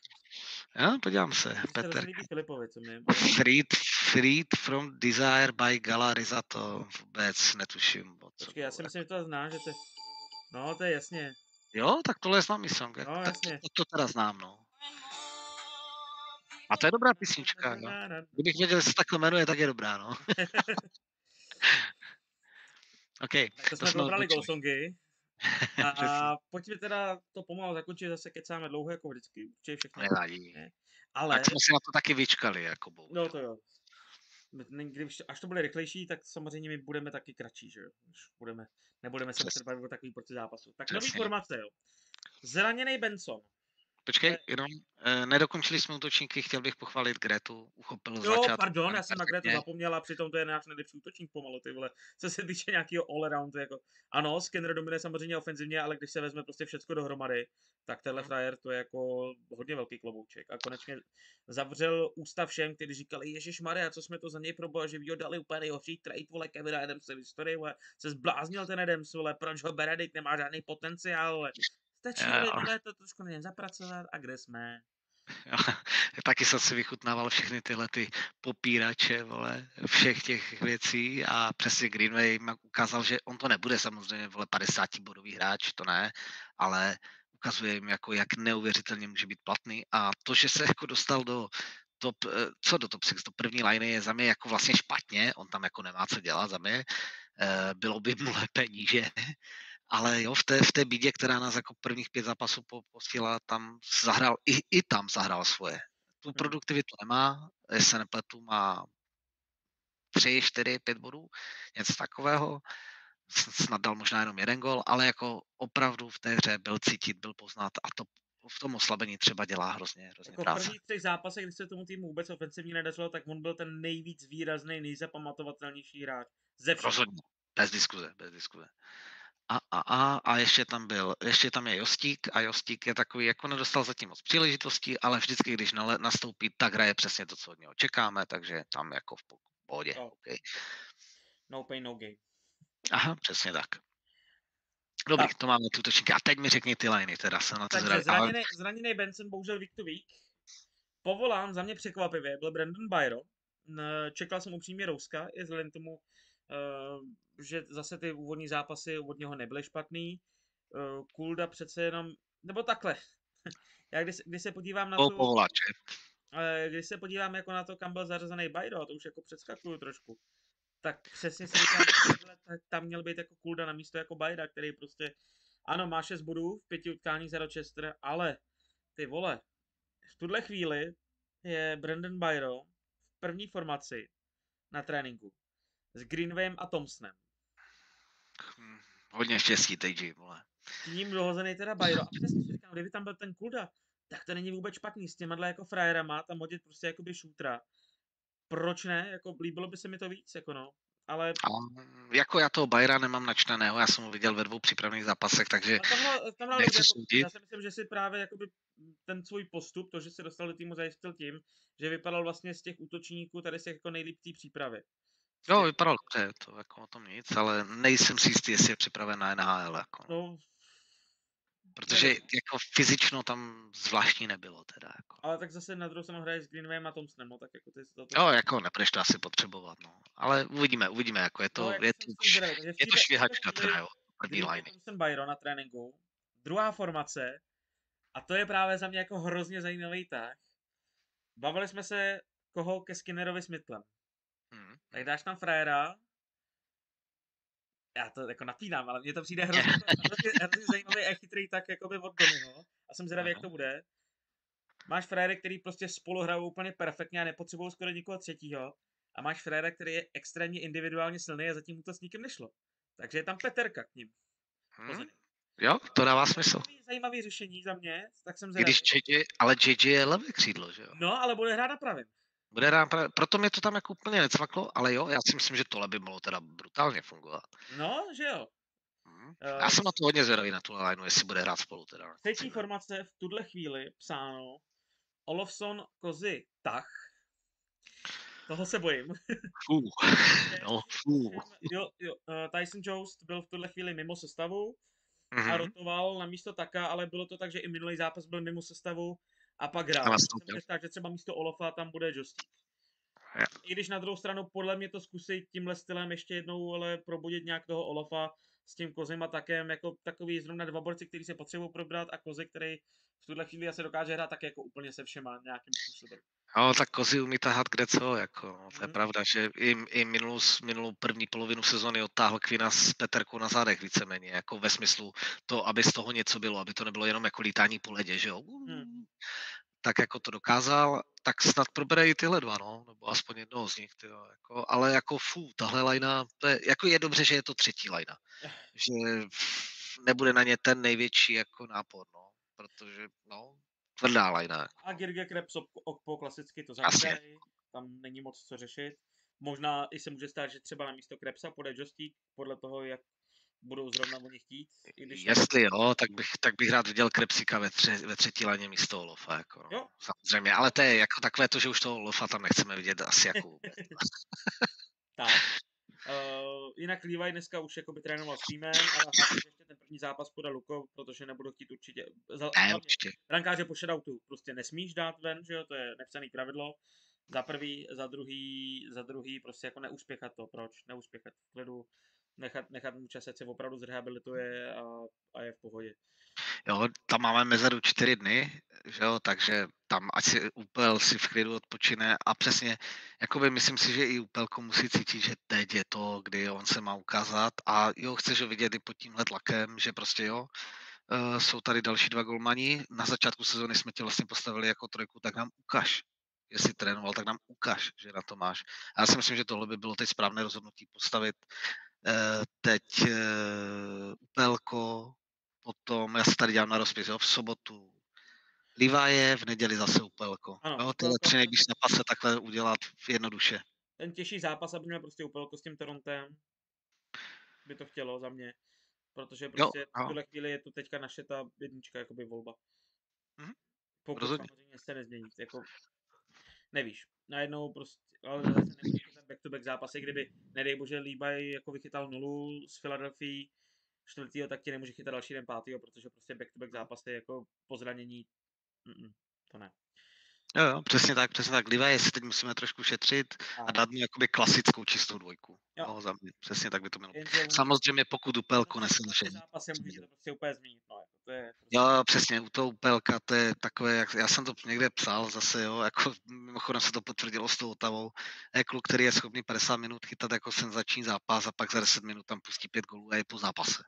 Jo, podívám se, Petr. Filipovi, co mě... Freed, freed from Desire by Gala Rizato. Vůbec netuším. O co Počkej, já si to- myslím, že to zná, že to No, to je jasně. Jo, tak tohle je známý song. No, tak to, jasně. to, to teda znám, no. A to je dobrá písnička, jo. Kdybych věděl, že se takhle jmenuje, tak je dobrá, no. OK, Tak to to jsme jsme probrali. Golsongy. A, pojďme teda to pomalu zakončit, zase kecáme dlouho jako vždycky, určitě všechno. nevadí. Ale, Tak jsme si na to taky vyčkali, jako bohužel. no to jo. Ne- Když, až to bude rychlejší, tak samozřejmě my budeme taky kratší, že jo? Už budeme, nebudeme se Přesně. bavit o takový porci zápasu. Tak nový formace, jo. Zraněný Benson. Počkej, jenom eh, nedokončili jsme útočníky, chtěl bych pochválit Gretu, uchopil Jo, začátek pardon, úplně já jsem na Gretu perfektně. zapomněl a přitom to je náš nejlepší útočník pomalu, ty vole. Co se týče nějakého all-aroundu, jako, ano, Skinner dominuje samozřejmě ofenzivně, ale když se vezme prostě všecko dohromady, tak tenhle Mhm. frajer to je jako hodně velký klobouček. A konečně zavřel ústa všem, kteří říkali, Ježíš Maria, co jsme to za něj pro boha, že ho dali úplně nejhorší trade, vole, Kevina Adamse v historii, vole, se zbláznil ten Adams, vole, proč ho bere, teď nemá žádný potenciál, vole. Stačí, vole, to trošku něm zapracovat a kde jsme? Jo, taky jsem si vychutnával všechny tyhle ty popírače, vole, všech těch věcí a přesně Greenway ukázal, že on to nebude samozřejmě, vole, 50 bodový hráč, to ne, ale ukazuje jim, jako jak neuvěřitelně může být platný. A to, že se jako dostal do top, eh, co do top 6, do první liney je za mě jako vlastně špatně, on tam jako nemá co dělat za mě, eh, bylo by mu lépe níže, ale jo, v té, v té bídě, která nás jako prvních pět zápasů po- postihla, tam zahrál, i, i tam zahrál svoje. Tu produktivitu nemá, jestli se nepletu, má tři, čtyři, pět bodů, něco takového. Snad dal možná jenom jeden gol, ale jako opravdu v té hře byl cítit, byl poznat a to v tom oslabení třeba dělá hrozně, hrozně Jako v práce. prvních třech zápasech, když se tomu týmu vůbec ofensivně nedařilo, tak on byl ten nejvíc výrazný, nejzapamatovatelnější hráč. Ze všech. Rozhodně, bez diskuze, bez diskuze. A, a, a, a ještě tam byl, ještě tam je Jostík a Jostík je takový, jako nedostal zatím moc příležitostí, ale vždycky, když nale, nastoupí, tak hraje přesně to, co od něho čekáme, takže tam jako v po- pohodě. Jo. Okay. No pain, no gain. Aha, přesně tak. Dobrý, to máme tu útočníky. A teď mi řekni ty liney, teda jsem na to Takže zvědavý. Ale zraněný, zraněný Benson, bohužel week to week. Povolán za mě překvapivě byl Brandon Byron. Čekal jsem upřímně Rouska, i vzhledem tomu, že zase ty úvodní zápasy od něho nebyly špatný. Eh, Kulda přece jenom, nebo takhle. Já když, když se podívám na po, tu. Eh, když se podívám jako na to, kam byl zařazený Bajdo, a to už jako předskakuju trošku, tak přesně si říkám, tam měl být jako Kulda na místo jako Bajda, který prostě, ano, má 6 bodů v pěti utkáních za Rochester, ale ty vole, v tuhle chvíli je Brandon Byro v první formaci na tréninku s Greenwayem a Thompsonem. Hm, Hodně štěstí, TJ, vole. Tím dohozený teda Byro. A přesně si říkám, kdyby tam byl ten Kulda, tak to není vůbec špatný. S těma jako frajerama tam hodit prostě jakoby šútra. Proč ne? Jako líbilo by se mi to víc, jako no. Ale A jako já toho Bajra nemám načteného, já jsem ho viděl ve dvou přípravných zápasech, takže tam hrál Nechci jako, soudit. já si myslím, že si právě jakoby ten svůj postup, to, že se dostal do týmu, zajistil tím, že vypadal vlastně z těch útočníků tady z těch jako nejlíp té přípravy. Jo, těch- vypadal dobře, to jako o tom nic, ale nejsem si jistý, jestli je připraven na NHL, jako, no. No, protože jako fyzično tam zvláštní nebylo teda, jako. ale tak zase na druhou stranu hraje s Greenwayem a Thompsonem, no tak jako ty to, Jo, jako nebudeš to asi potřebovat, no. Ale uvidíme, uvidíme, jako je to, no, jako je to, je to švihačka teda, jo, první line. Thompson, Byron na tréninku. Druhá formace, a to je právě za mě jako hrozně zajímavý tah. Bavili jsme se, koho ke Skinnerovi s Mittlem. Hmm. Tak dáš tam frajera, já to jako napínám, ale mně to přijde hrozně, hrozně, hrozně zajímavý a chytrý tak jakoby od Domino. A jsem zvědavý, jak to bude. Máš frajery, který prostě spolu hrajou úplně perfektně a nepotřebují skoro nikoho třetího. A máš frajera, který je extrémně individuálně silný a zatím mu to s nikým nešlo. Takže je tam Peterka k ním. Hmm. Jo, to dává smysl. Zajímavý, zajímavý řešení za mě, tak jsem zvědavý. když JJ, ale JJ je levé křídlo, že jo? No, ale bude hrát na pravém. Bude hrát právě, proto mě to tam jako úplně necvaklo, ale jo, já si myslím, že tohle by mohlo teda brutálně fungovat. No, že jo. Hm. Eh, Já jsem na to hodně zvědavý na tuhle lineu, jestli bude hrát spolu teda. Třetí formace v tuhle chvíli psáno Olofsson, Kozy, Tach. Toho se bojím. Fú, no, fú. Jo, jo, eh, Tyson Jost byl v tuhle chvíli mimo sestavu a Mhm. rotoval na místo Taka, ale bylo to tak, že i minulý zápas byl mimo sestavu a pak hrál. Stát, že třeba místo Olofa tam bude Jostík. Jo. I když na druhou stranu podle mě to zkusit tímhle stylem ještě jednou ale probudit nějak toho Olofa s tím Kozem a takem, jako takový zrovna dva borci, který se potřebují probrat a Kozy, který v tuhle chvíli asi dokáže hrát tak jako úplně se všema nějakým způsobem. Jo, tak kozy umí tahat kde co, jako, no, to je Mhm. pravda, že i, i minulou, minulou první polovinu sezony odtáhl Kvina s Peterkou na zádech víceméně, jako ve smyslu to, aby z toho něco bylo, aby to nebylo jenom jako lítání po ledě, že jo. Hmm. Tak jako to dokázal, tak snad probere i tyhle dva, no, nebo aspoň jednoho z nich, tyjo, jako, ale jako fů, tahle lajna, to je, jako je dobře, že je to třetí lajna, že nebude na ně ten největší jako nápor, no, protože, no, tvrdá lajna, A Girge Krebs Okpo klasicky to zavírají, tam není moc co řešit. Možná i se může stát, že třeba na místo Krebsa půjde Jostík, podle toho, jak budou zrovna oni chtít. I když Jestli jo, tak bych, tak bych rád viděl Krepsika ve, tře, ve třetí laně místo Olofa, jako no. Jo. Samozřejmě, ale to je jako takové to, že už toho Olofa tam nechceme vidět asi jako vůbec. Tak. Uh, jinak Levi dneska už jako by trénoval s týmem, ale hlavně, ještě ten první zápas podal Luko, protože nebudu chtít určitě... Za, Ne, určitě. brankáře po shoutoutu prostě nesmíš dát ven, že jo, to je nepsaný pravidlo. Za prvý, za druhý, za druhý prostě jako neuspěchat to, proč? Neuspěchat v klidu, nechat, nechat mu čas, se opravdu zrehabilituje a, a je v pohodě. Jo, tam máme mezeru čtyři dny, že jo, takže tam ať si Upel si v klidu odpočine a přesně, jakoby myslím si, že i Upelko musí cítit, že teď je to, kdy on se má ukázat a jo, chceš ho vidět i pod tímhle tlakem, že prostě jo, uh, jsou tady další dva golmani, na začátku sezóny jsme tě vlastně postavili jako trojku, tak nám ukaž, jestli trénoval, tak nám ukaž, že na to máš. Já si myslím, že tohle by bylo teď správné rozhodnutí postavit teď uh, Upelko, potom, já se tady dělám na rozpis, jo, v sobotu Livaje, v neděli zase Upelko. Ano, jo, tyhle tři nejbliž zápasy takhle udělat jednoduše. Ten těžší zápas, aby měl prostě Upelko s tím Torontem, by to chtělo za mě. Protože prostě v jo. tuhle chvíli je tu teďka naše ta jednička jakoby volba. Mhm. Pokud Rozhodně. samozřejmě se nezmění. Jako, nevíš. Najednou prostě, ale zase ten back-to-back zápasy, kdyby, nedej bože, Líbaj jako vychytal nulu z Philadelphia čtvrtýho, tak ti nemůže chytat další den pátýho, protože prostě back-to-back zápasy jako po zranění, mm, to ne. Jo, jo, přesně tak, přesně tak. Livaje si teď musíme trošku šetřit a dát mu jakoby klasickou čistou dvojku. Jo. Jo. za mě. Přesně tak by to mělo. Samozřejmě pokud Upelko u- nese u- naše zápasy může to prostě úplně změnit, no, jako to je Jo, přesně, u toho Upelka, to je takové, jak, já jsem to někde psal zase, jo, jako mimochodem se to potvrdilo s tou Otavou, je kluk, který je schopný 50 minut chytat jako senzační zápas a pak za 10 minut tam pustí pět golů a je po zápase.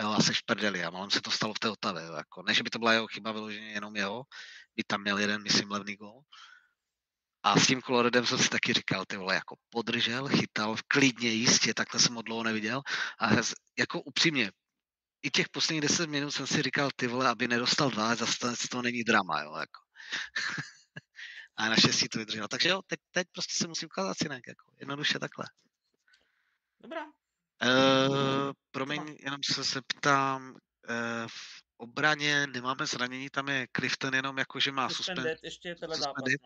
Jo, a seš prdeli a malem se to stalo v té Otavě, jo, jako, ne, že by to byla jeho chyba vyloženě jenom jeho, by tam měl jeden, myslím, levný gol. A s tím Coloredem jsem si taky říkal, ty vole, jako podržel, chytal, klidně, jistě, takhle jsem ho dlouho neviděl. A jako upřímně, i těch posledních 10 minut jsem si říkal, ty vole, aby nedostal dva, zase to, není drama, jo, jako. a naštěstí to vydržel. Takže jo, teď, teď prostě se musí ukázat synek, jako, jednoduše takhle. Dobrá. Uh, promiň, jenom se zeptám, uh, v obraně nemáme zranění, tam je Clifton jenom jako, že má suspend. Suspended, ještě tenhle zápas. suspended.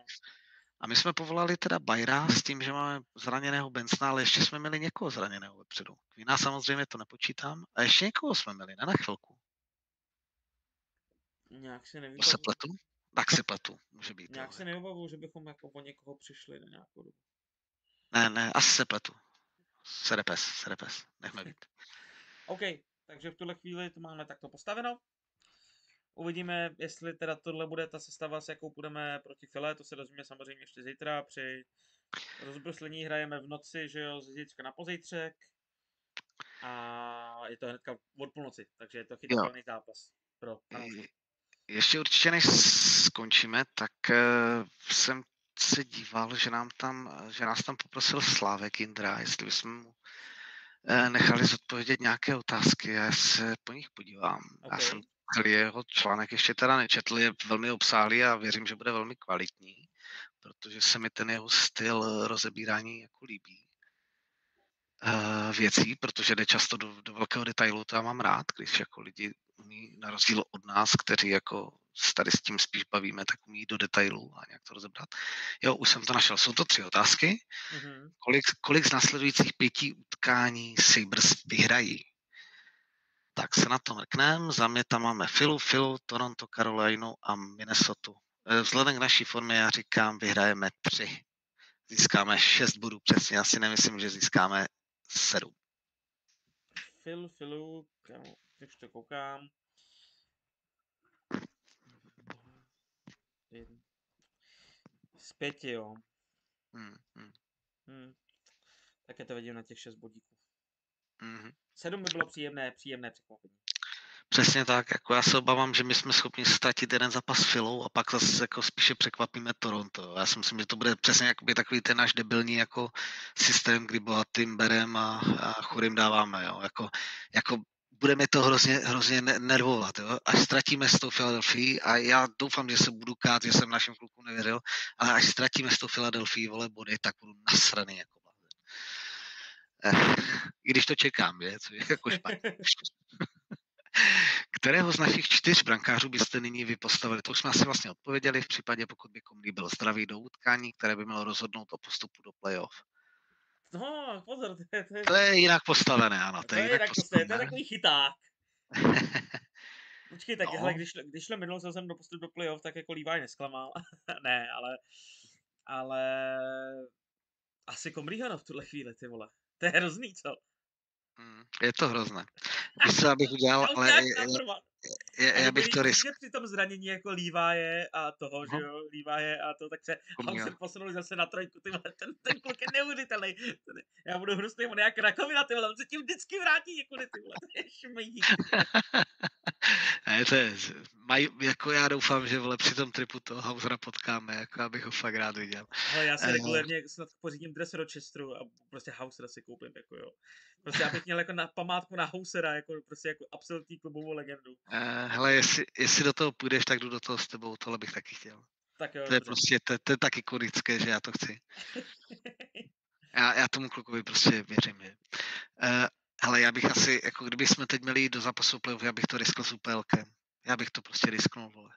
A my jsme povolali teda Bajra s tím, že máme zraněného Bensna, ale ještě jsme měli někoho zraněného vepředu. Kvína samozřejmě to nepočítám. A ještě někoho jsme měli, ne na chvilku. Nějak si nevím. Se pletu? Tak se pletu, může být. Nějak se neobavuju, že bychom jako o někoho přišli na nějakou dobu. Ne, ne, asi se pletu. Serepes, Serepes, nechme být. OK, takže v tuhle chvíli to máme takto postaveno. Uvidíme, jestli teda tohle bude ta sestava, s jakou půjdeme proti File, to se dozvíme samozřejmě ještě zítra. Při rozbruslení hrajeme v noci, že jo, z zítřka na pozítřek. A je to hnedka od půlnoci, takže je to chytatelný zápas pro fanoušky. Je- Ještě určitě, než skončíme, tak uh, jsem se díval, že nám tam, že nás tam poprosil Slávek Indra, jestli bychom mu eh, nechali zodpovědět nějaké otázky, já se po nich podívám. Okay. Já jsem jeho článek ještě teda nečetl, je velmi obsáhlý a věřím, že bude velmi kvalitní, protože se mi ten jeho styl rozebírání jako líbí uh, věcí, protože jde často do, do velkého detailu, to já mám rád, když jako lidi umí, na rozdíl od nás, kteří jako tady s tím spíš bavíme, tak umí do detailů a nějak to rozebrat. Jo, už jsem to našel. Jsou to tři otázky. Mm-hmm. Kolik, kolik z následujících pěti utkání Sabres vyhrají? Tak se na to mrkneme. Za mě tam máme Philu, Philu, Toronto, Carolina a Minnesota. Eh, vzhledem k naší formě já říkám, vyhrajeme tři. Získáme šest bodů přesně. Já si nemyslím, že získáme sedm. Phil, Philu, už to koukám. Z pěti, jo. Hmm, hmm. Hmm. je to vidím na těch šest bodíků. Mm-hmm. Sedm by bylo příjemné, příjemné překvapení. Přesně tak, jako já se obávám, že my jsme schopni ztratit jeden zápas filou a pak zase jako spíše překvapíme Toronto. Já si myslím, že to bude přesně jakoby takový ten náš debilní jako systém, kdy bohatým berem a, a chorým dáváme. Jo. Jako, jako budeme to hrozně, hrozně nervovat, jo? až ztratíme s tou Filadelfií a já doufám, že se budu kát, že jsem našim klukům nevěřil, ale až ztratíme s tou Filadelfií vole body, tak budu nasraný jako když to čekám, je, co je jako špatně. Kterého z našich čtyř brankářů byste nyní vypostavili? To už jsme asi vlastně odpověděli v případě, pokud by Komlý byl zdravý do utkání, které by mělo rozhodnout o postupu do playoff. No, pozor, to je, to je, to je jinak postavené, ano. To, to je, jinak, jinak postavené. To je takový chyták. Počkej, tak no. hele, když, když šlo minulou sezónu do postupu do playoff, tak jako Levi nesklamal. ne, ale, ale asi Komrýho v tuhle chvíli, ty vole. To je hrozný, co? Mm, je to hrozné. Co, abych udělal, ale já, já, já bych to risk... při tom zranění jako Leviye a toho, no. že jo, Leviye a to, tak se, a už se posunuli zase na trojku, ty vole, ten, ten kluk je neuvěřitelný. Já budu hrozný, on jak rakovina, ty vole, on se tím vždycky vrátí někudy, ty vole, to je šmejdí. ne, to je, maj, jako já doufám, že vole při tom tripu toho Hausera potkáme, jako abych ho fakt rád viděl. Ale já si uh, regulérně snad pořídím dres Rochesteru a prostě Hausera si koupím, jako jo. Prostě abych měl jako na památku na Hausera, jako prostě jako absolutní klubovou legendu. Uh, hele, jestli, jestli do toho půjdeš, tak jdu do toho s tebou, tohle bych taky chtěl. Tak jo, to je dobře. prostě, to, to je tak ikonické, že já to chci. já, já tomu klukovi prostě věřím, že. Uh, hele, já bych asi, jako kdyby jsme teď měli jít do zápasu playoff, já bych to riskl s UPLkem. Já bych to prostě risknul, vole.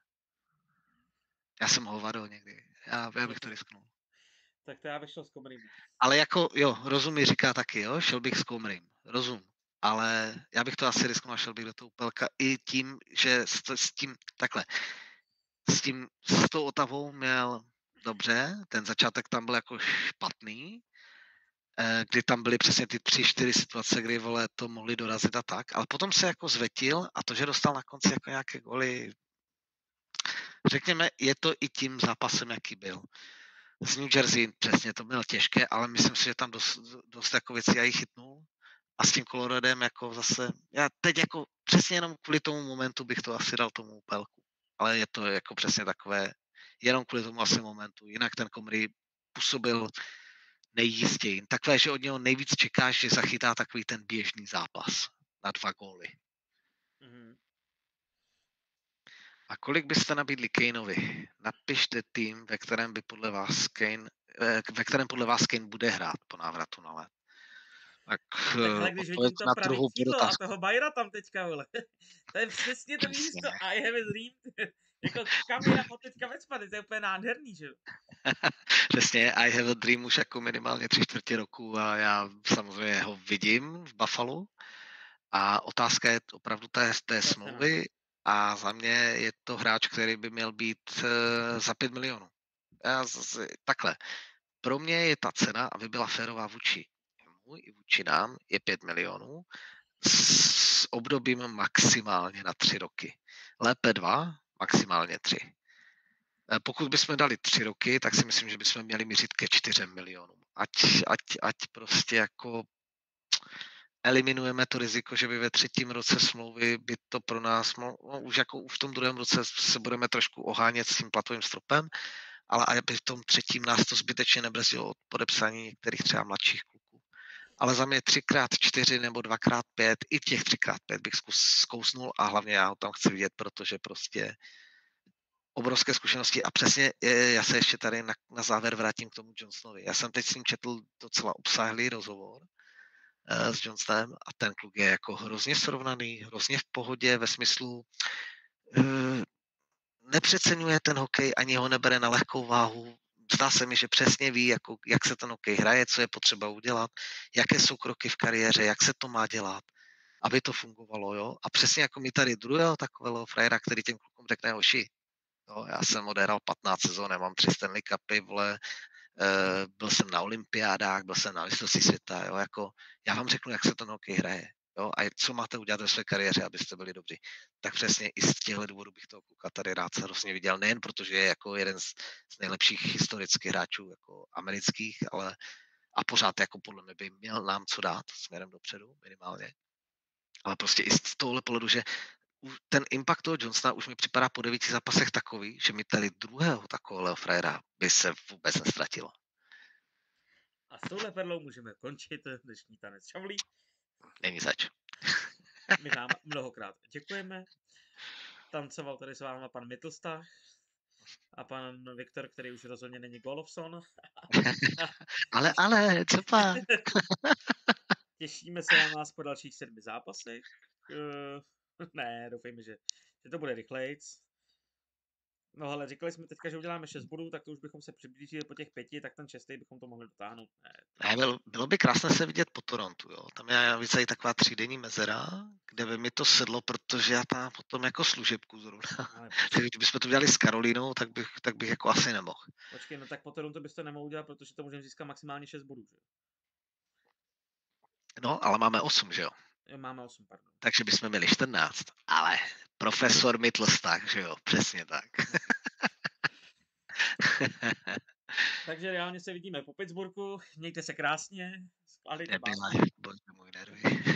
Já jsem hovado někdy. Já, já bych to risknul. Tak to já bych šel s Komrým. Ale jako, jo, rozum mi říká taky, jo, šel bych s Komrým. Rozum. Ale já bych to asi risknul šel bych do toho Upelka i tím, že s, s tím, takhle, s tím, s tou Otavou měl dobře, ten začátek tam byl jako špatný, eh, kdy tam byly přesně ty tři, čtyři situace, kdy vole to mohli dorazit a tak, ale potom se jako zvetil a to, že dostal na konci jako nějaké goly, řekněme, je to i tím zápasem, jaký byl. Z New Jersey, přesně, to bylo těžké, ale myslím si, že tam dost, dost jako věcí já ji chytnul a s tím Coloradem jako zase, já teď jako přesně jenom kvůli tomu momentu bych to asi dal tomu pelku, ale je to jako přesně takové, jenom kvůli tomu asi momentu, jinak ten Komry působil nejistěji. Takové, že od něho nejvíc čekáš, že zachytá takový ten běžný zápas na dva góly. Mm-hmm. A kolik byste nabídli Kaneovi? Napište tým, ve kterém by podle vás Kane, eh, ve kterém podle vás Kane bude hrát po návratu na let. Tak, Takhle, když vidím to na druhou a toho Bajra tam teďka, vole. to je přesně to místo I have a dream. jako kam je teďka ve spady, to je úplně nádherný, že Přesně, I have a dream už jako minimálně tři čtvrtě roku a já samozřejmě ho vidím v Buffalo. A otázka je opravdu té, té smlouvy, a za mě je to hráč, který by měl být uh, za 5 milionů. Já z, takhle. Pro mě je ta cena, aby byla férová vůči i vůči nám, je 5 milionů s obdobím maximálně na 3 roky. Lépe 2, maximálně 3. Eh, pokud bychom dali 3 roky, tak si myslím, že bychom měli mířit ke 4 milionům. Ať, ať, ať prostě jako eliminujeme to riziko, že by ve třetím roce smlouvy by to pro nás, no, už jako v tom druhém roce se budeme trošku ohánět s tím platovým stropem, ale aby v tom třetím nás to zbytečně nebrzdilo od podepsání některých třeba mladších kluků. Ale za mě třikrát čtyři nebo dvakrát pět, i těch třikrát pět bych zkus, zkousnul a hlavně já ho tam chci vidět, protože prostě obrovské zkušenosti a přesně já se ještě tady na, na závěr vrátím k tomu Johnsonovi. Já jsem teď s ním četl docela obsáhlý rozhovor uh, s Johnsonem a ten kluk je jako hrozně srovnaný, hrozně v pohodě ve smyslu uh, nepřeceňuje ten hokej, ani ho nebere na lehkou váhu, zdá se mi, že přesně ví, jako, jak se ten hokej hraje, co je potřeba udělat, jaké jsou kroky v kariéře, jak se to má dělat, aby to fungovalo, jo. A přesně jako mi tady druhého takového frajera, který těm klukům řekne, hoši, jo, já jsem odehrál 15 sezón, mám tři Stanley Cupy, vole, Uh, byl jsem na olympiádách, byl jsem na mistrovství světa, jo, jako já vám řeknu, jak se ten hokej hraje. Jo, a co máte udělat ve své kariéře, abyste byli dobří. Tak přesně i z těchto důvodů bych toho kluka tady rád hrozně viděl, nejen protože je jako jeden z, z nejlepších historických hráčů jako amerických, ale a pořád jako podle mě by měl nám co dát směrem dopředu minimálně. Ale prostě i z tohohle pohledu, že ten impact toho Johnsona už mi připadá po devíti zápasech takový, že mi tady druhého takového frajera by se vůbec nestratilo. A s touhle perlou můžeme končit dnešní tanec šavlí. Není zač. My vám mnohokrát děkujeme. Tancoval tady s váma pan Mittelstach a pan Viktor, který už rozhodně není Golovson. ale, ale, co pa? Těšíme se na vás po dalších sedmi zápasech. Uh, ne, doufejme, že, že to bude rychlejc. No ale říkali jsme teďka, že uděláme 6 bodů, tak to už bychom se přiblížili po těch pěti, tak ten šestý bychom to mohli dotáhnout. Ne, ne bylo, bylo, by krásné se vidět po Torontu, jo. Tam je navíc i taková třídenní mezera, kde by mi to sedlo, protože já tam potom jako služebku zrovna. Takže kdybychom to udělali s Karolínou, tak bych, tak bych jako asi nemohl. Počkej, no tak po Torontu byste nemohl udělat, protože to můžeme získat maximálně 6 bodů, že? No, ale máme 8, že jo? jo máme 8, pardon. Takže bychom měli 14, ale profesor Mittelstach, že jo, přesně tak. Takže reálně se vidíme po Pittsburghu, mějte se krásně, schválíte můj nervy.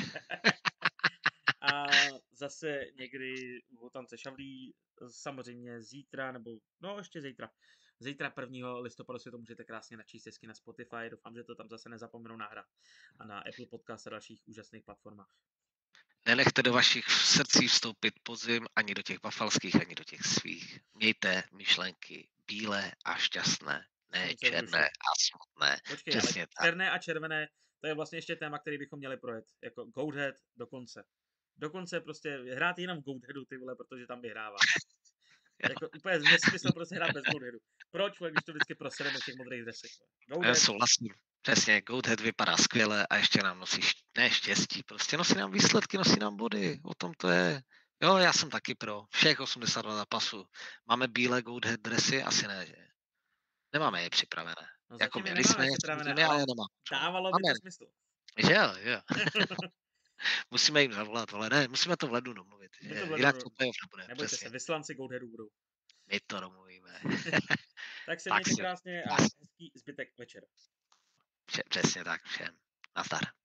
A zase někdy u tance šavlí, samozřejmě zítra, nebo no ještě zítra. Zítra 1. listopadu si to můžete krásně načíst hezky na Spotify, doufám, že to tam zase nezapomenou nahrát. A na Apple Podcast a dalších úžasných platformách. Nenechte do vašich srdcí vstoupit podzim ani do těch bafalských, ani do těch svých. Mějte myšlenky bílé a šťastné, ne černé a smutné. Počkej, tak. černé a červené, to je vlastně ještě téma, který bychom měli projet. Jako Goathead do konce. Dokonce prostě hrát jenom v Goatheadu, ty vole, protože tam vyhrává. jako úplně nesmysl prostě hrát bez Goatheadu. Proč, když to vždycky prosedeme v těch modrých dresech? Já souhlasím. Přesně, Goathead vypadá skvěle a ještě nám nosí, ne štěstí, prostě nosí nám výsledky, nosí nám body, o tom to je. Jo, já jsem taky pro. Všech 82 zápasů. Máme bílé Goathead dresy? Asi ne, že? Nemáme je připravené. No jako měli jsme je připravené, ale nemám. Dávalo by to smysl. Že jo, jo. musíme jim zavolat, ale ne, musíme to v ledu domluvit. Že? To Jinak to playoff nebude. Nebojte přesně. se, vyslanci Goatheadu budou. My to domluvíme. tak se mějte krásně a hezký zbytek večer. Přesně tak všem. Nazdar.